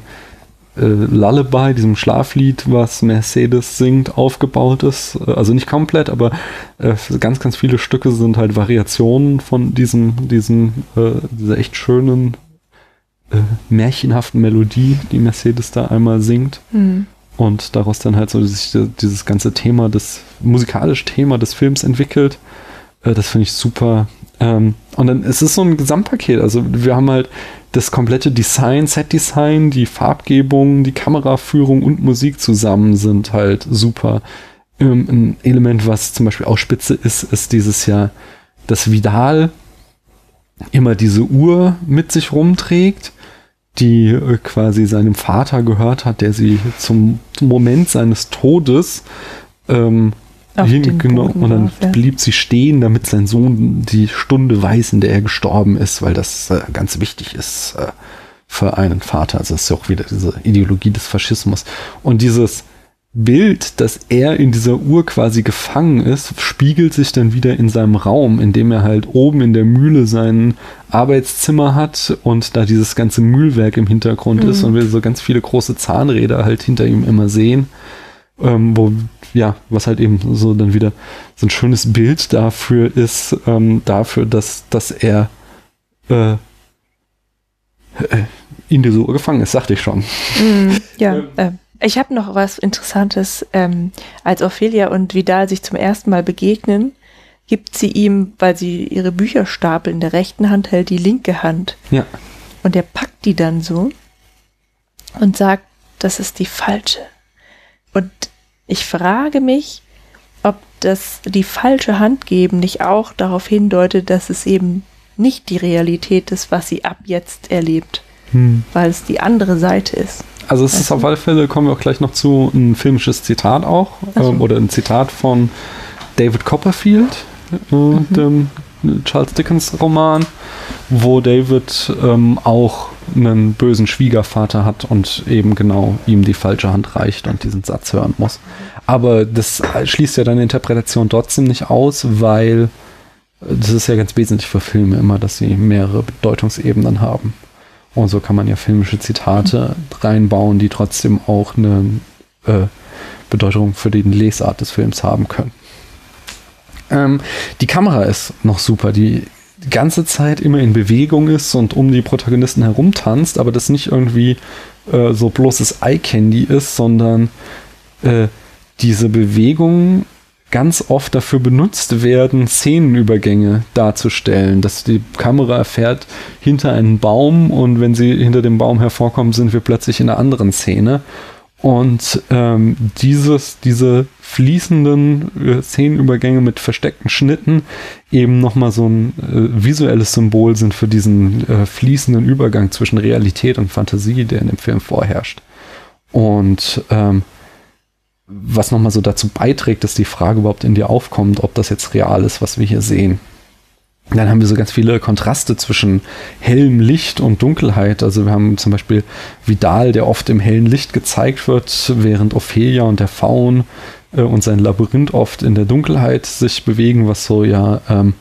Lullaby, diesem Schlaflied, was Mercedes singt, aufgebaut ist. Also nicht komplett, aber äh, ganz, ganz viele Stücke sind halt Variationen von diesem, diesem, äh, dieser echt schönen, äh, märchenhaften Melodie, die Mercedes da einmal singt. Hm. Und daraus dann halt so sich dieses ganze Thema, das musikalische Thema des Films entwickelt. Äh, das finde ich super. Ähm, und dann es ist so ein Gesamtpaket. Also wir haben halt das komplette Design, Set-Design, die Farbgebung, die Kameraführung und Musik zusammen sind halt super. Ähm, ein Element, was zum Beispiel auch spitze ist, ist dieses Jahr, dass Vidal immer diese Uhr mit sich rumträgt, die äh, quasi seinem Vater gehört hat, der sie zum Moment seines Todes ähm, hingenommen und dann ja. blieb sie stehen, damit sein Sohn die Stunde weiß, in der er gestorben ist, weil das äh, ganz wichtig ist äh, für einen Vater. Also das ist ja auch wieder diese Ideologie des Faschismus. Und dieses Bild, dass er in dieser Uhr quasi gefangen ist, spiegelt sich dann wieder in seinem Raum, in dem er halt oben in der Mühle sein Arbeitszimmer hat und da dieses ganze Mühlwerk im Hintergrund ist Mhm. und wir so ganz viele große Zahnräder halt hinter ihm immer sehen. Ähm, wo, ja, was halt eben so dann wieder so ein schönes Bild dafür ist, ähm, dafür, dass, dass er äh, äh, in dieser Uhr gefangen ist, sagte ich schon. Mm, ja, ähm, ich habe noch was Interessantes. Ähm, als Ophelia und Vidal sich zum ersten Mal begegnen, gibt sie ihm, weil sie ihre Bücherstapel in der rechten Hand hält, die linke Hand. Ja. Und er packt die dann so und sagt, das ist die falsche. Und ich frage mich, ob das die falsche Hand geben nicht auch darauf hindeutet, dass es eben nicht die Realität ist, was sie ab jetzt erlebt, Hm. weil es die andere Seite ist. Also es ist auf alle Fälle, kommen wir auch gleich noch zu, ein filmisches Zitat auch, so. ähm, oder ein Zitat von David Copperfield, äh, Mhm. dem Charles Dickens Roman, wo David ähm, auch einen bösen Schwiegervater hat und eben genau ihm die falsche Hand reicht und diesen Satz hören muss. Aber das schließt ja deine Interpretation trotzdem nicht aus, weil äh, das ist ja ganz wesentlich für Filme immer, dass sie mehrere Bedeutungsebenen haben. Und so kann man ja filmische Zitate reinbauen, die trotzdem auch eine äh, Bedeutung für die Lesart des Films haben können. Ähm, die Kamera ist noch super, die die ganze Zeit immer in Bewegung ist und um die Protagonisten herumtanzt, aber das nicht irgendwie äh, so bloßes Eye-Candy ist, sondern äh, diese Bewegungen ganz oft dafür benutzt werden, Szenenübergänge darzustellen, dass die Kamera erfährt hinter einen Baum und wenn sie hinter dem Baum hervorkommen, sind wir plötzlich in einer anderen Szene. Und ähm, dieses, diese fließenden äh, Szenenübergänge mit versteckten Schnitten eben nochmal so ein äh, visuelles Symbol sind für diesen äh, fließenden Übergang zwischen Realität und Fantasie, der in dem Film vorherrscht. Und ähm, was nochmal so dazu beiträgt, dass die Frage überhaupt in dir aufkommt, ob das jetzt real ist, was wir hier sehen. Dann haben wir so ganz viele Kontraste zwischen hellem Licht und Dunkelheit. Also wir haben zum Beispiel Vidal, der oft im hellen Licht gezeigt wird, während Ophelia und der Faun äh, und sein Labyrinth oft in der Dunkelheit sich bewegen, was so ja ähm,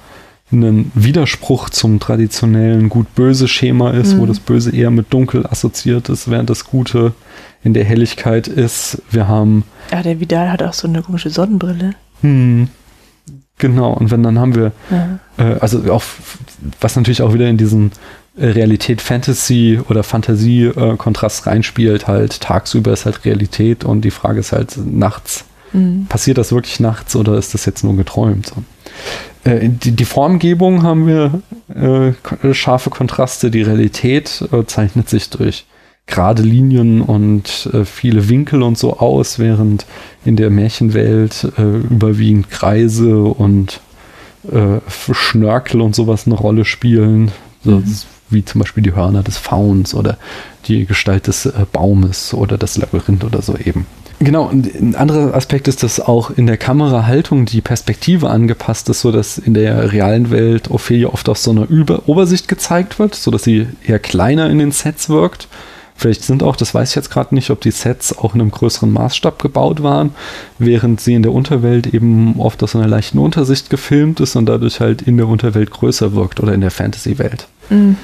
ein Widerspruch zum traditionellen Gut-Böse-Schema ist, wo Mhm. das Böse eher mit Dunkel assoziiert ist, während das Gute in der Helligkeit ist. Wir haben Ja, der Vidal hat auch so eine komische Sonnenbrille. hm, genau, und wenn dann haben wir Ja. äh, also auch, was natürlich auch wieder in diesen äh, Realität-Fantasy oder Fantasie-Kontrast reinspielt, halt tagsüber ist halt Realität und die Frage ist halt nachts, Mhm. passiert das wirklich nachts oder ist das jetzt nur geträumt? So. Äh, die, die Formgebung haben wir äh, scharfe Kontraste, die Realität äh, zeichnet sich durch gerade Linien und äh, viele Winkel und so aus, während in der Märchenwelt äh, überwiegend Kreise und Schnörkel und sowas eine Rolle spielen, so Mhm. wie zum Beispiel die Hörner des Fauns oder die Gestalt des Baumes oder das Labyrinth oder so eben. Genau, ein anderer Aspekt ist, dass auch in der Kamerahaltung die Perspektive angepasst ist, sodass in der realen Welt Ophelia oft aus so einer Über Obersicht gezeigt wird, sodass sie eher kleiner in den Sets wirkt. Vielleicht sind auch, das weiß ich jetzt gerade nicht, ob die Sets auch in einem größeren Maßstab gebaut waren, während sie in der Unterwelt eben oft aus einer leichten Untersicht gefilmt ist und dadurch halt in der Unterwelt größer wirkt oder in der Fantasy-Welt. Mhm.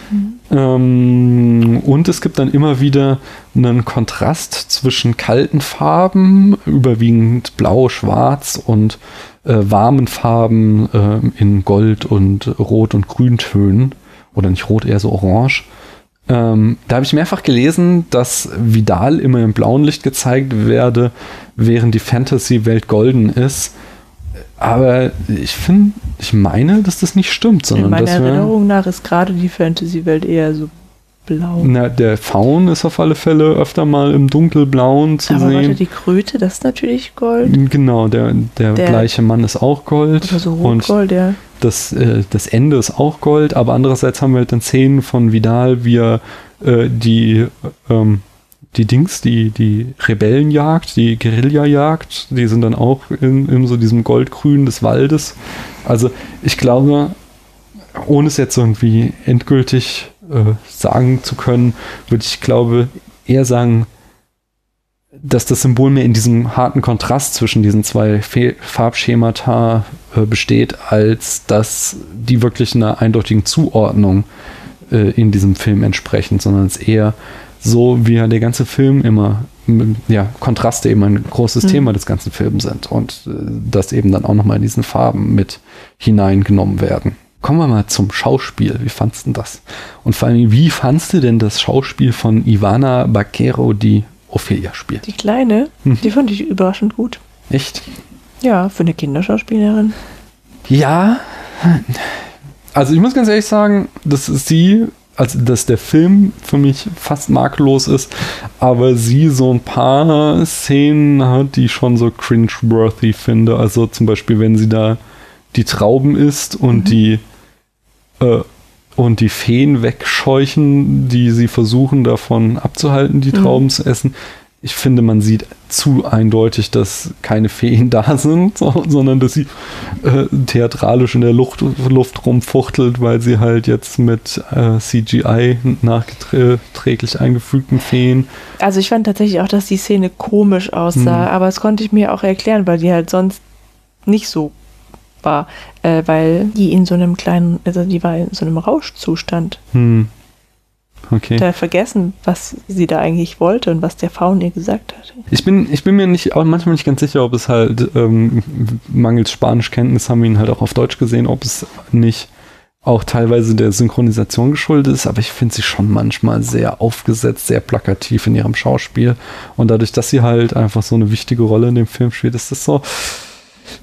Ähm, und es gibt dann immer wieder einen Kontrast zwischen kalten Farben, überwiegend blau, schwarz und äh, warmen Farben äh, in Gold und Rot und Grüntönen. Oder nicht rot, eher so orange. Ähm, da habe ich mehrfach gelesen, dass Vidal immer im blauen Licht gezeigt werde, während die Fantasy-Welt golden ist. Aber ich finde, ich meine, dass das nicht stimmt, In sondern meiner dass wir, Erinnerung nach ist gerade die Fantasy-Welt eher so blau. na, der Faun ist auf alle Fälle öfter mal im dunkelblauen zu Aber warte, sehen. die Kröte, das ist natürlich Gold. Genau, der, der, Der- gleiche Mann ist auch Gold. Oder so und Rotgold, ja. das, äh, das Ende ist auch Gold, aber andererseits haben wir halt dann Szenen von Vidal, wie er äh, die, ähm, die Dings, die, die Rebellen jagt, die Guerilla jagt, die sind dann auch in, in so diesem Goldgrün des Waldes. Also ich glaube, ohne es jetzt irgendwie endgültig äh, sagen zu können, würde ich glaube eher sagen, dass das Symbol mehr in diesem harten Kontrast zwischen diesen zwei Fe Farbschemata äh, besteht, als dass die wirklich einer eindeutigen Zuordnung äh, in diesem Film entsprechen, sondern es eher so, wie ja der ganze Film immer, ja, Kontraste eben ein großes Mhm. Thema des ganzen Films sind und äh, das eben dann auch nochmal in diesen Farben mit hineingenommen werden. Kommen wir mal zum Schauspiel. Wie fandst du denn das? Und vor allem, wie fandst du denn das Schauspiel von Ivana Baquero, die Ophelia spielt? Die kleine, Mhm. die fand ich überraschend gut. Echt? Ja, für eine Kinderschauspielerin. Ja, also ich muss ganz ehrlich sagen, dass sie, also dass der Film für mich fast makellos ist, aber sie so ein paar Szenen hat, die ich schon so cringe-worthy finde. Also zum Beispiel, wenn sie da die Trauben isst und mhm. die äh, und die Feen wegscheuchen, die sie versuchen davon abzuhalten, die mhm. Trauben mhm. zu essen ich finde, man sieht zu eindeutig, dass keine Feen da sind, so, sondern dass sie äh, theatralisch in der Luft, Luft rumfuchtelt, weil sie halt jetzt mit äh, CGI nachträglich eingefügten Feen. Also ich fand tatsächlich auch, dass die Szene komisch aussah, hm. aber das konnte ich mir auch erklären, weil die halt sonst nicht so war, äh, weil die in so einem kleinen, also die war in so einem Rauschzustand. Hm. Okay. Da vergessen, was sie da eigentlich wollte und was der Faun ihr gesagt hat. Ich bin, ich bin mir nicht, auch manchmal nicht ganz sicher, ob es halt ähm, mangels Spanischkenntnis haben wir ihn halt auch auf Deutsch gesehen, ob es nicht auch teilweise der Synchronisation geschuldet ist, aber ich finde sie schon manchmal sehr aufgesetzt, sehr plakativ in ihrem Schauspiel. Und dadurch, dass sie halt einfach so eine wichtige Rolle in dem Film spielt, ist das so.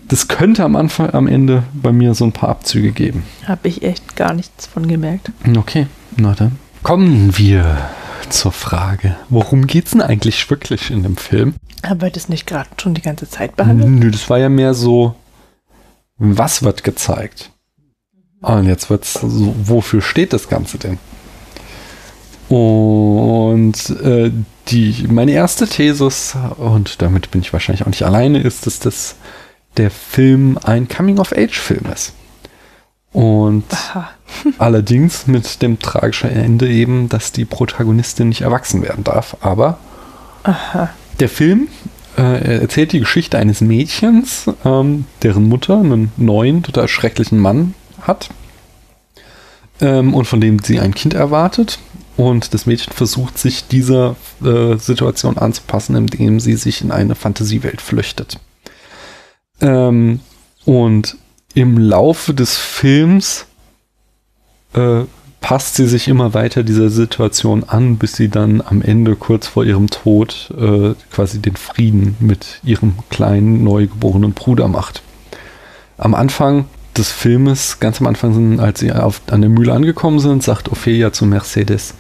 Das könnte am Anfang, am Ende bei mir so ein paar Abzüge geben. Habe ich echt gar nichts von gemerkt. Okay, na dann. Kommen wir zur Frage, worum geht es denn eigentlich wirklich in dem Film? Haben wir das nicht gerade schon die ganze Zeit behandelt? Nö, das war ja mehr so, was wird gezeigt? Und jetzt wird es so, wofür steht das Ganze denn? Und äh, die, meine erste These ist, und damit bin ich wahrscheinlich auch nicht alleine, ist, dass das der Film ein Coming-of-Age-Film ist. Und allerdings mit dem tragischen Ende eben, dass die Protagonistin nicht erwachsen werden darf. Aber Aha. der Film äh, erzählt die Geschichte eines Mädchens, ähm, deren Mutter einen neuen, total schrecklichen Mann hat ähm, und von dem sie ein Kind erwartet. Und das Mädchen versucht sich dieser äh, Situation anzupassen, indem sie sich in eine Fantasiewelt flüchtet. Ähm, und im Laufe des Films äh, passt sie sich immer weiter dieser Situation an, bis sie dann am Ende kurz vor ihrem Tod äh, quasi den Frieden mit ihrem kleinen neugeborenen Bruder macht. Am Anfang des Filmes, ganz am Anfang, als sie auf, an der Mühle angekommen sind, sagt Ophelia zu Mercedes,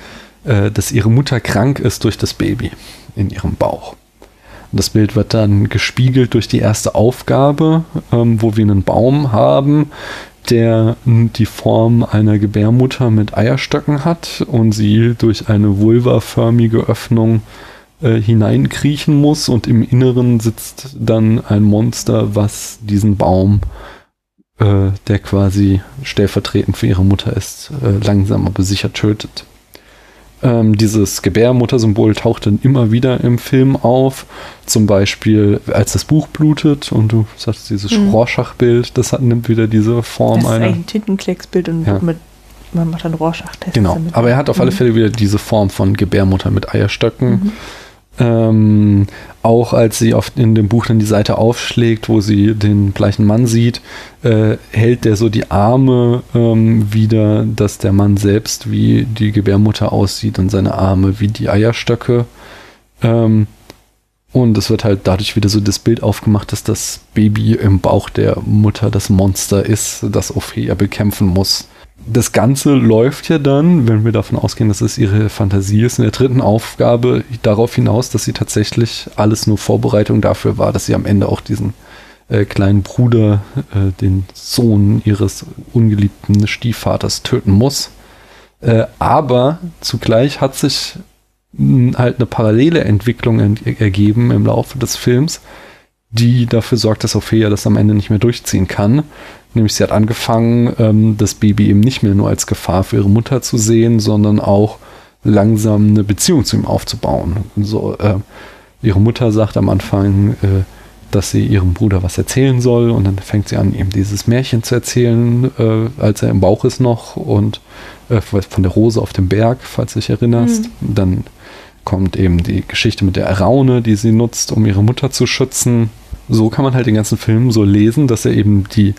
äh, dass ihre Mutter krank ist durch das Baby in ihrem Bauch. Das Bild wird dann gespiegelt durch die erste Aufgabe, ähm, wo wir einen Baum haben, der die Form einer Gebärmutter mit Eierstöcken hat und sie durch eine vulvaförmige Öffnung äh, hineinkriechen muss und im Inneren sitzt dann ein Monster, was diesen Baum, äh, der quasi stellvertretend für ihre Mutter ist, äh, langsam aber sicher tötet. Ähm, dieses Gebärmuttersymbol taucht dann immer wieder im Film auf. Zum Beispiel, als das Buch blutet und du sagst, dieses mhm. Rorschach-Bild, das hat, nimmt wieder diese Form einer. Das ist ein Tintenklecksbild und ja. mit, man macht dann Rorschach-Test. Genau, aber er hat auf alle mhm. Fälle wieder diese Form von Gebärmutter mit Eierstöcken. Mhm. Ähm, auch als sie auf, in dem Buch dann die Seite aufschlägt, wo sie den bleichen Mann sieht, äh, hält der so die Arme ähm, wieder, dass der Mann selbst wie die Gebärmutter aussieht und seine Arme wie die Eierstöcke. Ähm, und es wird halt dadurch wieder so das Bild aufgemacht, dass das Baby im Bauch der Mutter das Monster ist, das Ophelia bekämpfen muss das Ganze läuft ja dann, wenn wir davon ausgehen, dass es ihre Fantasie ist, in der dritten Aufgabe darauf hinaus, dass sie tatsächlich alles nur Vorbereitung dafür war, dass sie am Ende auch diesen äh, kleinen Bruder, äh, den Sohn ihres ungeliebten Stiefvaters töten muss. Äh, aber zugleich hat sich mh, halt eine parallele Entwicklung ergeben im Laufe des Films, die dafür sorgt, dass Ophelia das am Ende nicht mehr durchziehen kann. Nämlich sie hat angefangen, ähm, das Baby eben nicht mehr nur als Gefahr für ihre Mutter zu sehen, sondern auch langsam eine Beziehung zu ihm aufzubauen. So, äh, ihre Mutter sagt am Anfang, äh, dass sie ihrem Bruder was erzählen soll und dann fängt sie an, ihm dieses Märchen zu erzählen, äh, als er im Bauch ist noch und äh, von der Rose auf dem Berg, falls du dich erinnerst. Mhm. Dann kommt eben die Geschichte mit der Raune, die sie nutzt, um ihre Mutter zu schützen. So kann man halt den ganzen Film so lesen, dass er eben die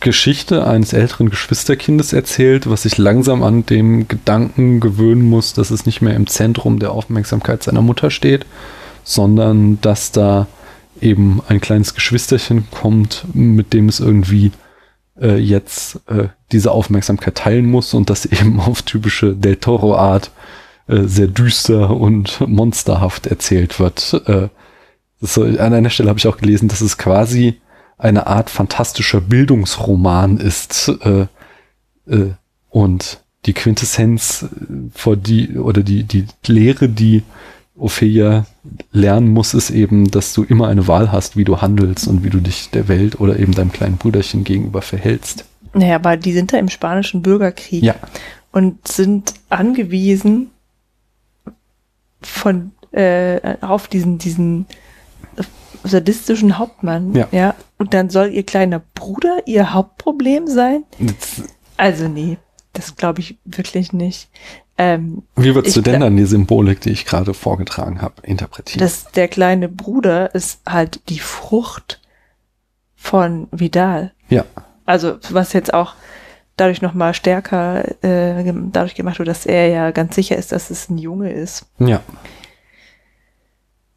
Geschichte eines älteren Geschwisterkindes erzählt, was sich langsam an dem Gedanken gewöhnen muss, dass es nicht mehr im Zentrum der Aufmerksamkeit seiner Mutter steht, sondern dass da eben ein kleines Geschwisterchen kommt, mit dem es irgendwie äh, jetzt äh, diese Aufmerksamkeit teilen muss und das eben auf typische Del Toro-Art äh, sehr düster und monsterhaft erzählt wird. Äh, so, an einer Stelle habe ich auch gelesen, dass es quasi eine Art fantastischer Bildungsroman ist äh, äh, und die Quintessenz äh, vor die oder die die Lehre, die Ophelia lernen muss, ist eben, dass du immer eine Wahl hast, wie du handelst und wie du dich der Welt oder eben deinem kleinen Brüderchen gegenüber verhältst. Naja, aber die sind da im spanischen Bürgerkrieg Ja. und sind angewiesen von äh, auf diesen diesen sadistischen Hauptmann. Ja. ja. Und dann soll ihr kleiner Bruder ihr Hauptproblem sein? Also nee, das glaube ich wirklich nicht. Ähm, Wie würdest du denn dann die Symbolik, die ich gerade vorgetragen habe, interpretieren? dass der kleine Bruder ist halt die Frucht von Vidal. ja, Also was jetzt auch dadurch nochmal stärker äh, dadurch gemacht wird, dass er ja ganz sicher ist, dass es ein Junge ist. ja.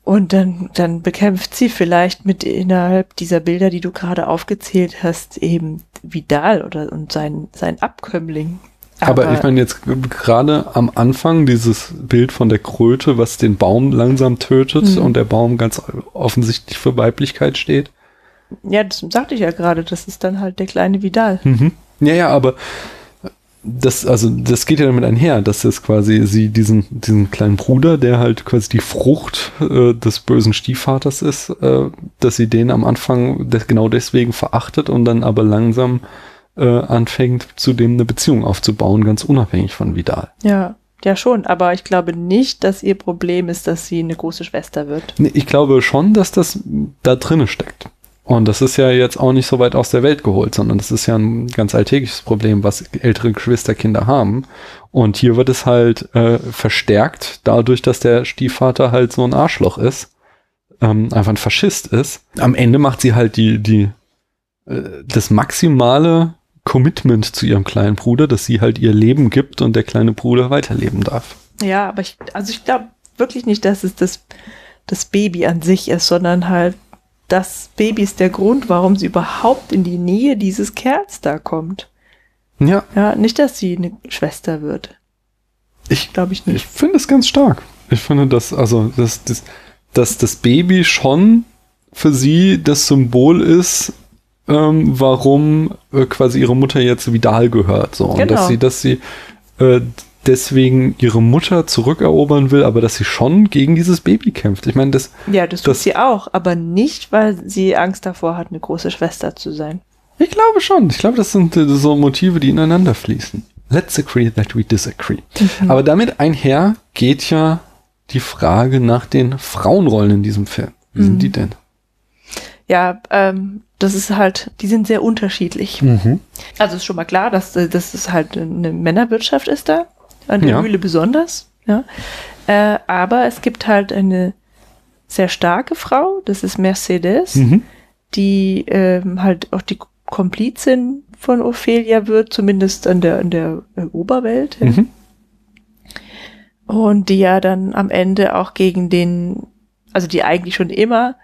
Und dann, dann bekämpft sie vielleicht mit innerhalb dieser Bilder, die du gerade aufgezählt hast, eben Vidal oder und sein, sein Abkömmling. Aber, ich meine jetzt gerade am Anfang dieses Bild von der Kröte, was den Baum langsam tötet Mhm. und der Baum ganz offensichtlich für Weiblichkeit steht. ja, das sagte ich ja gerade, das ist dann halt der kleine Vidal. Mhm. Ja, ja, aber das, also das geht ja damit einher, dass es quasi sie diesen, diesen kleinen Bruder, der halt quasi die Frucht äh, des bösen Stiefvaters ist, äh, dass sie den am Anfang des, genau deswegen verachtet und dann aber langsam äh, anfängt, zu dem eine Beziehung aufzubauen, ganz unabhängig von Vidal. Ja, ja schon, aber ich glaube nicht, dass ihr Problem ist, dass sie eine große Schwester wird. Nee, ich glaube schon, dass das da drinne steckt. Und das ist ja jetzt auch nicht so weit aus der Welt geholt, sondern das ist ja ein ganz alltägliches Problem, was ältere Geschwisterkinder haben. Und hier wird es halt äh, verstärkt dadurch, dass der Stiefvater halt so ein Arschloch ist, ähm, einfach ein Faschist ist. Am Ende macht sie halt die, die, äh, das maximale Commitment zu ihrem kleinen Bruder, dass sie halt ihr Leben gibt und der kleine Bruder weiterleben darf. Ja, aber ich, also ich glaube wirklich nicht, dass es das, das Baby an sich ist, sondern halt das Baby ist der Grund, warum sie überhaupt in die Nähe dieses Kerls da kommt. Ja, Ja, nicht, dass sie eine Schwester wird. ich Glaube ich Ich nicht. finde es ganz stark. Ich finde, dass, also, dass, dass, dass das Baby schon für sie das Symbol ist, ähm, warum äh, quasi ihre Mutter jetzt Vidal gehört. So. Und Genau. dass sie, dass sie äh, deswegen ihre Mutter zurückerobern will, aber dass sie schon gegen dieses Baby kämpft. Ich meine, das, Ja, das tut das- sie auch, aber nicht, weil sie Angst davor hat, eine große Schwester zu sein. ich glaube schon. Ich glaube, das sind äh, so Motive, die ineinander fließen. Let's agree that we disagree. Aber damit einher geht ja die Frage nach den Frauenrollen in diesem Film. Wie sind Mhm. die denn? Ja, ähm, das ist halt, die sind sehr unterschiedlich. Also ist schon mal klar, dass äh, das ist halt eine Männerwirtschaft ist da, an der Ja. Mühle besonders. Ja. Äh, aber es gibt halt eine sehr starke Frau, das ist Mercedes, Mhm. die ähm, halt auch die Komplizin von Ophelia wird, zumindest an der, an der äh, Oberwelt. ja. Mhm. Und die ja dann am Ende auch gegen den, also die eigentlich schon immer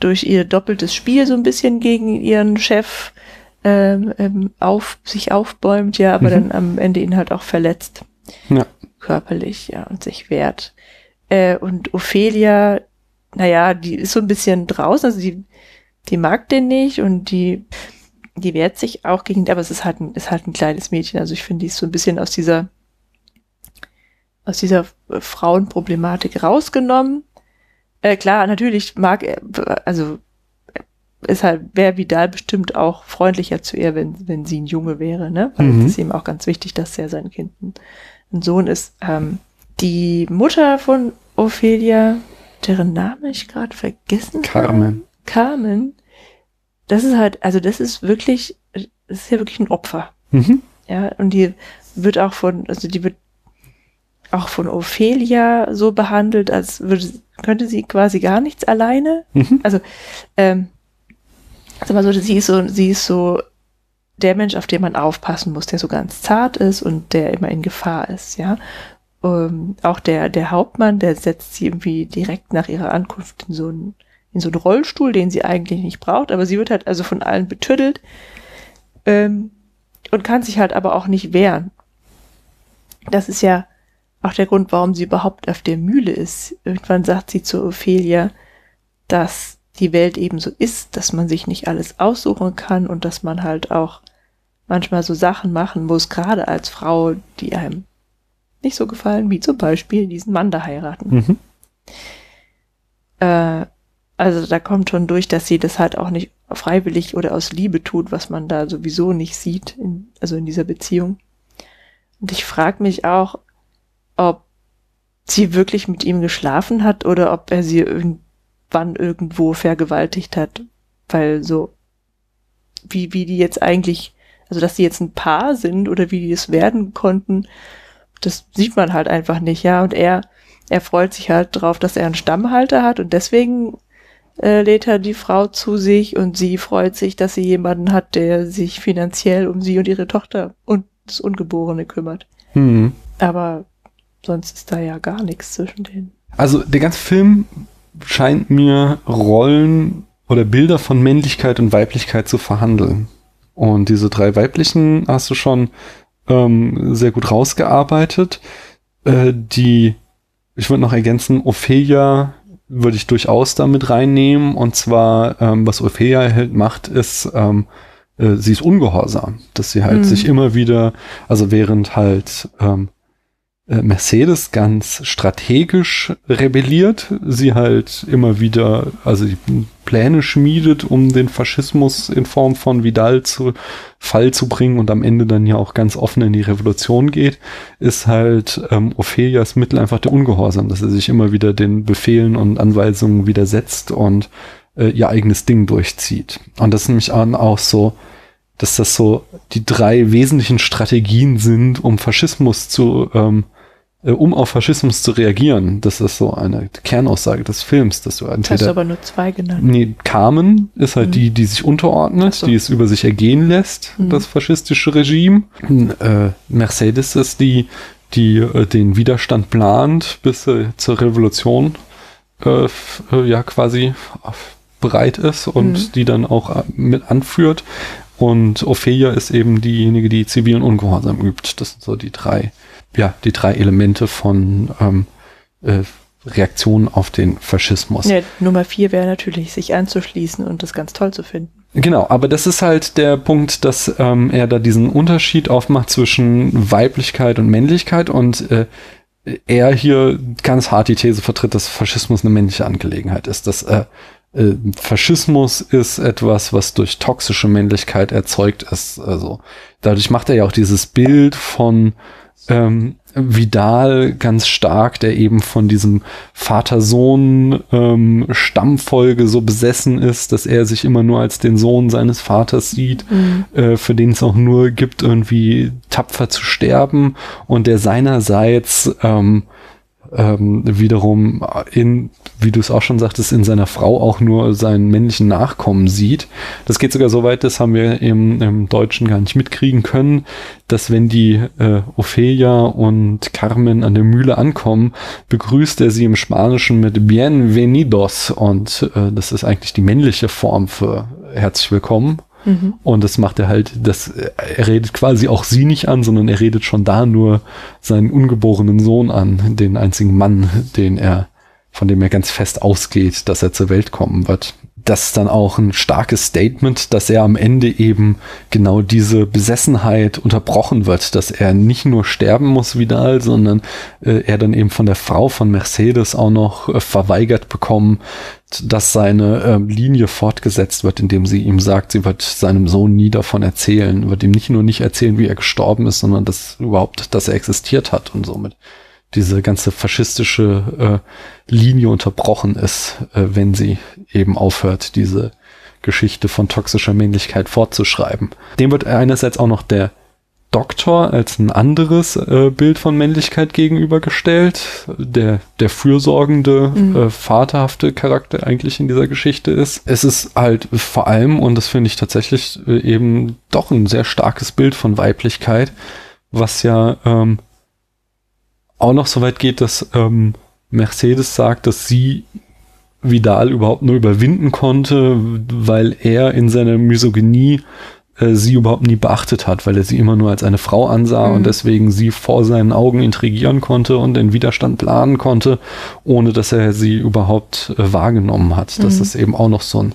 durch ihr doppeltes Spiel so ein bisschen gegen ihren Chef ähm, ähm, auf, sich aufbäumt, ja, aber Mhm. dann am Ende ihn halt auch verletzt, Ja. körperlich, ja, und sich wehrt. Äh, und Ophelia, naja, die ist so ein bisschen draußen, also die, die mag den nicht und die, die wehrt sich auch gegen, aber es ist halt ein, ist halt ein kleines Mädchen, also ich finde, die ist so ein bisschen aus dieser aus dieser äh, Frauenproblematik rausgenommen. Äh, klar, natürlich mag er, also äh, ist halt, wäre Vidal bestimmt auch freundlicher zu ihr, wenn, wenn sie ein Junge wäre, ne? Weil Mhm. es ist ihm auch ganz wichtig, dass er sein Kind ein, ein Sohn ist. Ähm, die Mutter von Ophelia, deren Name ich gerade vergessen habe. Carmen. Carmen, das ist halt, also das ist wirklich, das ist ja wirklich ein Opfer. Mhm. Ja, und die wird auch von, also die wird auch von Ophelia so behandelt, als würde, könnte sie quasi gar nichts alleine. Mhm. Also, ähm, sag mal so, sie ist so, sie ist so der Mensch, auf den man aufpassen muss, der so ganz zart ist und der immer in Gefahr ist, ja. Ähm, auch der, der Hauptmann, der setzt sie irgendwie direkt nach ihrer Ankunft in so einen, in so einen Rollstuhl, den sie eigentlich nicht braucht, aber sie wird halt also von allen betüddelt Ähm, und kann sich halt aber auch nicht wehren. Das ist ja auch der Grund, warum sie überhaupt auf der Mühle ist. Irgendwann sagt sie zu Ophelia, dass die Welt eben so ist, dass man sich nicht alles aussuchen kann und dass man halt auch manchmal so Sachen machen muss, gerade als Frau, die einem nicht so gefallen, wie zum Beispiel diesen Mann da heiraten. Mhm. Äh, also da kommt schon durch, dass sie das halt auch nicht freiwillig oder aus Liebe tut, was man da sowieso nicht sieht, in, also in dieser Beziehung. Und ich frage mich auch, ob sie wirklich mit ihm geschlafen hat oder ob er sie irgendwann irgendwo vergewaltigt hat. Weil so, wie, wie die jetzt eigentlich, also dass sie jetzt ein Paar sind oder wie die es werden konnten, das sieht man halt einfach nicht, ja. Und er, er freut sich halt drauf, dass er einen Stammhalter hat und deswegen äh, lädt er die Frau zu sich und sie freut sich, dass sie jemanden hat, der sich finanziell um sie und ihre Tochter und das Ungeborene kümmert. Mhm. Aber sonst ist da ja gar nichts zwischen denen. Also der ganze Film scheint mir Rollen oder Bilder von Männlichkeit und Weiblichkeit zu verhandeln. Und diese drei weiblichen hast du schon ähm, sehr gut rausgearbeitet. Äh, die, ich würde noch ergänzen, Ophelia würde ich durchaus damit reinnehmen. Und zwar, ähm, was Ophelia halt macht, ist, ähm, äh, sie ist ungehorsam, dass sie halt mhm. sich immer wieder, also während halt ähm, äh, Mercedes ganz strategisch rebelliert, sie halt immer wieder, also die Pläne schmiedet, um den Faschismus in Form von Vidal zu Fall zu bringen und am Ende dann ja auch ganz offen in die Revolution geht, ist halt ähm, Ophelias Mittel einfach der Ungehorsam, dass er sich immer wieder den Befehlen und Anweisungen widersetzt und äh, ihr eigenes Ding durchzieht. Und das ist nämlich auch so, dass das so die drei wesentlichen Strategien sind, um Faschismus zu ähm, äh, um auf Faschismus zu reagieren. Das ist so eine Kernaussage des Films, dass du entweder. Hast du aber nur zwei genannt. Nee, Carmen ist halt mhm. die, die sich unterordnet, so. die es über sich ergehen lässt, mhm. das faschistische Regime. Äh, Mercedes ist die, die äh, den Widerstand plant, bis äh, zur Revolution äh, äh, ja quasi bereit ist und mhm. die dann auch mit anführt. Und Ophelia ist eben diejenige, die zivilen Ungehorsam übt. Das sind so die drei ja, die drei Elemente von ähm, äh, Reaktionen auf den Faschismus. Ja, Nummer vier wäre natürlich, sich anzuschließen und das ganz toll zu finden. Genau, aber das ist halt der Punkt, dass ähm, er da diesen Unterschied aufmacht zwischen Weiblichkeit und Männlichkeit und äh, er hier ganz hart die These vertritt, dass Faschismus eine männliche Angelegenheit ist. Dass äh, äh, Faschismus ist etwas, was durch toxische Männlichkeit erzeugt ist. Also dadurch macht er ja auch dieses Bild von ähm, Vidal ganz stark, der eben von diesem Vater-Sohn ähm, so besessen ist, dass er sich immer nur als den Sohn seines Vaters sieht, mhm. äh, für den es auch nur gibt, irgendwie tapfer zu sterben und der seinerseits ähm, ähm, wiederum in, wie du es auch schon sagtest, in seiner Frau auch nur seinen männlichen Nachkommen sieht. Das geht sogar so weit, das haben wir im, im Deutschen gar nicht mitkriegen können, dass wenn die äh, Ophelia und Carmen an der Mühle ankommen, begrüßt er sie im Spanischen mit Bienvenidos und äh, das ist eigentlich die männliche Form für herzlich willkommen. Mhm. Und das macht er halt, das, er redet quasi auch sie nicht an, sondern er redet schon da nur seinen ungeborenen Sohn an, den einzigen Mann, den er, von dem er ganz fest ausgeht, dass er zur Welt kommen wird das ist dann auch ein starkes Statement, dass er am Ende eben genau diese Besessenheit unterbrochen wird, dass er nicht nur sterben muss Vidal, sondern äh, er dann eben von der Frau von Mercedes auch noch äh, verweigert bekommen, dass seine äh, Linie fortgesetzt wird, indem sie ihm sagt, sie wird seinem Sohn nie davon erzählen, wird ihm nicht nur nicht erzählen, wie er gestorben ist, sondern dass überhaupt, dass er existiert hat und somit diese ganze faschistische äh, Linie unterbrochen ist, äh, wenn sie eben aufhört, diese Geschichte von toxischer Männlichkeit fortzuschreiben. Dem wird einerseits auch noch der Doktor als ein anderes äh, Bild von Männlichkeit gegenübergestellt, der der fürsorgende, mhm. äh, vaterhafte Charakter eigentlich in dieser Geschichte ist. Es ist halt vor allem, und das finde ich tatsächlich äh, eben doch ein sehr starkes Bild von Weiblichkeit, was ja ähm, auch noch so weit geht, dass ähm, Mercedes sagt, dass sie Vidal überhaupt nur überwinden konnte, weil er in seiner Misogynie äh, sie überhaupt nie beachtet hat, weil er sie immer nur als eine Frau ansah Mhm. und deswegen sie vor seinen Augen intrigieren konnte und den Widerstand planen konnte, ohne dass er sie überhaupt äh, wahrgenommen hat. Das Mhm. ist eben auch noch so ein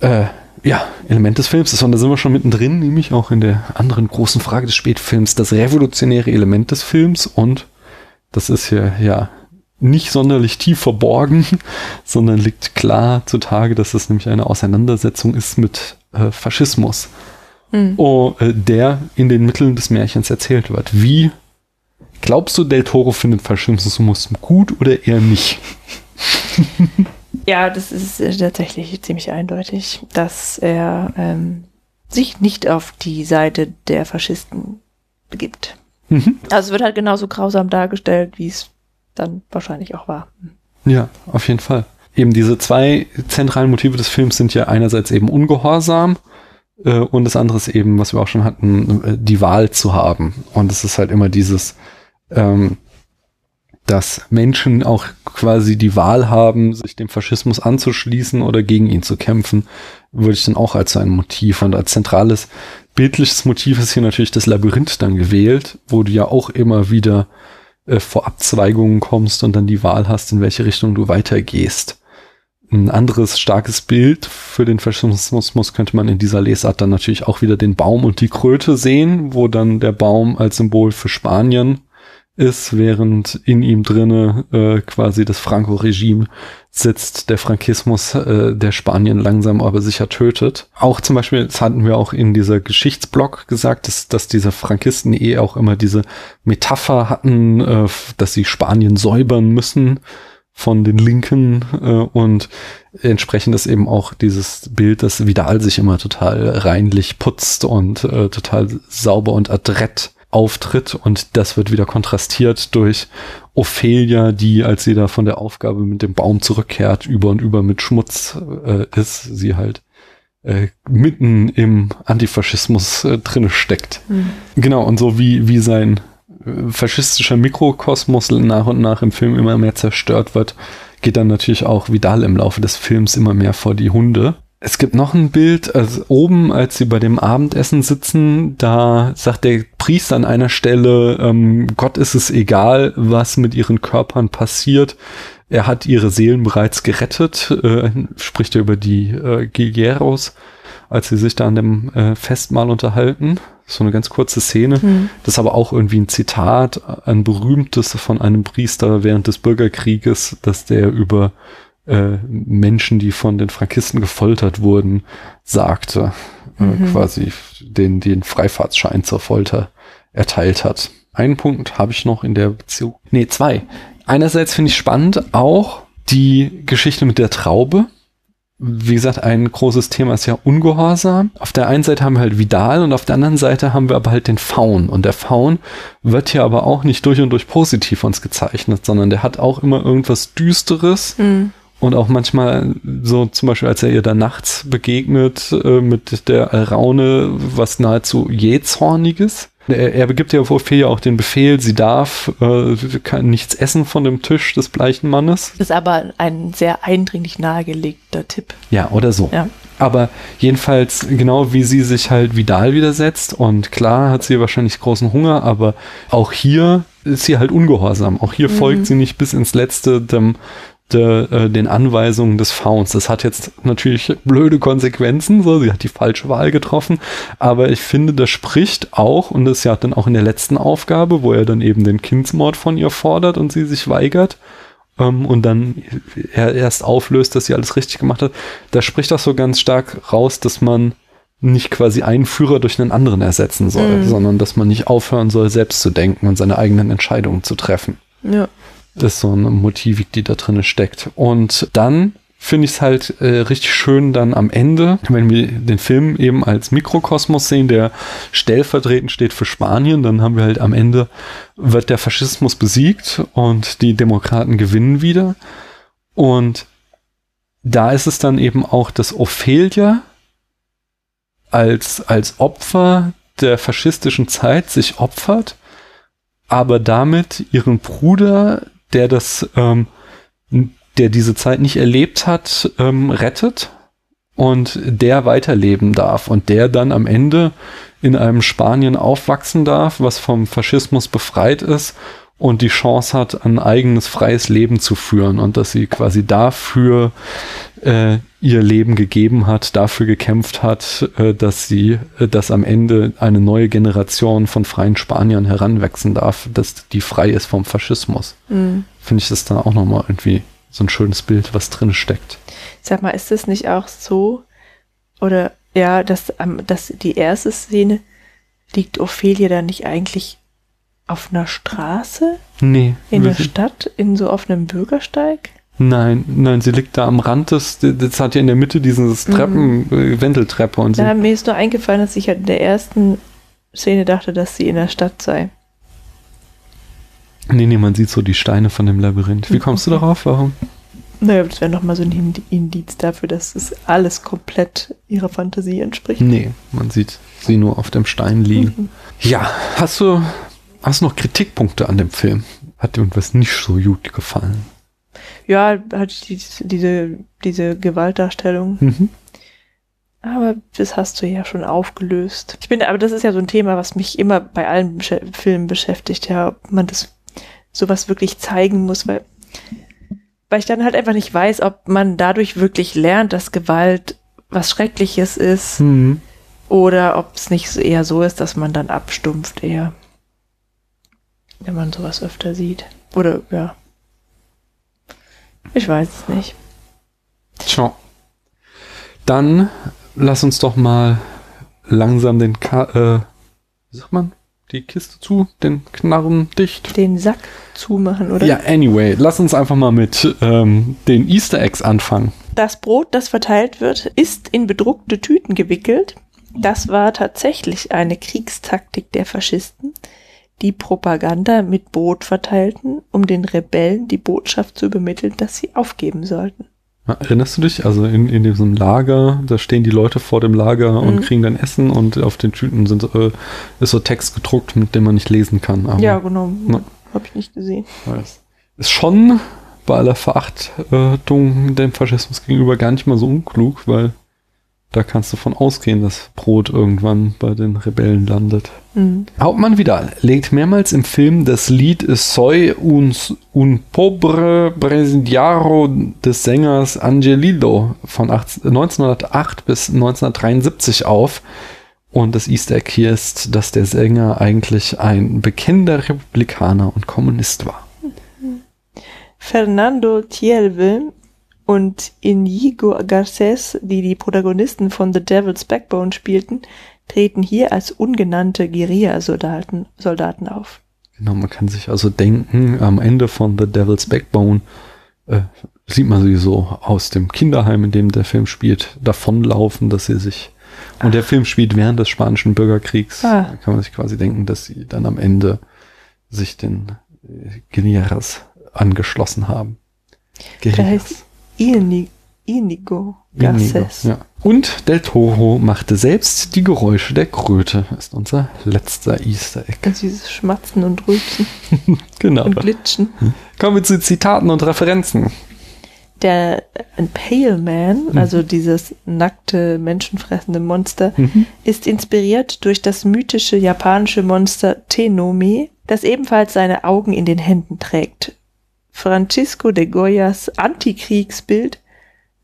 äh, ja, Element des Films ist. Und da sind wir schon mittendrin, nämlich auch in der anderen großen Frage des Spätfilms, das revolutionäre Element des Films. Und das ist hier ja nicht sonderlich tief verborgen, sondern liegt klar zutage, dass es nämlich eine Auseinandersetzung ist mit äh, Faschismus, Mhm. oh, äh, der in den Mitteln des Märchens erzählt wird. Wie glaubst du, Del Toro findet Faschismus gut oder eher nicht? Ja, das ist äh, tatsächlich ziemlich eindeutig, dass er ähm, sich nicht auf die Seite der Faschisten begibt. Mhm. Also es wird halt genauso grausam dargestellt, wie es dann wahrscheinlich auch war. Ja, auf jeden Fall. Eben diese zwei zentralen Motive des Films sind ja einerseits eben Ungehorsam äh, und das andere ist eben, was wir auch schon hatten, äh, die Wahl zu haben. Und es ist halt immer dieses, ähm, dass Menschen auch quasi die Wahl haben, sich dem Faschismus anzuschließen oder gegen ihn zu kämpfen, würde ich dann auch als ein Motiv und als zentrales bildliches Motiv ist hier natürlich das Labyrinth dann gewählt, wo du ja auch immer wieder äh, vor Abzweigungen kommst und dann die Wahl hast, in welche Richtung du weitergehst. Ein anderes starkes Bild für den Faschismus könnte man in dieser Lesart dann natürlich auch wieder den Baum und die Kröte sehen, wo dann der Baum als Symbol für Spanien ist, während in ihm drinne äh, quasi das Franco-Regime sitzt, der Frankismus, äh, der Spanien langsam aber sicher tötet. Auch zum Beispiel, das hatten wir auch in dieser Geschichtsblock gesagt, dass, dass diese Frankisten eh auch immer diese Metapher hatten, äh, dass sie Spanien säubern müssen von den Linken äh, und entsprechend ist eben auch dieses Bild, dass Vidal sich immer total reinlich putzt und äh, total sauber und adrett auftritt und das wird wieder kontrastiert durch Ophelia, die, als sie da von der Aufgabe mit dem Baum zurückkehrt, über und über mit Schmutz äh, ist, sie halt äh, mitten im Antifaschismus äh, drinne steckt. Mhm. Genau, und so wie, wie sein äh, faschistischer Mikrokosmos nach und nach im Film immer mehr zerstört wird, geht dann natürlich auch Vidal im Laufe des Films immer mehr vor die Hunde. Es gibt noch ein Bild, also oben, als sie bei dem Abendessen sitzen, da sagt der Priester an einer Stelle, ähm, Gott ist es egal, was mit ihren Körpern passiert. Er hat ihre Seelen bereits gerettet, äh, spricht er über die äh, Guilleros, als sie sich da an dem äh, Festmahl unterhalten. So eine ganz kurze Szene. Mhm. Das ist aber auch irgendwie ein Zitat, ein berühmtes von einem Priester während des Bürgerkrieges, dass der über äh, Menschen, die von den Frankisten gefoltert wurden, sagte, äh, Mhm. quasi den, den Freifahrtsschein zur Folter erteilt hat. Einen Punkt habe ich noch in der Beziehung. Nee, zwei. Einerseits finde ich spannend auch die Geschichte mit der Traube. Wie gesagt, ein großes Thema ist ja Ungehorsam. Auf der einen Seite haben wir halt Vidal und auf der anderen Seite haben wir aber halt den Faun. Und der Faun wird hier aber auch nicht durch und durch positiv uns gezeichnet, sondern der hat auch immer irgendwas Düsteres Mhm. Und auch manchmal so zum Beispiel, als er ihr da nachts begegnet äh, mit der Alraune, was nahezu jähzorniges. Er, er begibt ja vor Ophelia auch den Befehl, sie darf äh, kann nichts essen von dem Tisch des bleichen Mannes. Das ist aber ein sehr eindringlich nahegelegter Tipp. Ja, oder so. Ja. Aber jedenfalls genau wie sie sich halt Vidal widersetzt und klar hat sie wahrscheinlich großen Hunger, aber auch hier ist sie halt ungehorsam. Auch hier Mhm. folgt sie nicht bis ins Letzte dem, äh, den Anweisungen des Fauns. Das hat jetzt natürlich blöde Konsequenzen, so sie hat die falsche Wahl getroffen, aber ich finde, das spricht auch und das ist ja dann auch in der letzten Aufgabe, wo er dann eben den Kindsmord von ihr fordert und sie sich weigert ähm, und dann er erst auflöst, dass sie alles richtig gemacht hat, da spricht das so ganz stark raus, dass man nicht quasi einen Führer durch einen anderen ersetzen soll, Mhm. sondern dass man nicht aufhören soll, selbst zu denken und seine eigenen Entscheidungen zu treffen. Ja. Ist so eine Motivik, die da drin steckt. Und dann finde ich es halt äh, richtig schön dann am Ende, wenn wir den Film eben als Mikrokosmos sehen, der stellvertretend steht für Spanien, dann haben wir halt am Ende, wird der Faschismus besiegt und die Demokraten gewinnen wieder. Und da ist es dann eben auch, dass Ophelia als, als Opfer der faschistischen Zeit sich opfert, aber damit ihren Bruder, der das, ähm, der diese Zeit nicht erlebt hat, ähm, rettet und der weiterleben darf und der dann am Ende in einem Spanien aufwachsen darf, was vom Faschismus befreit ist und die Chance hat, ein eigenes freies Leben zu führen und dass sie quasi dafür äh, ihr Leben gegeben hat, dafür gekämpft hat, äh, dass sie, äh, dass am Ende eine neue Generation von freien Spaniern heranwachsen darf, dass die frei ist vom Faschismus. Mhm. Finde ich das dann auch nochmal irgendwie so ein schönes Bild, was drin steckt. Sag mal, ist es nicht auch so, oder ja, dass, ähm, dass die erste Szene liegt Ophelia da nicht eigentlich auf einer Straße? Nee. In der Stadt? In so auf einem Bürgersteig? Nein, nein, sie liegt da am Rand des, das hat ja in der Mitte dieses Treppen, mhm. Wendeltreppe und ja, mir ist nur eingefallen, dass ich halt in der ersten Szene dachte, dass sie in der Stadt sei. Nee, nee, man sieht so die Steine von dem Labyrinth. Wie kommst okay. du darauf? Warum? Naja, das wäre nochmal so ein Indiz dafür, dass es alles komplett ihrer Fantasie entspricht. Nee, man sieht sie nur auf dem Stein liegen. Mhm. Ja, hast du, hast du noch Kritikpunkte an dem Film? Hat dir irgendwas nicht so gut gefallen? Ja, hat die, diese, diese Gewaltdarstellung. Mhm. Aber das hast du ja schon aufgelöst. Ich bin, aber das ist ja so ein Thema, was mich immer bei allen Besch Filmen beschäftigt, ja, ob man das sowas wirklich zeigen muss, weil weil ich dann halt einfach nicht weiß, ob man dadurch wirklich lernt, dass Gewalt was Schreckliches ist mhm. oder ob es nicht eher so ist, dass man dann abstumpft eher, wenn man sowas öfter sieht. Oder ja. Ich weiß es nicht. Tja. Dann lass uns doch mal langsam den Ka äh, wie sagt man? die Kiste zu, den Knarren dicht. Den Sack zumachen, oder? Ja, anyway, lass uns einfach mal mit ähm, den Easter Eggs anfangen. Das Brot, das verteilt wird, ist in bedruckte Tüten gewickelt. Das war tatsächlich eine Kriegstaktik der Faschisten, die Propaganda mit Brot verteilten, um den Rebellen die Botschaft zu übermitteln, dass sie aufgeben sollten. Erinnerst du dich? Also in, in diesem Lager, da stehen die Leute vor dem Lager mhm. und kriegen dann Essen und auf den Tüten sind, äh, ist so Text gedruckt, mit dem man nicht lesen kann. Aber, ja, genau. Habe ich nicht gesehen. Ist schon bei aller Verachtung dem Faschismus gegenüber gar nicht mal so unklug, weil da kannst du von ausgehen, dass Brot irgendwann bei den Rebellen landet. Mhm. Hauptmann Vidal legt mehrmals im Film das Lied Soy un, un pobre presidiaro des Sängers Angelillo von 18, 1908 bis 1973 auf. Und das Easter Egg hier ist, dass der Sänger eigentlich ein bekennender Republikaner und Kommunist war. Fernando Tielve und Inigo Garces, die die Protagonisten von The Devil's Backbone spielten, treten hier als ungenannte Guerilla-Soldaten Soldaten auf. Genau, man kann sich also denken, am Ende von The Devil's Backbone äh, sieht man sie so aus dem Kinderheim, in dem der Film spielt, davonlaufen, dass sie sich und Ach. der Film spielt während des spanischen Bürgerkriegs. Ah. Da kann man sich quasi denken, dass sie dann am Ende sich den äh, Guerilleras angeschlossen haben. Guerilleras. Inigo, Inigo Garces. Ja. Und Del Toro machte selbst die Geräusche der Kröte. Ist unser letzter Easter Egg. Und dieses Schmatzen und Rülpsen. genau. Und Glitschen. Kommen wir zu Zitaten und Referenzen. Der Pale Man, mhm. also dieses nackte, menschenfressende Monster, mhm. ist inspiriert durch das mythische japanische Monster Tenome, das ebenfalls seine Augen in den Händen trägt. Francisco de Goyas Antikriegsbild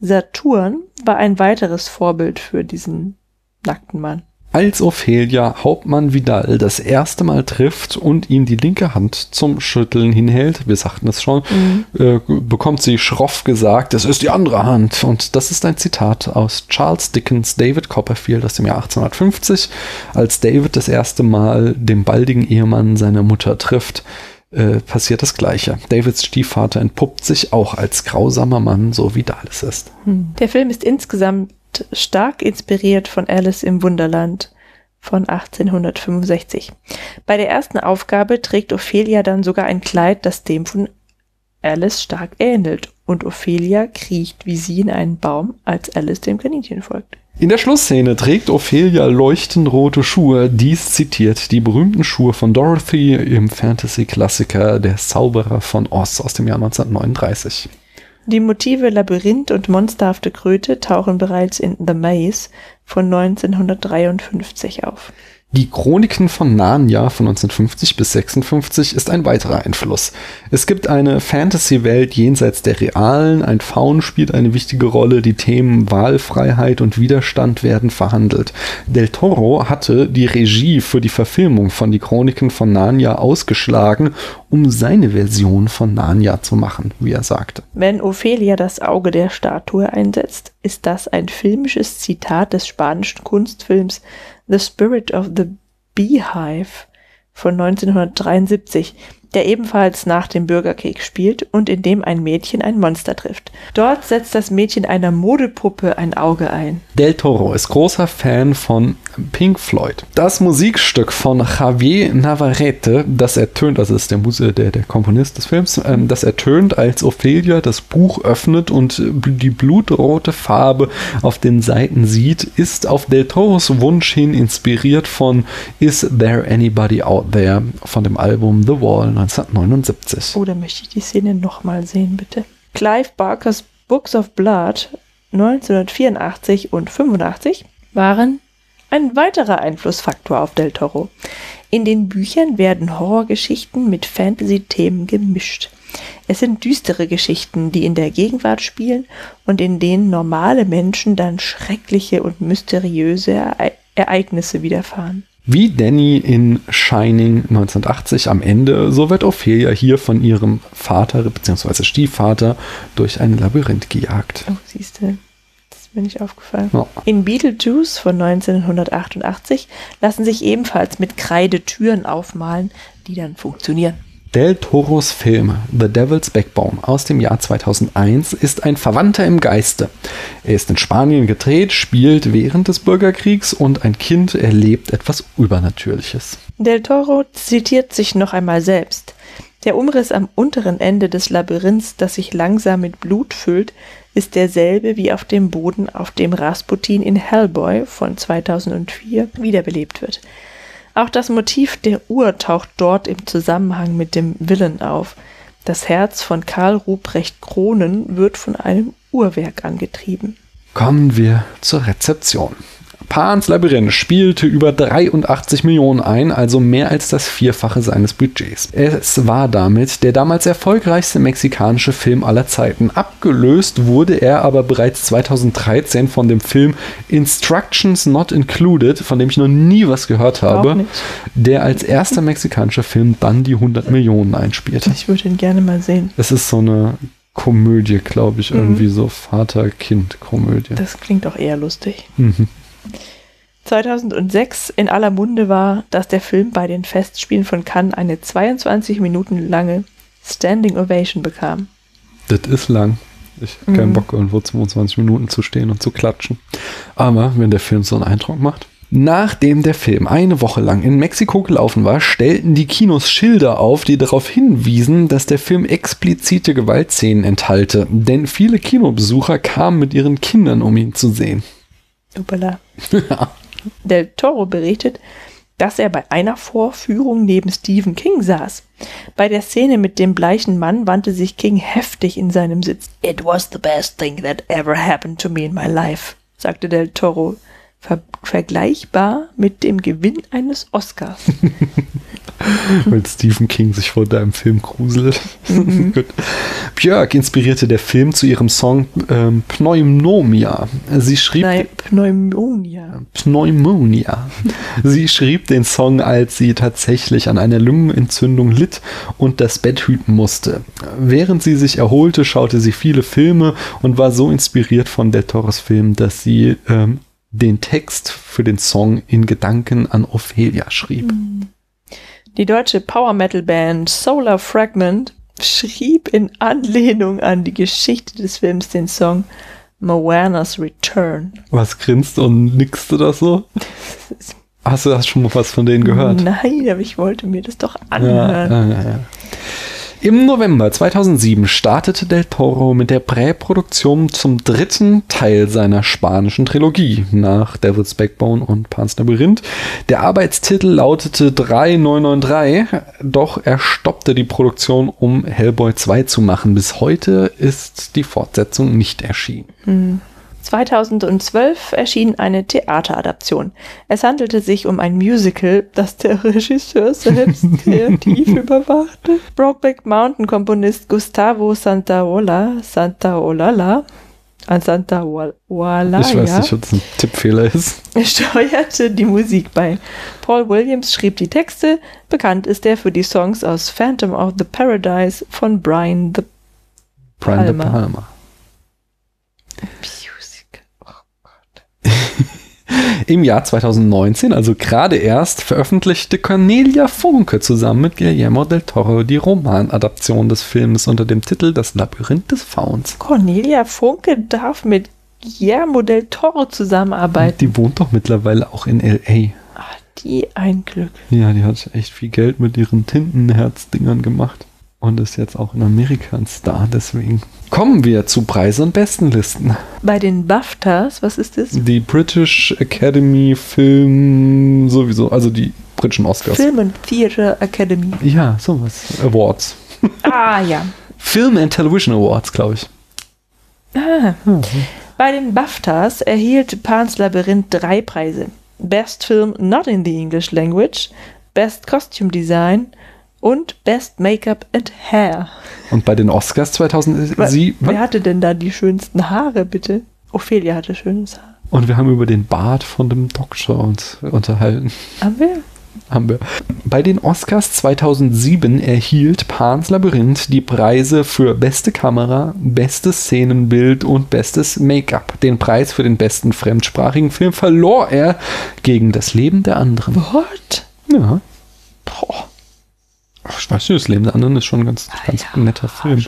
Saturn war ein weiteres Vorbild für diesen nackten Mann. Als Ophelia Hauptmann Vidal das erste Mal trifft und ihm die linke Hand zum Schütteln hinhält, wir sagten es schon, mhm. äh, bekommt sie schroff gesagt, es ist die andere Hand. Und das ist ein Zitat aus Charles Dickens David Copperfield aus dem Jahr 1850, als David das erste Mal den baldigen Ehemann seiner Mutter trifft äh, passiert das Gleiche. Davids Stiefvater entpuppt sich auch als grausamer Mann, so wie Dallas ist. Hm. Der Film ist insgesamt stark inspiriert von Alice im Wunderland von 1865. Bei der ersten Aufgabe trägt Ophelia dann sogar ein Kleid, das dem von Alice stark ähnelt und Ophelia kriecht wie sie in einen Baum, als Alice dem Kaninchen folgt. In der Schlussszene trägt Ophelia leuchtend rote Schuhe. Dies zitiert die berühmten Schuhe von Dorothy im Fantasy-Klassiker Der Zauberer von Oz aus dem Jahr 1939. Die Motive Labyrinth und monsterhafte Kröte tauchen bereits in The Maze von 1953 auf. Die Chroniken von Narnia von 1950 bis 56 ist ein weiterer Einfluss. Es gibt eine Fantasy-Welt jenseits der realen, ein Faun spielt eine wichtige Rolle, die Themen Wahlfreiheit und Widerstand werden verhandelt. Del Toro hatte die Regie für die Verfilmung von Die Chroniken von Narnia ausgeschlagen, um seine Version von Narnia zu machen, wie er sagte. Wenn Ophelia das Auge der Statue einsetzt, ist das ein filmisches Zitat des spanischen Kunstfilms The Spirit of the Beehive von 1973, der ebenfalls nach dem Bürgerkrieg spielt und in dem ein Mädchen ein Monster trifft. Dort setzt das Mädchen einer Modepuppe ein Auge ein. Del Toro ist großer Fan von Pink Floyd. Das Musikstück von Javier Navarrete, das ertönt, also ist der, Muse, der, der Komponist des Films, ähm, das ertönt, als Ophelia das Buch öffnet und die blutrote Farbe auf den Seiten sieht, ist auf Del Toros Wunsch hin inspiriert von Is There Anybody Out There von dem Album The Wall 1979. Oder möchte ich die Szene nochmal sehen, bitte? Clive Barkers Books of Blood 1984 und 85 waren ein weiterer Einflussfaktor auf Del Toro. In den Büchern werden Horrorgeschichten mit Fantasy-Themen gemischt. Es sind düstere Geschichten, die in der Gegenwart spielen und in denen normale Menschen dann schreckliche und mysteriöse Ere Ereignisse widerfahren. Wie Danny in Shining 1980 am Ende, so wird Ophelia hier von ihrem Vater bzw. Stiefvater durch ein Labyrinth gejagt. Oh, siehst du, das ist mir nicht aufgefallen. Ja. In Beetlejuice von 1988 lassen sich ebenfalls mit Kreide Türen aufmalen, die dann funktionieren. Del Toros Film The Devil's Backbone aus dem Jahr 2001 ist ein Verwandter im Geiste. Er ist in Spanien gedreht, spielt während des Bürgerkriegs und ein Kind erlebt etwas Übernatürliches. Del Toro zitiert sich noch einmal selbst. Der Umriss am unteren Ende des Labyrinths, das sich langsam mit Blut füllt, ist derselbe wie auf dem Boden, auf dem Rasputin in Hellboy von 2004 wiederbelebt wird. Auch das Motiv der Uhr taucht dort im Zusammenhang mit dem Willen auf. Das Herz von Karl Ruprecht Kronen wird von einem Uhrwerk angetrieben. Kommen wir zur Rezeption. Pans Labyrinth spielte über 83 Millionen ein, also mehr als das Vierfache seines Budgets. Es war damit der damals erfolgreichste mexikanische Film aller Zeiten. Abgelöst wurde er aber bereits 2013 von dem Film Instructions Not Included, von dem ich noch nie was gehört habe, der als erster mexikanischer Film dann die 100 Millionen einspielte. Ich würde ihn gerne mal sehen. Es ist so eine Komödie, glaube ich, irgendwie mhm. so Vater-Kind-Komödie. Das klingt auch eher lustig. Mhm. 2006 in aller Munde war, dass der Film bei den Festspielen von Cannes eine 22 Minuten lange Standing Ovation bekam. Das ist lang. Ich habe mhm. keinen Bock, irgendwo 22 Minuten zu stehen und zu klatschen. Aber wenn der Film so einen Eindruck macht. Nachdem der Film eine Woche lang in Mexiko gelaufen war, stellten die Kinos Schilder auf, die darauf hinwiesen, dass der Film explizite Gewaltszenen enthalte. Denn viele Kinobesucher kamen mit ihren Kindern, um ihn zu sehen. Upala. Del Toro berichtet, dass er bei einer Vorführung neben Stephen King saß. Bei der Szene mit dem bleichen Mann wandte sich King heftig in seinem Sitz. It was the best thing that ever happened to me in my life, sagte Del Toro ver vergleichbar mit dem Gewinn eines Oscars. Weil Stephen King sich vor deinem Film gruselt. Mhm. Björk inspirierte der Film zu ihrem Song ähm, Pneumonia. Sie schrieb. Nein, Pneumonia. Pneumonia. sie schrieb den Song, als sie tatsächlich an einer Lungenentzündung litt und das Bett hüten musste. Während sie sich erholte, schaute sie viele Filme und war so inspiriert von Del Toros Film, dass sie ähm, den Text für den Song in Gedanken an Ophelia schrieb. Mhm. Die deutsche Power Metal Band Solar Fragment schrieb in Anlehnung an die Geschichte des Films den Song Moana's Return. Was grinst und nickst du das so? Hast du das schon mal was von denen gehört? Nein, aber ich wollte mir das doch anhören. Ja, ja, ja. Im November 2007 startete Del Toro mit der Präproduktion zum dritten Teil seiner spanischen Trilogie nach Devil's Backbone und Pan's Labyrinth. Der Arbeitstitel lautete 3993, doch er stoppte die Produktion, um Hellboy 2 zu machen. Bis heute ist die Fortsetzung nicht erschienen. 2012 erschien eine Theateradaption. Es handelte sich um ein Musical, das der Regisseur selbst kreativ überwachte. Brokeback Mountain Komponist Gustavo Santaola, Santaolala, an Santaolala, Ich weiß nicht, ob das ein Tippfehler ist. steuerte die Musik bei. Paul Williams schrieb die Texte. Bekannt ist er für die Songs aus Phantom of the Paradise von Brian the Brian Palmer. Palma. Music. Im Jahr 2019, also gerade erst, veröffentlichte Cornelia Funke zusammen mit Guillermo del Toro die Romanadaption des Films unter dem Titel Das Labyrinth des Fauns. Cornelia Funke darf mit Guillermo del Toro zusammenarbeiten. Die wohnt doch mittlerweile auch in L.A. Ah, die ein Glück. Ja, die hat echt viel Geld mit ihren Tintenherzdingern gemacht. Und ist jetzt auch in Amerika ein Star, deswegen. Kommen wir zu Preis- und Bestenlisten. Bei den BAFTAs, was ist das? Die British Academy Film sowieso, also die britischen Oscars. Film and Theatre Academy. Ja, sowas. Awards. Ah, ja. Film and Television Awards, glaube ich. Ah. Bei den BAFTAs erhielt Pan's Labyrinth drei Preise. Best Film Not in the English Language, Best Costume Design und Best Make-up and Hair. Und bei den Oscars Wa- 2007. Wer hatte denn da die schönsten Haare, bitte? Ophelia hatte schönes Haar. Und wir haben über den Bart von dem Doktor uns unterhalten. Haben wir? Haben wir. Bei den Oscars 2007 erhielt Pan's Labyrinth die Preise für beste Kamera, bestes Szenenbild und bestes Make-up. Den Preis für den besten fremdsprachigen Film verlor er gegen das Leben der anderen. What? Ja. Boah. Ich weiß nicht, das Leben der anderen ist schon ein ganz, ganz ja. netter Film.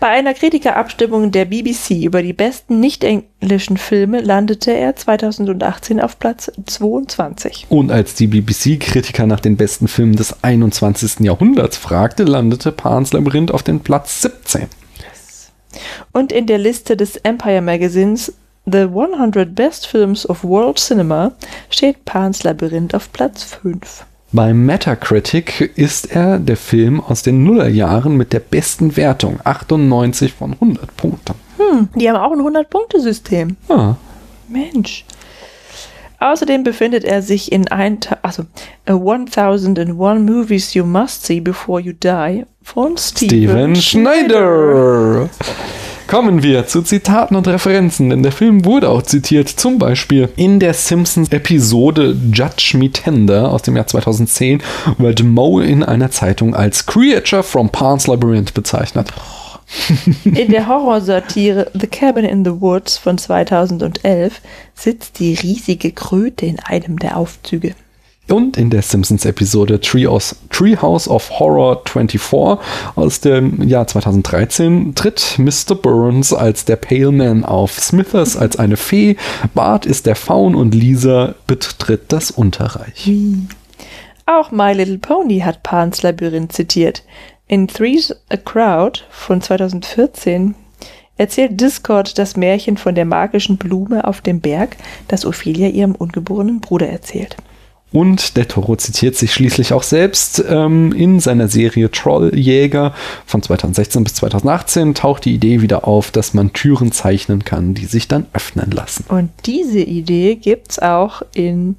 Bei einer Kritikerabstimmung der BBC über die besten nicht-englischen Filme landete er 2018 auf Platz 22. Und als die BBC-Kritiker nach den besten Filmen des 21. Jahrhunderts fragte, landete Pan's Labyrinth auf den Platz 17. Und in der Liste des Empire Magazins The 100 Best Films of World Cinema steht Pan's Labyrinth auf Platz 5. Bei Metacritic ist er der Film aus den Nullerjahren mit der besten Wertung, 98 von 100 Punkten. Hm, die haben auch ein 100-Punkte-System. Ah, Mensch. Außerdem befindet er sich in ein, also, A 1001 Movies You Must See Before You Die von Steven Steven, Schneider. Kommen wir zu Zitaten und Referenzen, denn der Film wurde auch zitiert, zum Beispiel in der Simpsons-Episode Judge Me Tender aus dem Jahr 2010 wird Moe in einer Zeitung als Creature from Pan's Labyrinth bezeichnet. In der Horrorsatire The Cabin in the Woods von 2011 sitzt die riesige Kröte in einem der Aufzüge. Und in der Simpsons-Episode Treehouse, of Horror 24 aus dem Jahr 2013 tritt Mr. Burns als der Pale Man auf, Smithers als eine Fee, Bart ist der Faun und Lisa betritt das Unterreich. Auch My Little Pony hat Pan's Labyrinth zitiert. In Three's a Crowd von 2014 erzählt Discord das Märchen von der magischen Blume auf dem Berg, das Ophelia ihrem ungeborenen Bruder erzählt. Und der Toro zitiert sich schließlich auch selbst. Ähm, in seiner Serie Trolljäger von 2016 bis 2018 taucht die Idee wieder auf, dass man Türen zeichnen kann, die sich dann öffnen lassen. Und diese Idee gibt's auch in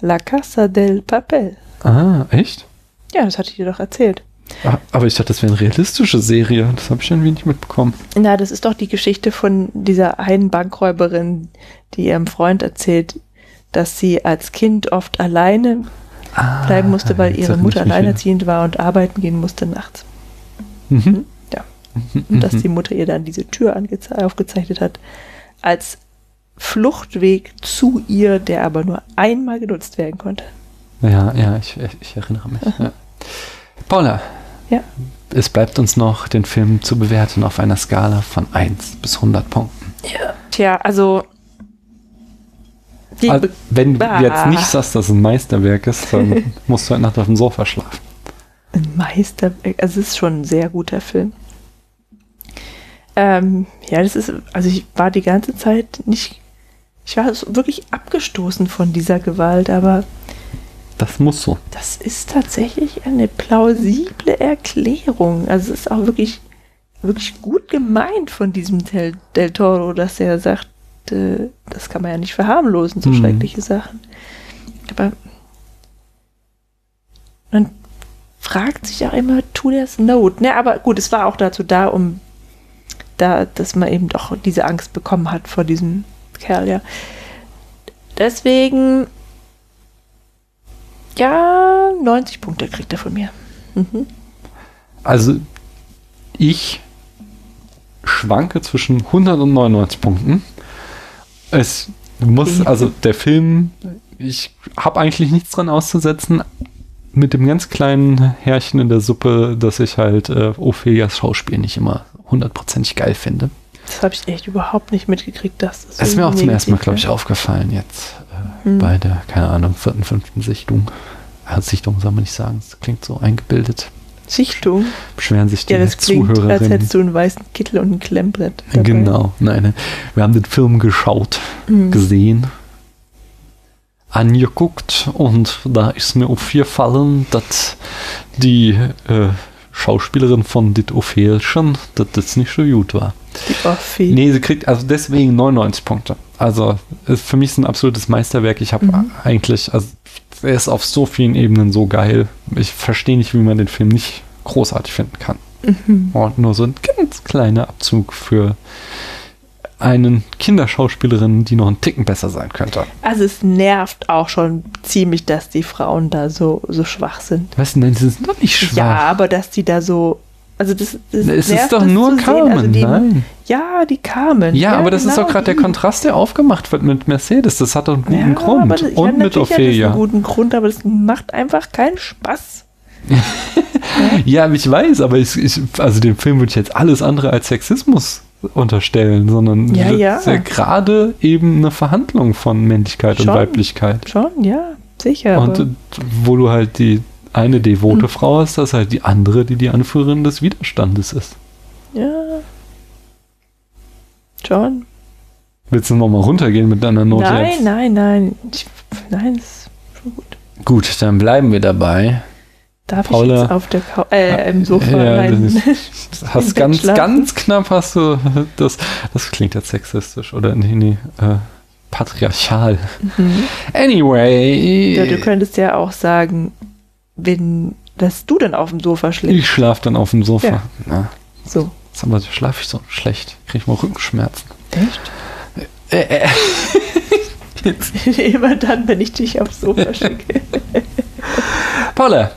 La Casa del Papel. Ah, echt? Ja, das hatte ich dir doch erzählt. Ah, Aber ich dachte, das wäre eine realistische Serie. Das habe ich irgendwie nicht mitbekommen. Na, das ist doch die Geschichte von dieser einen Bankräuberin, die ihrem Freund erzählt, dass sie als Kind oft alleine bleiben musste, weil ihre Mutter alleinerziehend war und arbeiten gehen musste nachts. Mhm. Ja. Und dass die Mutter ihr dann diese Tür aufgezeichnet hat, als Fluchtweg zu ihr, der aber nur einmal genutzt werden konnte. Ja, ja, ich, ich erinnere mich. Ja. Paula, Ja. es bleibt uns noch, den Film zu bewerten auf einer Skala von 1 bis 100 Punkten. Tja, also. Also, wenn du jetzt nicht sagst, dass es ein Meisterwerk ist, dann musst du halt nachts auf dem Sofa schlafen. ein Meisterwerk. Also es ist schon ein sehr guter Film. Ähm, ja, das ist, also ich war die ganze Zeit nicht, ich war wirklich abgestoßen von dieser Gewalt, aber Das muss so. das ist tatsächlich eine plausible Erklärung. Also es ist auch wirklich, wirklich gut gemeint von diesem Del, Del Toro, dass er sagt, äh, das kann man ja nicht verharmlosen, so Mhm. schreckliche Sachen. Aber man fragt sich auch immer, tut das Not? Ne, aber gut, es war auch dazu da, um da, dass man eben doch diese Angst bekommen hat vor diesem Kerl, ja. Deswegen, ja, 90 Punkte kriegt er von mir. Mhm. Also ich schwanke zwischen 100 und 99 Punkten. Es muss, also der Film, ich habe eigentlich nichts dran auszusetzen. Mit dem ganz kleinen Härchen in der Suppe, dass ich halt äh, Ophelias Schauspiel nicht immer hundertprozentig geil finde. Das habe ich echt überhaupt nicht mitgekriegt, dass das ist mir auch zum ersten Mal, glaube ich, aufgefallen jetzt äh, Hm. bei der, keine Ahnung, vierten, fünften Sichtung. Äh, Sichtung soll man nicht sagen, das klingt so eingebildet. Sichtung. Beschweren sich die Ja, das klingt, als Zuhörerinnen. hättest du einen weißen Kittel und ein Klemmbrett. dabei. Genau, nein. Wir haben den Film geschaut, Mhm. gesehen, angeguckt und da ist mir aufgefallen, dass die äh, Schauspielerin von Dit Ophelchen, dass das nicht so gut war. Die Orphee. Nee, sie kriegt also deswegen 99 Punkte. Also für mich ist ein absolutes Meisterwerk. Ich habe Mhm. eigentlich, also er ist auf so vielen Ebenen so geil. Ich verstehe nicht, wie man den Film nicht großartig finden kann. Mhm. Und nur so ein ganz kleiner Abzug für einen Kinderschauspielerin, die noch einen Ticken besser sein könnte. Also es nervt auch schon ziemlich, dass die Frauen da so, so schwach sind. Was denn, sie sind doch nicht schwach. Ja, aber dass die da so. Also das, das es nervt, ist doch nur sehen. Carmen, Also die, nein. Ja, die Carmen. Ja, aber das ist genau doch gerade der. Kontrast, der aufgemacht wird mit Mercedes. Das hat doch einen guten ja, Grund. Aber das, ja, Und mit natürlich hat das Ophelia. einen guten Grund, aber das macht einfach keinen Spaß. Ja, ich weiß, aber ich, ich, also dem Film würde ich jetzt alles andere als Sexismus unterstellen, sondern Ja, ja. ist ja gerade eben eine Verhandlung von Männlichkeit Schon. und Weiblichkeit. Schon, ja, sicher. Und wo du halt die eine devote Hm. Frau das ist halt die andere, die die Anführerin des Widerstandes ist. ja. Schon. Willst du nochmal runtergehen mit deiner Note nein, jetzt? nein, nein. Ich, nein, ist schon gut. Gut, dann bleiben wir dabei. Darf Paula. ich jetzt auf der Cou äh, im Sofa Ja, rein? das Hast ganz, schlafen? ganz knapp hast du das. Das klingt jetzt sexistisch oder nee, nee, äh, patriarchal. Mhm. Anyway. Ja, du könntest ja auch sagen, wenn, dass du dann auf dem Sofa schläfst. Ich schlafe dann auf dem Sofa. Ja. Na, So. jetzt aber schlafe ich so schlecht. Kriege ich mal Rückenschmerzen. Echt? Äh, äh. Immer dann, wenn ich dich aufs Sofa schicke. Paula,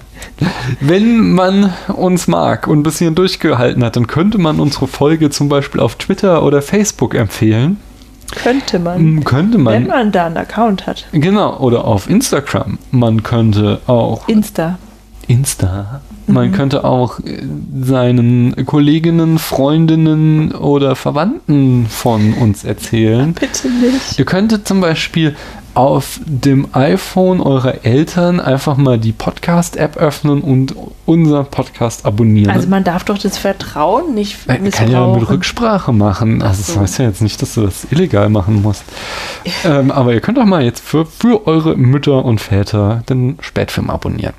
wenn man uns mag und bis hierhin durchgehalten hat, dann könnte man unsere Folge zum Beispiel auf Twitter oder Facebook empfehlen. Könnte man. M, Könnte Wenn man. man da einen Account hat. Genau, oder auf Instagram. Man könnte auch Insta. Insta. Man Mhm. könnte auch äh, seinen Kolleginnen, Freundinnen oder Verwandten von uns erzählen. Bitte nicht. Ihr könntet zum Beispiel auf dem iPhone eurer Eltern einfach mal die Podcast-App öffnen und unseren Podcast abonnieren. Also man darf doch das Vertrauen nicht Man kann ja mit missbrauchen. Rücksprache machen. Also das heißt ja jetzt nicht, dass du das illegal machen musst. ähm, aber ihr könnt doch mal jetzt für, für eure Mütter und Väter den Spätfilm abonnieren.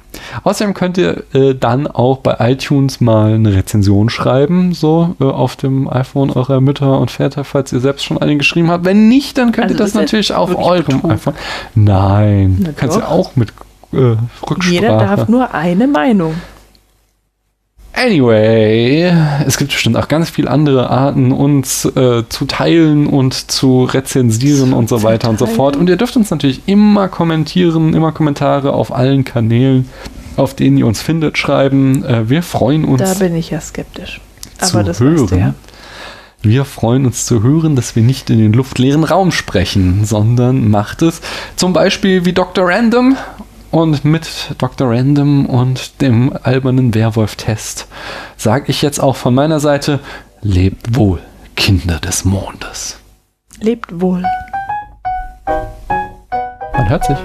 Außerdem könnt ihr äh, dann auch bei iTunes mal eine Rezension schreiben, so äh, auf dem iPhone eurer Mütter und Väter, falls ihr selbst schon eine geschrieben habt. Wenn nicht, dann könnt Also ihr das natürlich auf eurem Betrug. iPhone. Nein, Na kannst du auch mit äh, Rücksprache. Jeder darf nur eine Meinung. Anyway, es gibt bestimmt auch ganz viele andere Arten, uns äh, zu teilen und zu rezensieren Zu und so weiter und so teilen. fort. Und ihr dürft uns natürlich immer kommentieren, immer Kommentare auf allen Kanälen, auf denen ihr uns findet, schreiben. Äh, wir freuen uns. Da bin ich ja skeptisch. zu Aber das weißt du ja. hören. Wir freuen uns zu hören, dass wir nicht in den luftleeren Raum sprechen, sondern macht es zum Beispiel wie Dr. Random und mit Dr. Random und dem albernen Werwolf-Test sage ich jetzt auch von meiner Seite, lebt wohl, Kinder des Mondes. Lebt wohl. Man hört sich.